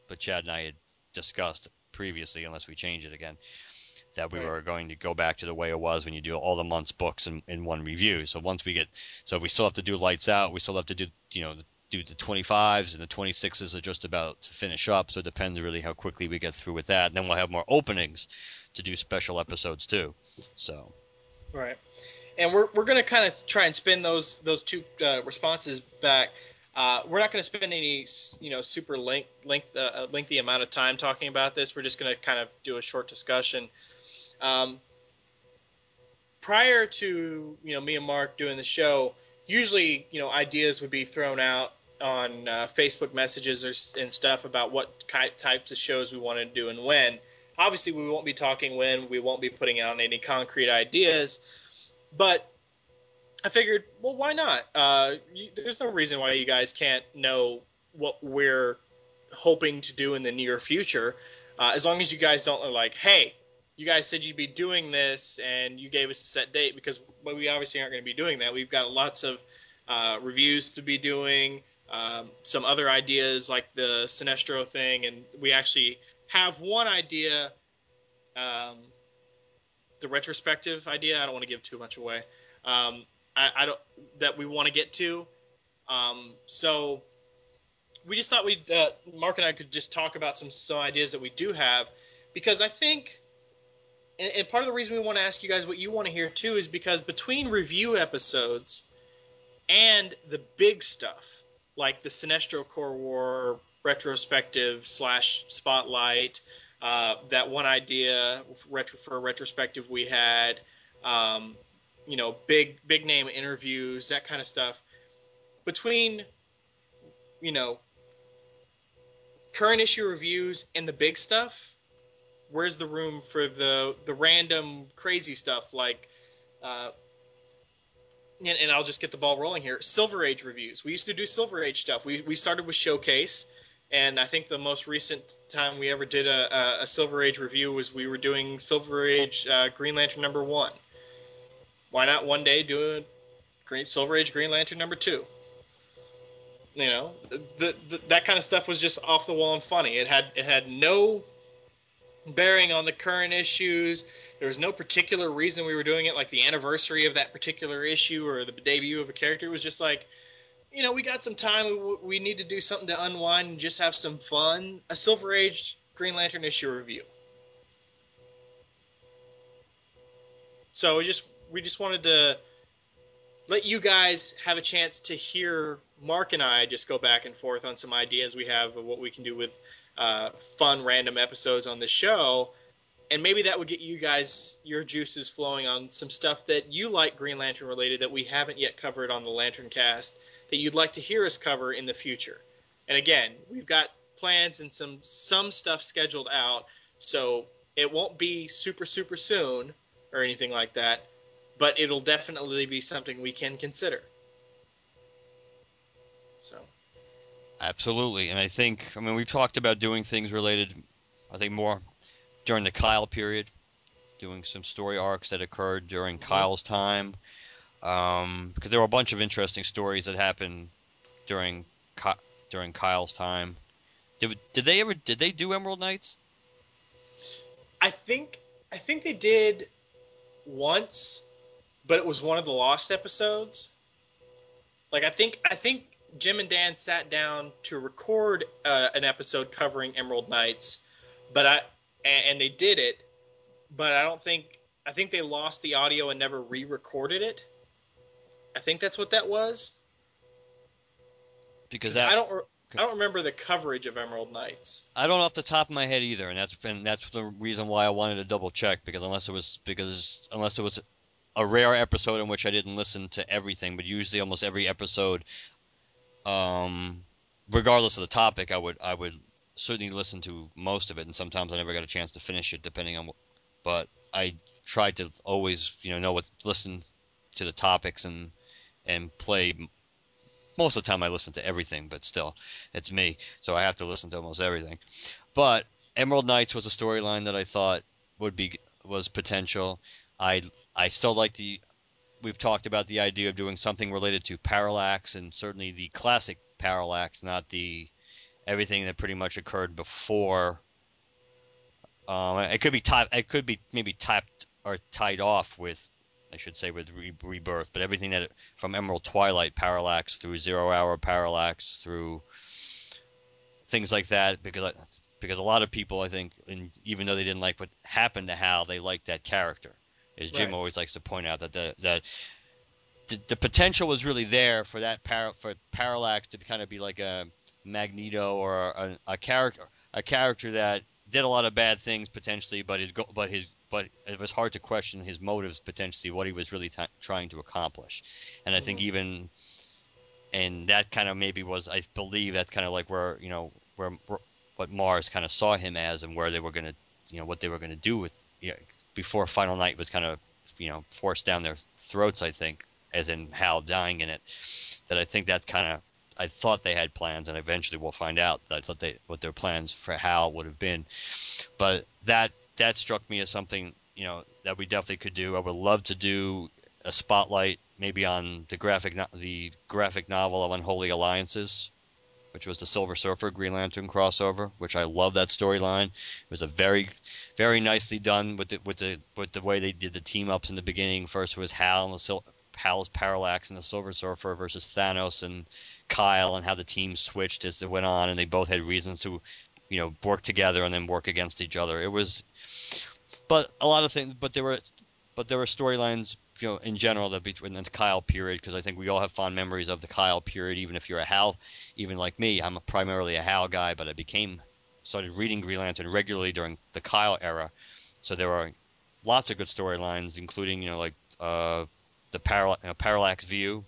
but chad and i had discussed previously unless we change it again that we Right. were going to go back to the way it was when you do all the month's books in, in one review so once we get so we still have to do lights out we still have to do you know do the 25s and the 26s are just about to finish up so it depends really how quickly we get through with that and then we'll have more openings to do special episodes too so Right. And we're, we're going to kind of try and spin those those two uh, responses back. Uh, we're not going to spend any you know super length, length uh, lengthy amount of time talking about this. We're just going to kind of do a short discussion. Um, prior to you know me and Mark doing the show, usually you know ideas would be thrown out on uh, Facebook messages or and stuff about what types of shows we want to do and when. Obviously, we won't be talking when we won't be putting out any concrete ideas, but I figured, well, why not? Uh, you, there's no reason why you guys can't know what we're hoping to do in the near future, uh, as long as you guys don't like, hey, you guys said you'd be doing this and you gave us a set date because we obviously aren't going to be doing that. We've got lots of uh, reviews to be doing, um, some other ideas like the Sinestro thing, and we actually have one idea, um, the retrospective idea. I don't want to give too much away. Um, I, I don't that we want to get to. Um, so we just thought we'd uh, Mark and I could just talk about some some ideas that we do have because I think. And, and part of the reason we want to ask you guys what you want to hear too is because between review episodes and the big stuff like the Sinestro Corps War retrospective slash spotlight, uh, that one idea retro, for a retrospective we had, um, you know, big big name interviews, that kind of stuff. Between, you know, current issue reviews and the big stuff, where's the room for the the random crazy stuff like uh, and, and I'll just get the ball rolling here. Silver Age reviews. We used to do Silver Age stuff. We, we started with Showcase, and I think the most recent time we ever did a, a, Silver Age review was we were doing Silver Age uh, Green Lantern number one. Why not one day do a Green Silver Age Green Lantern number two? You know, the, the, that kind of stuff was just off the wall and funny. It had it had no bearing on the current issues. There was no particular reason we were doing it, like the anniversary of that particular issue or the debut of a character. It was just like, you know, we got some time. We, need to do something to unwind and just have some fun. A Silver Age Green Lantern issue review. So we just we just wanted to let you guys have a chance to hear Mark and I just go back and forth on some ideas we have of what we can do with uh, fun random episodes on the show and maybe that would get you guys your juices flowing on some stuff that you like Green Lantern related that we haven't yet covered on the Lantern Cast that you'd like to hear us cover in the future. And again, we've got plans and some some stuff scheduled out, so it won't be super super soon or anything like that, but it'll definitely be something we can consider. So, Absolutely, and I think I mean we've talked about doing things related, I think more during the Kyle period, doing some story arcs that occurred during Kyle's time, um, because there were a bunch of interesting stories that happened during Ky- during Kyle's time. Did did they ever did they do Emerald Knights? I think I think they did once, but it was one of the lost episodes. Like I think I think Jim and Dan sat down to record uh, an episode covering Emerald Knights, but I and, and they did it, but I don't think I think they lost the audio and never re-recorded it. I think that's what that was. Because that I don't re- I don't remember the coverage of Emerald Knights. I don't off the top of my head either, and that's been that's the reason why I wanted to double check because unless it was because unless it was a rare episode in which I didn't listen to everything, but usually almost every episode, um, regardless of the topic, I would I would certainly listen to most of it, and sometimes I never got a chance to finish it depending on. What, but I tried to always you know know what listen to the topics and and play most of the time I listen to everything, but still, it's me, so I have to listen to almost everything. But Emerald Knights was a storyline that I thought would be was potential. I I still like the we've talked about the idea of doing something related to Parallax and certainly the classic Parallax, not the everything that pretty much occurred before. Um, it could be tied. It could be maybe typed or tied off with I should say, with Re- Rebirth, but everything that from Emerald Twilight Parallax through Zero Hour Parallax through things like that, because because a lot of people, I think, and even though they didn't like what happened to Hal, they liked that character. As Jim right. always likes to point out, that the that the, the potential was really there for that para, for Parallax to kind of be like a Magneto or a, a character a character that did a lot of bad things potentially, but his but his but it was hard to question his motives potentially, what he was really t- trying to accomplish. And I think mm-hmm. even, and that kind of maybe was, I believe that's kind of like where you know where what Marz kind of saw him as, and where they were going to, you know, what they were going to do with, you know, before Final Night was kind of, you know, forced down their throats. I think, as in Hal dying in it, that I think that kind of I thought they had plans, and eventually we'll find out. I thought they what their plans for Hal would have been, but that that struck me as something you know that we definitely could do. I would love to do a spotlight maybe on the graphic no- the graphic novel of Unholy Alliances, which was the Silver Surfer Green Lantern crossover, which I love that storyline. It was a very very nicely done with the with the with the way they did the team ups in the beginning. First was Hal and the Sil- Hal's Parallax and the Silver Surfer versus Thanos and Kyle, and how the teams switched as they went on, and they both had reasons to you know work together and then work against each other. It was, but a lot of things. But there were, but there were storylines you know in general that between the Kyle period because I think we all have fond memories of the Kyle period. Even if you're a Hal, even like me, I'm a primarily a Hal guy, but I became started reading Green Lantern regularly during the Kyle era. So there were lots of good storylines, including you know like uh, the you know, Parallax View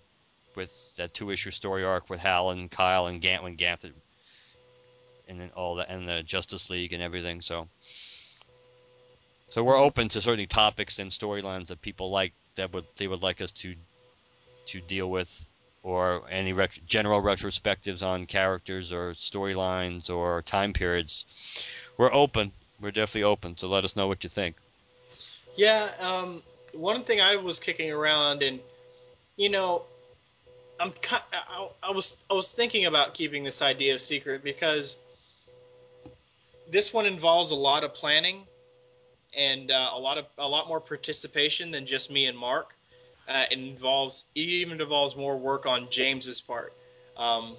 with that two issue story arc with Hal and Kyle and Gant when Gant and then all that and the Justice League and everything. So, so we're open to certain topics and storylines that people like that would they would like us to to deal with, or any ret- general retrospectives on characters or storylines or time periods. We're open. We're definitely open. So let us know what you think. Yeah. Um, one thing I was kicking around and you know I'm I, I was I was thinking about keeping this idea of secret because this one involves a lot of planning and uh, a lot of a lot more participation than just me and Mark. Uh, it involves it even involves more work on James's part, um,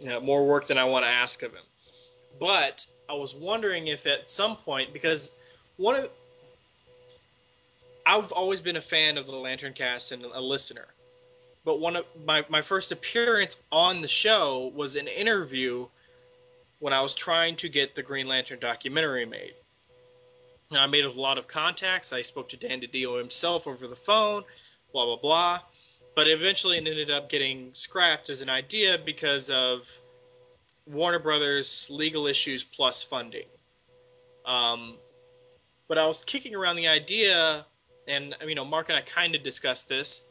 you know, more work than I want to ask of him. But I was wondering if at some point, because one of I've always been a fan of the Lantern Cast and a listener, but one of my my first appearance on the show was an interview when I was trying to get the Green Lantern documentary made. I made a lot of contacts. I spoke to Dan DiDio himself over the phone, blah, blah, blah. But eventually it ended up getting scrapped as an idea because of Warner Brothers legal issues plus funding. Um, but I was kicking around the idea, and you know, Mark and I kind of discussed this,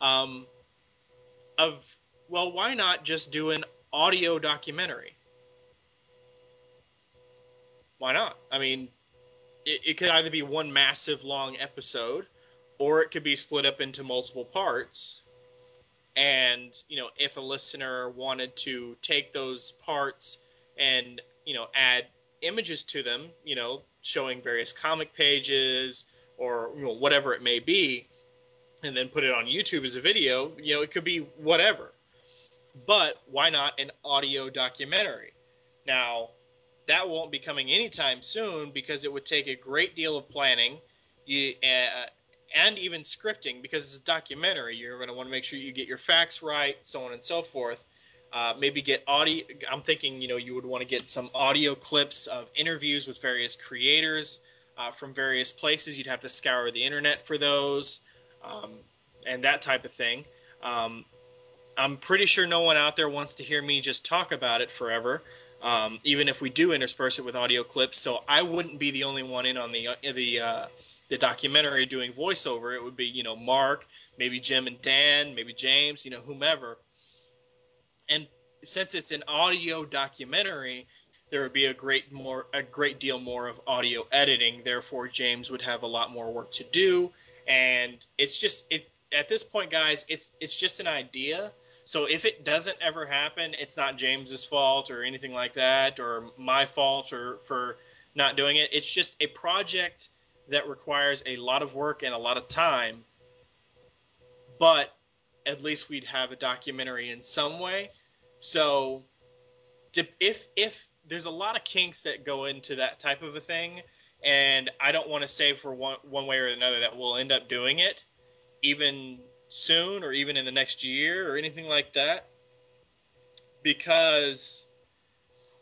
um, of well, why not just do an audio documentary? why not? I mean, it, it could either be one massive long episode, or it could be split up into multiple parts. And you know, if a listener wanted to take those parts and you know add images to them, you know, showing various comic pages or you know, whatever it may be, and then put it on YouTube as a video, you know, it could be whatever. But why not an audio documentary? Now, that won't be coming anytime soon because it would take a great deal of planning you, uh, and even scripting because it's a documentary. You're going to want to make sure you get your facts right, so on and so forth. Uh, maybe get audio. I'm thinking, you know, you would want to get some audio clips of interviews with various creators uh, from various places. You'd have to scour the internet for those, um, and that type of thing. Um, I'm pretty sure no one out there wants to hear me just talk about it forever, um, even if we do intersperse it with audio clips. So I wouldn't be the only one in on the uh, the uh, the documentary doing voiceover. It would be you know Mark, maybe Jim and Dan, maybe James, you know whomever. And since it's an audio documentary, there would be a great more a great deal more of audio editing. Therefore, James would have a lot more work to do. And it's just it at this point, guys. It's it's just an idea so if it doesn't ever happen, it's not James's fault or anything like that, or my fault or for not doing it. It's just a project that requires a lot of work and a lot of time. But at least we'd have a documentary in some way. So if if there's a lot of kinks that go into that type of a thing, and I don't want to say for one one way or another that we'll end up doing it, even soon or even in the next year or anything like that. Because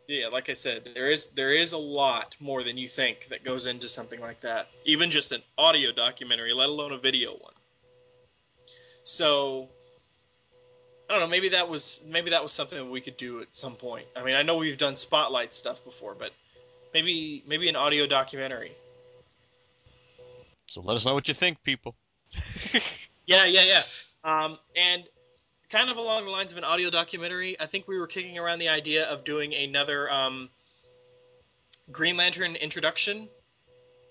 yeah like i said there is there is a lot more than you think that goes into something like that. Even just an audio documentary let alone a video one. So i don't know maybe that was maybe that was something that we could do at some point. I mean i know we've done spotlight stuff before but maybe maybe an audio documentary. So let us know what you think people Yeah, yeah, yeah. Um, and kind of along the lines of an audio documentary, I think we were kicking around the idea of doing another um, Green Lantern introduction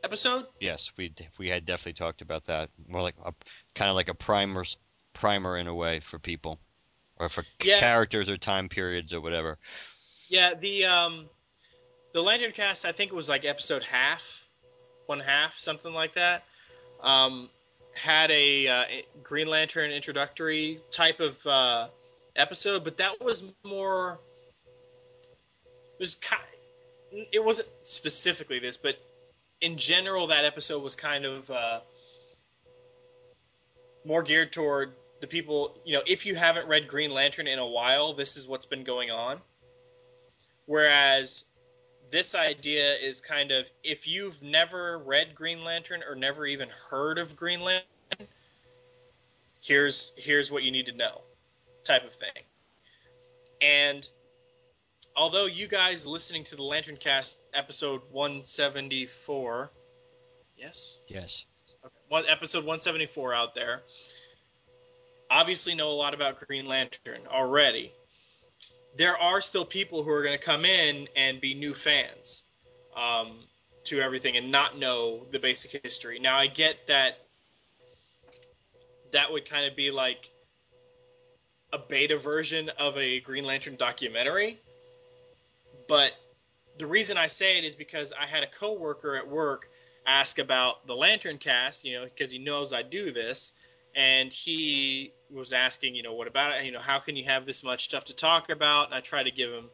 episode. Yes, we we had definitely talked about that. More like a kind of like a primer primer in a way for people, or for yeah. characters or time periods or whatever. Yeah, the um, the Lantern cast, I think it was like episode half, one half, something like that. Um, had a uh, Green Lantern introductory type of uh, episode, but that was more. It was kind. It wasn't specifically this, but in general, that episode was kind of uh, more geared toward the people. You know, if you haven't read Green Lantern in a while, this is what's been going on. Whereas this idea is kind of if you've never read Green Lantern or never even heard of Green Lantern, here's here's what you need to know, type of thing. And although you guys listening to the Lantern Cast episode 174, yes, yes, okay, one episode 174 out there, obviously know a lot about Green Lantern already there are still people who are going to come in and be new fans um, to everything and not know the basic history. Now, I get that that would kind of be like a beta version of a Green Lantern documentary, but the reason I say it is because I had a coworker at work ask about the Lantern cast, you know, because he knows I do this, and he was asking, you know, what about it? You know, how can you have this much stuff to talk about? And I tried to give him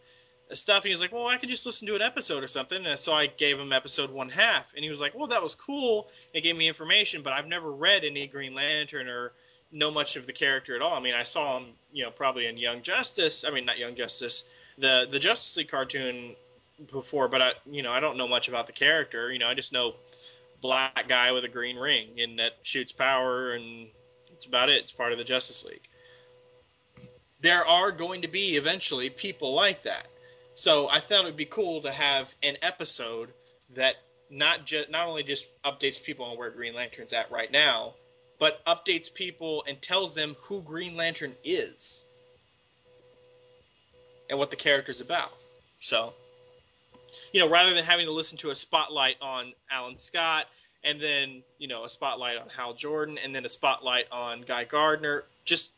stuff, and he was like, well, I can just listen to an episode or something. And so I gave him episode one half, and he was like, well, that was cool. It gave me information, but I've never read any Green Lantern or know much of the character at all. I mean, I saw him, you know, probably in Young Justice. I mean, not Young Justice, the the Justice League cartoon before, but I, you know, I don't know much about the character. You know, I just know black guy with a green ring and that shoots power and that's about it. It's part of the Justice League. There are going to be eventually people like that. So I thought it would be cool to have an episode that not just not only just updates people on where Green Lantern's at right now, but updates people and tells them who Green Lantern is and what the character's about. So, you know, rather than having to listen to a spotlight on Alan Scott and then you know a spotlight on Hal Jordan, and then a spotlight on Guy Gardner. Just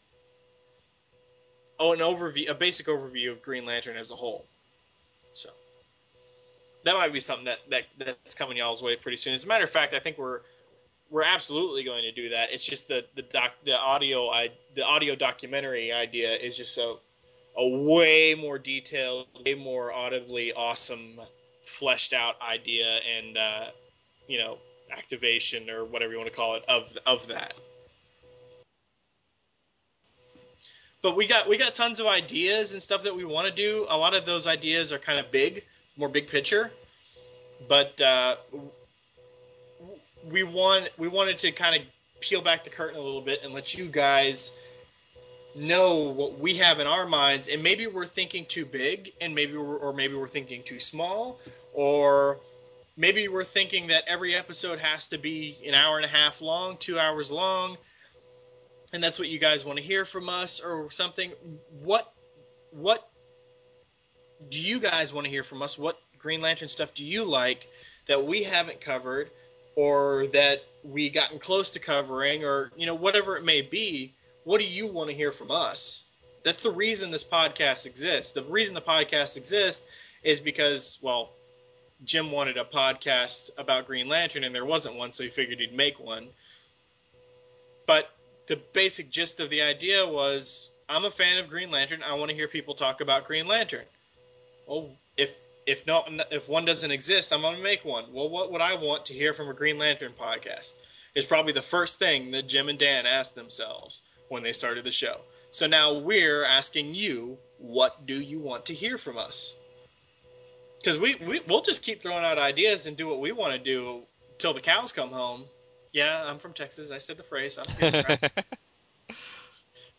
oh, an overview, a basic overview of Green Lantern as a whole. So that might be something that, that that's coming y'all's way pretty soon. As a matter of fact, I think we're we're absolutely going to do that. It's just the the doc the audio I the audio documentary idea is just a a way more detailed, way more audibly awesome, fleshed out idea, and uh, you know activation or whatever you want to call it of of that. but we got we got tons of ideas and stuff that we want to do. A lot of those ideas are kind of big, more big picture. But uh, we want we wanted to kind of peel back the curtain a little bit and let you guys know what we have in our minds and maybe we're thinking too big and maybe we're, or maybe we're thinking too small or maybe we're thinking that every episode has to be an hour and a half long two hours long and that's what you guys want to hear from us or something. What what do you guys want to hear from us? What green lantern stuff do you like that we haven't covered or that we gotten close to covering or you know whatever it may be? What do you want to hear from us? That's the reason this podcast exists. The reason the podcast exists is because well jim wanted a podcast about green lantern and there wasn't one so he figured he'd make one but the basic gist of the idea was i'm a fan of green lantern i want to hear people talk about green lantern well if if not if one doesn't exist, I'm gonna make one. Well, what would I want to hear from a Green Lantern podcast? Is probably the first thing that Jim and Dan asked themselves when they started the show. So now we're asking you, what do you want to hear from us? Because we, we we'll just keep throwing out ideas and do what we want to do till the cows come home. Yeah, I'm from Texas. I said the phrase.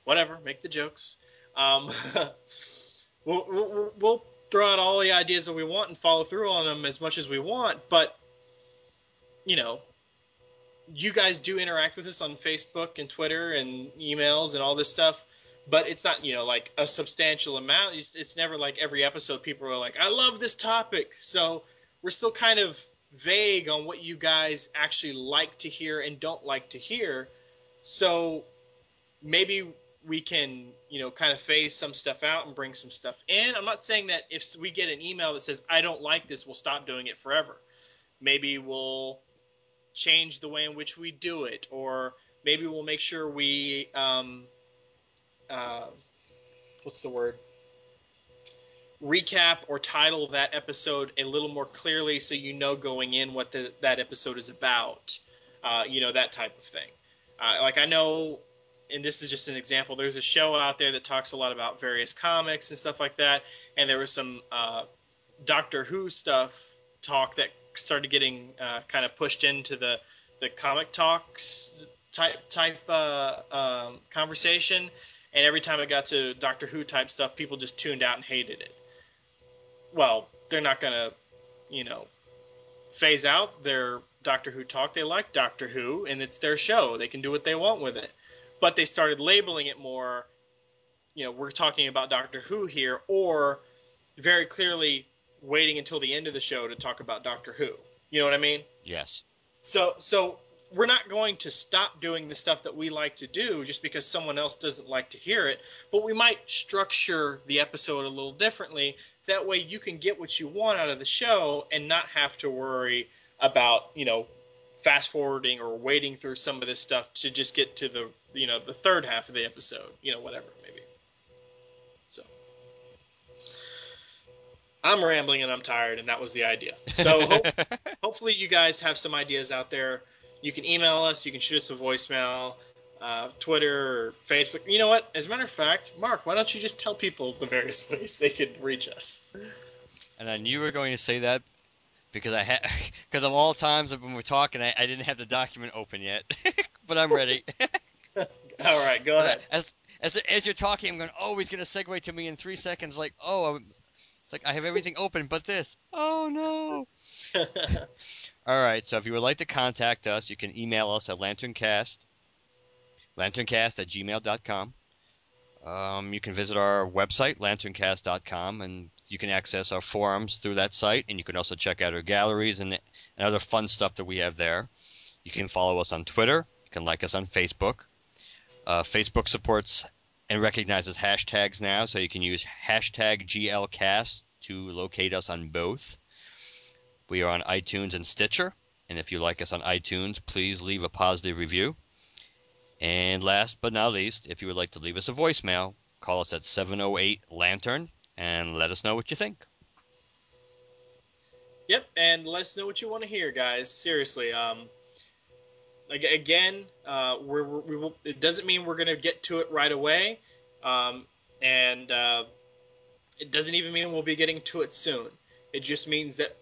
Whatever, make the jokes. Um, we'll, we'll, we'll throw out all the ideas that we want and follow through on them as much as we want, but you know, you guys do interact with us on Facebook and Twitter and emails and all this stuff, but it's not, you know, like a substantial amount. It's, it's never like every episode people are like, "I love this topic." So, we're still kind of vague on what you guys actually like to hear and don't like to hear. So, maybe we can you know kind of phase some stuff out and bring some stuff in i'm not saying that if we get an email that says i don't like this we'll stop doing it forever maybe we'll change the way in which we do it or maybe we'll make sure we um, uh, what's the word recap or title that episode a little more clearly so you know going in what the, that episode is about uh, you know that type of thing uh, like i know and this is just an example. There's a show out there that talks a lot about various comics and stuff like that, and there was some uh, Doctor Who stuff talk that started getting uh, kind of pushed into the the comic talks type type uh, um, conversation, and every time it got to Doctor Who type stuff, people just tuned out and hated it. Well, they're not gonna, you know, phase out their Doctor Who talk. They like Doctor Who, and it's their show. They can do what they want with it but they started labeling it more you know we're talking about doctor who here or very clearly waiting until the end of the show to talk about doctor who you know what i mean yes so so we're not going to stop doing the stuff that we like to do just because someone else doesn't like to hear it but we might structure the episode a little differently. That way you can get what you want out of the show and not have to worry about you know fast forwarding or waiting through some of this stuff to just get to the you know the third half of the episode you know whatever maybe so i'm rambling and i'm tired and that was the idea. So hope, hopefully you guys have some ideas out there you can email us you can shoot us a voicemail uh, twitter or facebook you know what as a matter of fact mark why don't you just tell people the various ways they can reach us and i knew you were going to say that because I had because of all times when we're talking, I, I didn't have the document open yet, but I'm ready. all right, go ahead. As, as as you're talking, I'm going. Oh, he's gonna segue to me in three seconds. Like, oh, I'm, it's like I have everything open, but this. Oh no. all right. So if you would like to contact us, you can email us at lanterncast, lanterncast at gmail.com. Um, you can visit our website, lanterncast.com, and you can access our forums through that site. And you can also check out our galleries and, and other fun stuff that we have there. You can follow us on Twitter. You can like us on Facebook. Uh, Facebook supports and recognizes hashtags now, so you can use hashtag GLCast to locate us on both. We are on iTunes and Stitcher, and if you like us on iTunes, please leave a positive review. And last but not least, if you would like to leave us a voicemail, call us at 708 Lantern and let us know what you think. Yep, and let us know what you want to hear, guys. Seriously, um, again, uh, we're, we will, it doesn't mean we're going to get to it right away. Um, and uh, it doesn't even mean we'll be getting to it soon. It just means that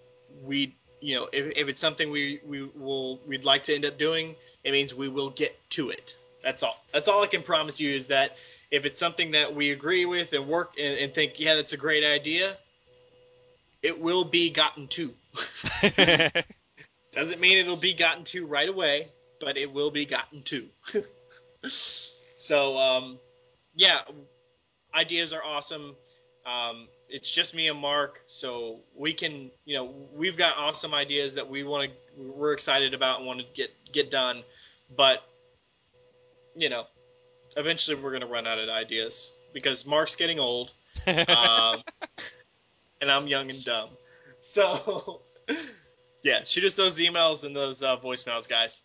we, you know, if, if it's something we we will we'd like to end up doing, it means we will get to it. That's all. That's all I can promise you is that if it's something that we agree with and work and, and think, yeah, that's a great idea, it will be gotten to. Doesn't mean it'll be gotten to right away, but it will be gotten to. so, um, yeah, ideas are awesome. Um, it's just me and Mark, so we can, you know, we've got awesome ideas that we want to, we're excited about and want to get get done, but you know, eventually we're gonna run out of ideas because Mark's getting old, um, and I'm young and dumb. So, yeah, shoot us those emails and those uh, voicemails, guys.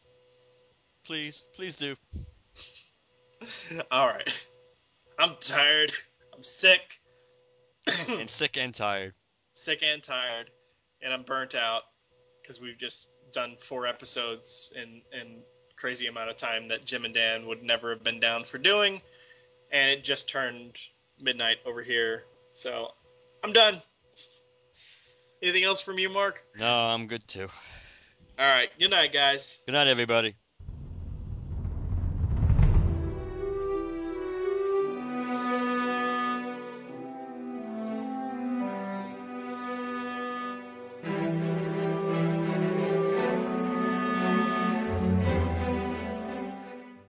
Please, please do. All right, I'm tired. I'm sick. and sick and tired. sick and tired, and I'm burnt out because we've just done four episodes in in crazy amount of time that Jim and Dan would never have been down for doing, and it just turned midnight over here. So I'm done. Anything else from you, Mark? No, I'm good too. All right. Good night, guys. Good night, everybody.